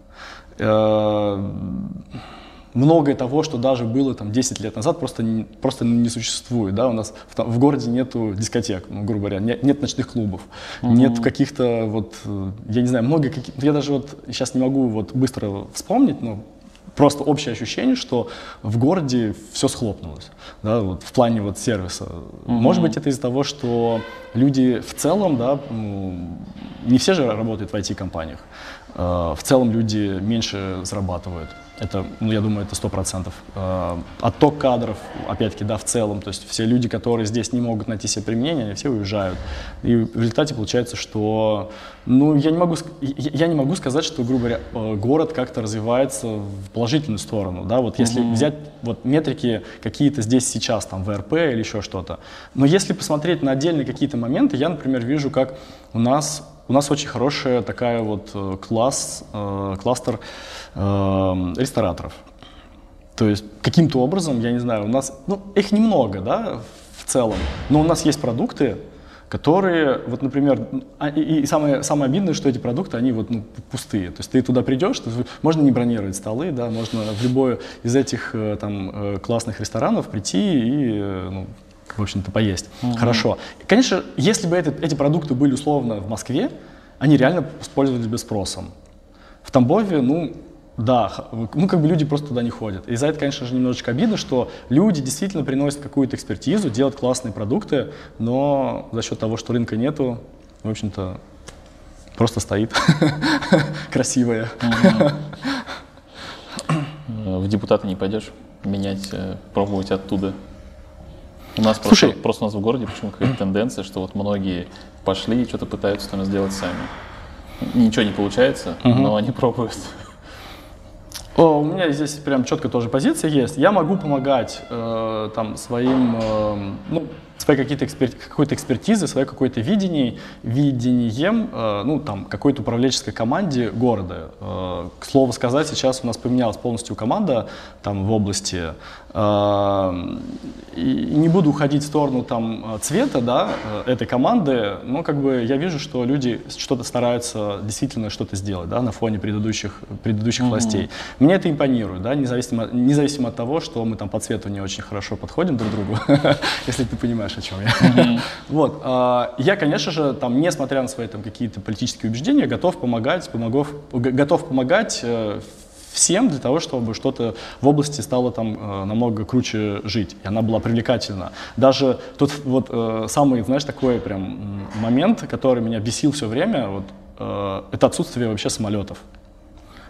Многое того, что даже было там 10 лет назад, просто не, просто не существует. Да? У нас в, в городе нету дискотек, ну, грубо говоря, нет, нет ночных клубов, mm-hmm. нет каких-то вот, э, я не знаю, много каких я даже вот сейчас не могу вот быстро вспомнить, но просто общее ощущение, что в городе все схлопнулось, да, вот в плане вот сервиса. Mm-hmm. Может быть, это из-за того, что люди в целом, да, не все же работают в IT-компаниях, э, в целом люди меньше зарабатывают. Это, ну, я думаю, это сто процентов. Э, отток кадров, опять-таки, да, в целом. То есть все люди, которые здесь не могут найти себе применение, они все уезжают. И в результате получается, что, ну, я не могу, я не могу сказать, что, грубо говоря, э, город как-то развивается в положительную сторону, да. Вот если mm-hmm. взять вот метрики какие-то здесь сейчас, там, ВРП или еще что-то. Но если посмотреть на отдельные какие-то моменты, я, например, вижу, как у нас у нас очень хорошая такая вот э, класс, э, кластер э, рестораторов. То есть каким-то образом, я не знаю, у нас, ну, их немного, да, в целом, но у нас есть продукты, которые, вот, например, а, и, и самое, самое обидное, что эти продукты, они вот ну, пустые. То есть ты туда придешь, ты, можно не бронировать столы, да, можно в любой из этих там классных ресторанов прийти и ну, в общем-то, поесть. Угу. Хорошо. Конечно, если бы это, эти продукты были условно в Москве, они реально использовались бы спросом. В Тамбове, ну, да, ну как бы люди просто туда не ходят. И за это, конечно же, немножечко обидно, что люди действительно приносят какую-то экспертизу, делают классные продукты, но за счет того, что рынка нету, в общем-то, просто стоит красивая. В депутаты не пойдешь менять, э, пробовать оттуда у нас Слушай, просто, просто у нас в городе почему какая-то тенденция, что вот многие пошли и что-то пытаются там сделать сами. Ничего не получается, угу. но они пробуют. О, у меня здесь прям четко тоже позиция есть. Я могу помогать э, там своим, э, ну, своей какие-то экспер... какой-то экспертизы, своей какой-то видение, видением, э, ну, там, какой-то управленческой команде города. Э, к слову сказать, сейчас у нас поменялась полностью команда там в области. Э, и не буду уходить в сторону там цвета, да, э, этой команды, но как бы я вижу, что люди что-то стараются действительно что-то сделать, да, на фоне предыдущих, предыдущих mm-hmm. властей. Мне это импонирует, да, независимо, независимо от того, что мы там по цвету не очень хорошо подходим друг к другу, если ты понимаешь, о чем я. Mm-hmm. вот. Э, я, конечно же, там, несмотря на свои там какие-то политические убеждения, готов помогать, помогов, готов помогать э, всем для того, чтобы что-то в области стало там э, намного круче жить, и она была привлекательна. Даже тут вот э, самый, знаешь, такой прям момент, который меня бесил все время, вот, э, это отсутствие вообще самолетов.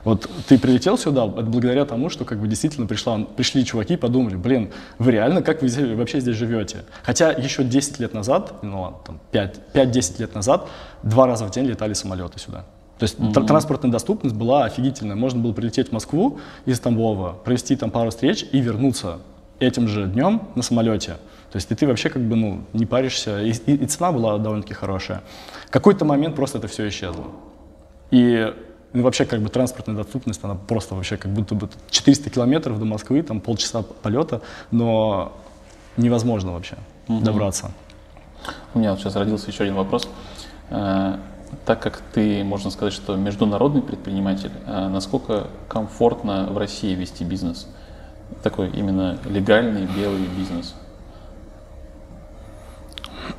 Вот ты прилетел сюда, это благодаря тому, что как бы действительно пришла, пришли чуваки и подумали, блин, вы реально, как вы здесь, вообще здесь живете? Хотя еще 10 лет назад, ну ладно, там 5-10 лет назад, два раза в день летали самолеты сюда. То есть mm-hmm. транспортная доступность была офигительная. Можно было прилететь в Москву из Тамбова, провести там пару встреч и вернуться этим же днем на самолете. То есть и ты вообще как бы ну, не паришься, и, и, и цена была довольно-таки хорошая. В какой-то момент просто это все исчезло. И ну, вообще как бы транспортная доступность, она просто вообще как будто бы 400 километров до Москвы, там полчаса полета, но невозможно вообще угу. добраться. У меня вот сейчас родился еще один вопрос. Э, так как ты, можно сказать, что международный предприниматель, э, насколько комфортно в России вести бизнес? Такой именно легальный белый бизнес.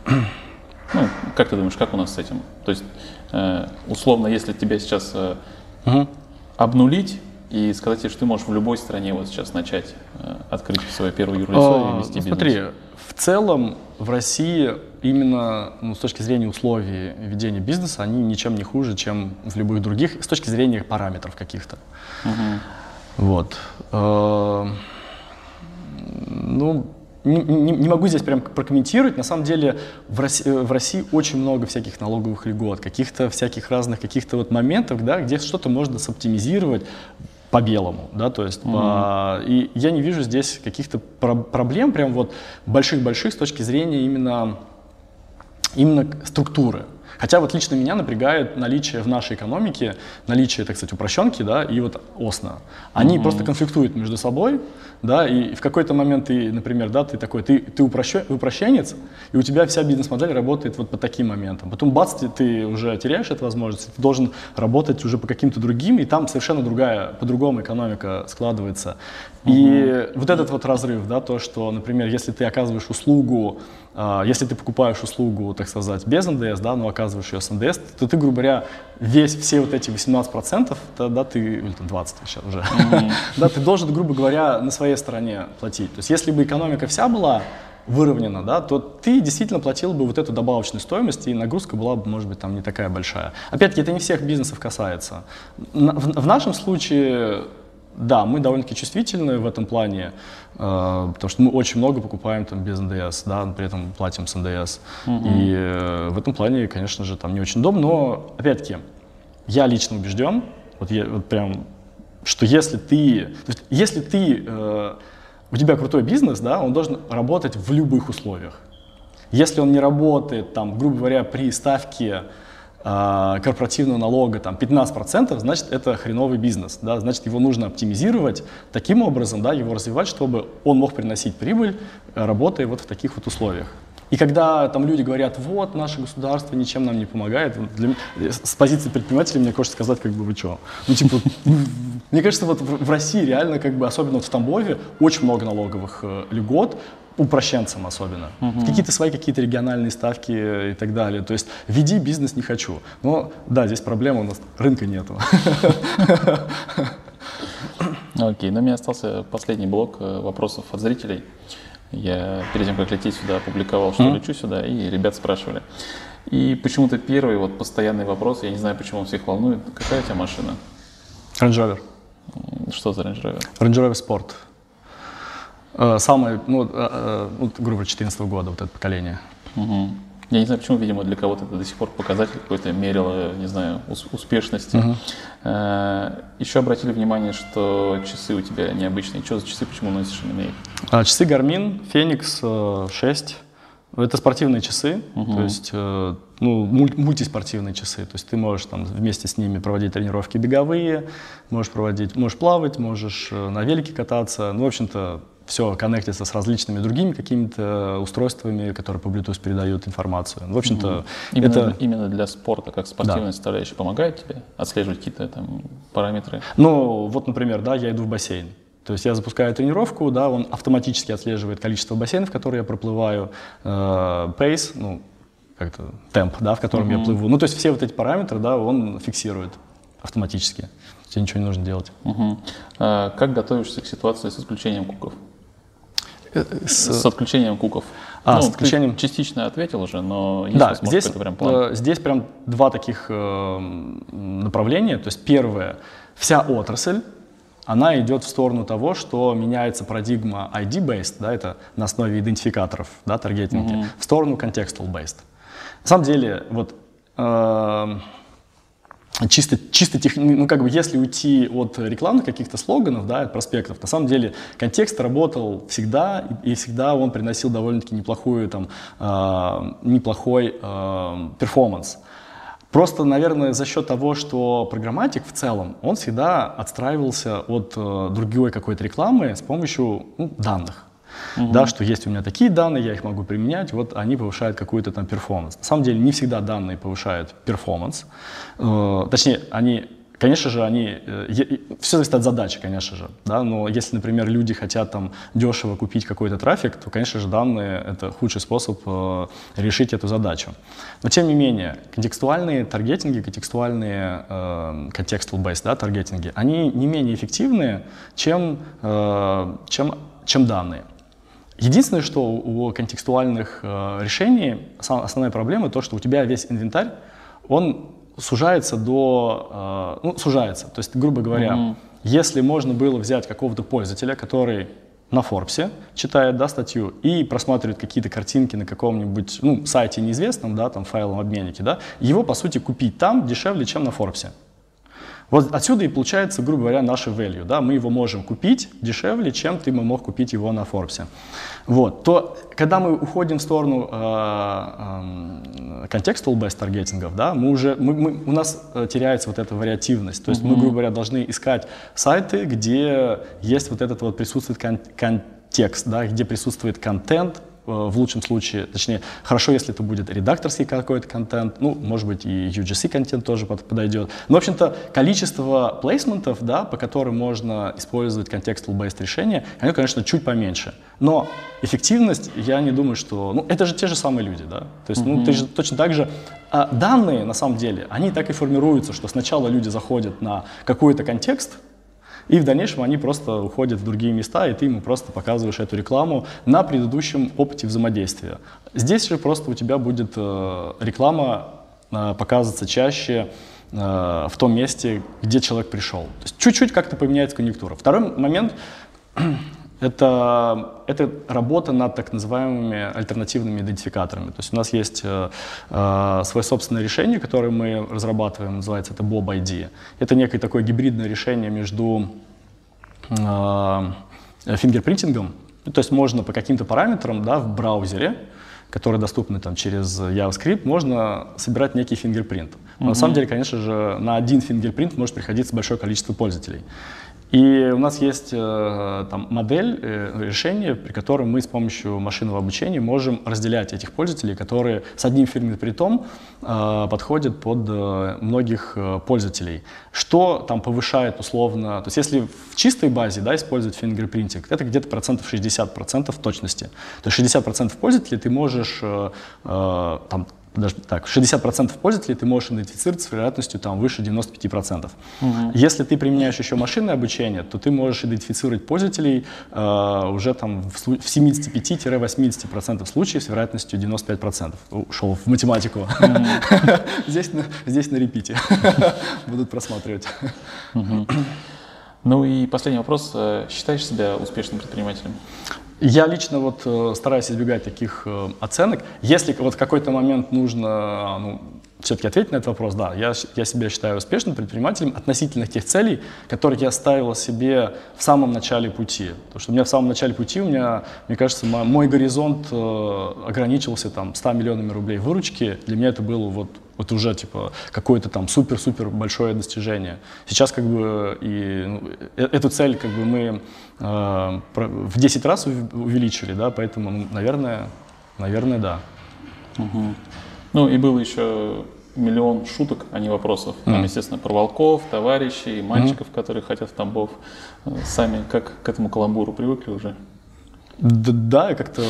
Ну, как ты думаешь, как у нас с этим? То есть условно, если тебя сейчас угу. обнулить и сказать тебе, что ты можешь в любой стране вот сейчас начать э, открыть свое первое юрлицо и вести бизнес. Смотри, в целом в России именно ну, с точки зрения условий ведения бизнеса они ничем не хуже, чем в любых других, с точки зрения параметров каких-то. Угу. Вот. Ну, не, не, не могу здесь прям прокомментировать. На самом деле в России, в России очень много всяких налоговых льгот, каких-то всяких разных каких-то вот моментов, да, где что-то можно соптимизировать по белому, да, то есть, mm-hmm. по, и я не вижу здесь каких-то про- проблем прям вот больших-больших с точки зрения именно именно структуры. Хотя вот лично меня напрягает наличие в нашей экономике, наличие, так сказать, упрощенки, да, и вот ОСНА. Они mm-hmm. просто конфликтуют между собой, да, и в какой-то момент ты, например, да, ты такой, ты, ты упрощен, упрощенец, и у тебя вся бизнес-модель работает вот по таким моментам. Потом, бац, ты, ты уже теряешь эту возможность, ты должен работать уже по каким-то другим, и там совершенно другая, по-другому экономика складывается. И mm-hmm. вот этот вот разрыв, да, то, что, например, если ты оказываешь услугу, э, если ты покупаешь услугу, так сказать, без НДС, да, но оказываешь ее с НДС, то ты, грубо говоря, весь, все вот эти 18%, то, да, ты, или там 20 сейчас уже, mm-hmm. да, ты должен, грубо говоря, на своей стороне платить. То есть если бы экономика вся была выровнена, да, то ты действительно платил бы вот эту добавочную стоимость, и нагрузка была бы, может быть, там не такая большая. Опять-таки, это не всех бизнесов касается. В, в нашем случае да, мы довольно-таки чувствительны в этом плане, э, потому что мы очень много покупаем там без НДС, да, при этом платим с НДС. Угу. И э, в этом плане, конечно же, там не очень удобно, но, опять-таки, я лично убежден, вот, я, вот прям, что если ты, если ты, э, у тебя крутой бизнес, да, он должен работать в любых условиях. Если он не работает, там, грубо говоря, при ставке а, корпоративного налога там 15%, значит это хреновый бизнес, да, значит его нужно оптимизировать таким образом, да, его развивать, чтобы он мог приносить прибыль, э, работая вот в таких вот условиях. И когда там люди говорят, вот, наше государство ничем нам не помогает, для, с позиции предпринимателя мне хочется сказать, как бы вы что. Ну, типа, мне кажется, вот в России реально, как бы, особенно вот в Тамбове, очень много налоговых э, льгот, упрощенцам особенно. Угу. Какие-то свои какие-то региональные ставки и так далее. То есть веди бизнес не хочу. Но да, здесь проблема у нас рынка нету. Окей, но у меня остался последний блок э, вопросов от зрителей. Я перед тем, как лететь сюда, опубликовал, что mm-hmm. лечу сюда, и ребят спрашивали. И почему-то первый вот постоянный вопрос, я не знаю, почему он всех волнует, какая у тебя машина? Range Rover. Что за Range Rover? Range Rover Sport. Э, самое, ну, э, э, грубо говоря, 14 года, вот это поколение. Угу. Я не знаю, почему, видимо, для кого-то это до сих пор показатель какой-то мерило, не знаю, успешности. Угу. Еще обратили внимание, что часы у тебя необычные. Что за часы, почему носишь именно их? А, часы Garmin Fenix 6. Это спортивные часы, угу. то есть ну, мультиспортивные часы. То есть ты можешь там вместе с ними проводить тренировки беговые, можешь проводить, можешь плавать, можешь на велике кататься. Ну, в общем-то, все коннектится с различными другими какими-то устройствами, которые по Bluetooth передают информацию. В общем-то, mm именно, это... Именно для спорта, как спортивная да. составляющая, помогает тебе отслеживать какие-то там параметры? Ну, вот, например, да, я иду в бассейн. То есть я запускаю тренировку, да, он автоматически отслеживает количество бассейнов, которые я проплываю, э, pace, ну, как-то темп, да, в котором mm-hmm. я плыву. Ну, то есть все вот эти параметры, да, он фиксирует автоматически. Тебе ничего не нужно делать. Угу. А как готовишься к ситуации с исключением куков? С, с отключением куков. А, ну, с отключением... частично ответил уже, но да, здесь, прям план. Э, здесь прям два таких э, направления. То есть первое, вся отрасль, она идет в сторону того, что меняется парадигма ID-based, да, это на основе идентификаторов, да, таргетинги, mm-hmm. в сторону contextual-based. На самом деле, вот э, чисто, чисто тех, ну как бы если уйти от рекламных каких-то слоганов, да, от проспектов, на самом деле контекст работал всегда, и, всегда он приносил довольно-таки неплохую, там, э, неплохой э, performance. Просто, наверное, за счет того, что programmatic в целом, он всегда отстраивался от э, другой какой-то рекламы с помощью ну, данных угу. да, что есть у меня такие данные, я их могу применять, вот они повышают какую-то там performance. На самом деле не всегда данные повышают перформанс, э, точнее, они Конечно же, они, э, все зависит от задачи, конечно же, да, но если, например, люди хотят там дешево купить какой-то трафик, то, конечно же, данные — это худший способ э, решить эту задачу. Но, тем не менее, контекстуальные таргетинги, контекстуальные э, contextual-based да, таргетинги, они не менее эффективны, чем, э, чем, чем данные. Единственное, что у контекстуальных э, решений основная проблема то, что у тебя весь инвентарь, он сужается до, э, ну, сужается. То есть, грубо говоря, mm-hmm. если можно было взять какого-то пользователя, который на Форбсе читает, да, статью и просматривает какие-то картинки на каком-нибудь, ну, сайте неизвестном, да, там, файловом обменнике, да, его, по сути, купить там дешевле, чем на Форбсе. Вот отсюда и получается, грубо говоря, наше value. Да? Мы его можем купить дешевле, чем ты мог купить его на Forbes. Вот. То, когда мы уходим в сторону э, э, contextual-based таргетингов, да, мы уже, мы, мы, у нас э, теряется вот эта вариативность. То есть Мгм. мы, грубо говоря, должны искать сайты, где есть вот этот вот присутствует кон- контекст, да, где присутствует контент, в лучшем случае, точнее, хорошо, если это будет редакторский какой-то контент, ну, может быть, и UGC контент тоже под- подойдет. Но, в общем-то, количество плейсментов, да, по которым можно использовать contextual-based решения, оно, конечно, чуть поменьше. Но эффективность, я не думаю, что... Ну, это же те же самые люди, да? То есть, ну, ты же точно так же... А данные, на самом деле, они так и формируются, что сначала люди заходят на какой-то контекст, и в дальнейшем они просто уходят в другие места, и ты ему просто показываешь эту рекламу на предыдущем опыте взаимодействия. Здесь же просто у тебя будет э, реклама э, показываться чаще э, в том месте, где человек пришел. То есть чуть-чуть как-то поменяется конъюнктура. Второй момент это, это работа над так называемыми альтернативными идентификаторами. То есть у нас есть э, э, свое собственное решение, которое мы разрабатываем, называется это Bob ID. Это некое такое гибридное решение между э, фингерпринтингом, ну, то есть можно по каким-то параметрам да, в браузере, которые доступны там, через JavaScript, можно собирать некий фингерпринт. Но на самом деле, конечно же, на один фингерпринт может приходиться большое количество пользователей. И у нас есть э, там, модель э, решения, при котором мы с помощью машинного обучения можем разделять этих пользователей, которые с одним фингерпринтом э, подходят под многих пользователей. Что там повышает условно, то есть если в чистой базе да, использовать фингерпринтинг, это где-то процентов 60 процентов точности. То есть 60 процентов пользователей ты можешь там, даже так, 60% пользователей ты можешь идентифицировать с вероятностью там, выше 95%. Если ты применяешь еще машинное обучение, то ты можешь идентифицировать пользователей э, уже там, в, в 75-80% случаев с вероятностью 95%. Ушел в математику. Здесь на- Здесь на репите будут просматривать. Ну и последний вопрос. Э, Считаешь себя успешным предпринимателем? Я лично вот э, стараюсь избегать таких э, оценок. Если вот в какой-то момент нужно ну, все-таки ответить на этот вопрос, да, я, я себя считаю успешным предпринимателем относительно тех целей, которые я ставила себе в самом начале пути. Потому что у меня в самом начале пути, у меня, мне кажется, мо- мой горизонт э, ограничивался там 100 миллионами рублей выручки. Для меня это было вот, вот уже типа какое-то там супер-супер большое достижение. Сейчас как бы и ну, э- эту цель как бы мы э, в 10 раз ув- увеличили, да, поэтому, ну, наверное, наверное, да. Ну и было еще миллион шуток, а не вопросов. Там, естественно, про волков, товарищей, мальчиков, которые хотят в Тамбов. Э, Сами как к этому каламбуру привыкли уже? Да, как-то,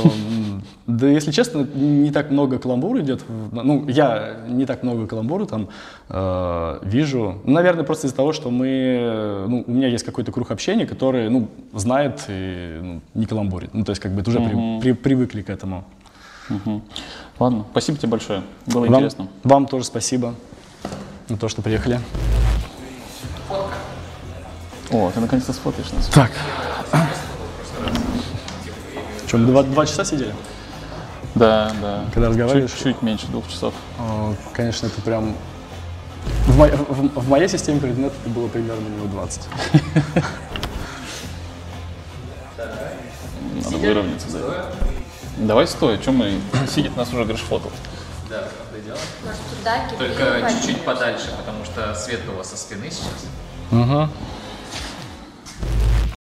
да, если честно, не так много каламбур идет. Ну, я не так много каламбура там э, вижу. Наверное, просто из-за того, что мы, ну, у меня есть какой-то круг общения, который, ну, знает и ну, не каламбурит. Ну, то есть, как бы, уже при- при- привыкли к этому. Мгм. Ладно, спасибо тебе большое. Было Вам, интересно. вам тоже спасибо за то, что приехали. О, ты наконец-то сфотаешь нас. Так. Что, мы два, два часа сидели? Да, да. Когда разговариваешь? Чуть, чуть меньше двух часов. О, Конечно, это прям... В, мо- в- в моей системе координат это было примерно минут 20. Надо выровняться, да. Давай стой, чем мы сидит нас уже фото. Может, туда, Только чуть-чуть подальше, потому что свет у вас со спины сейчас. Угу.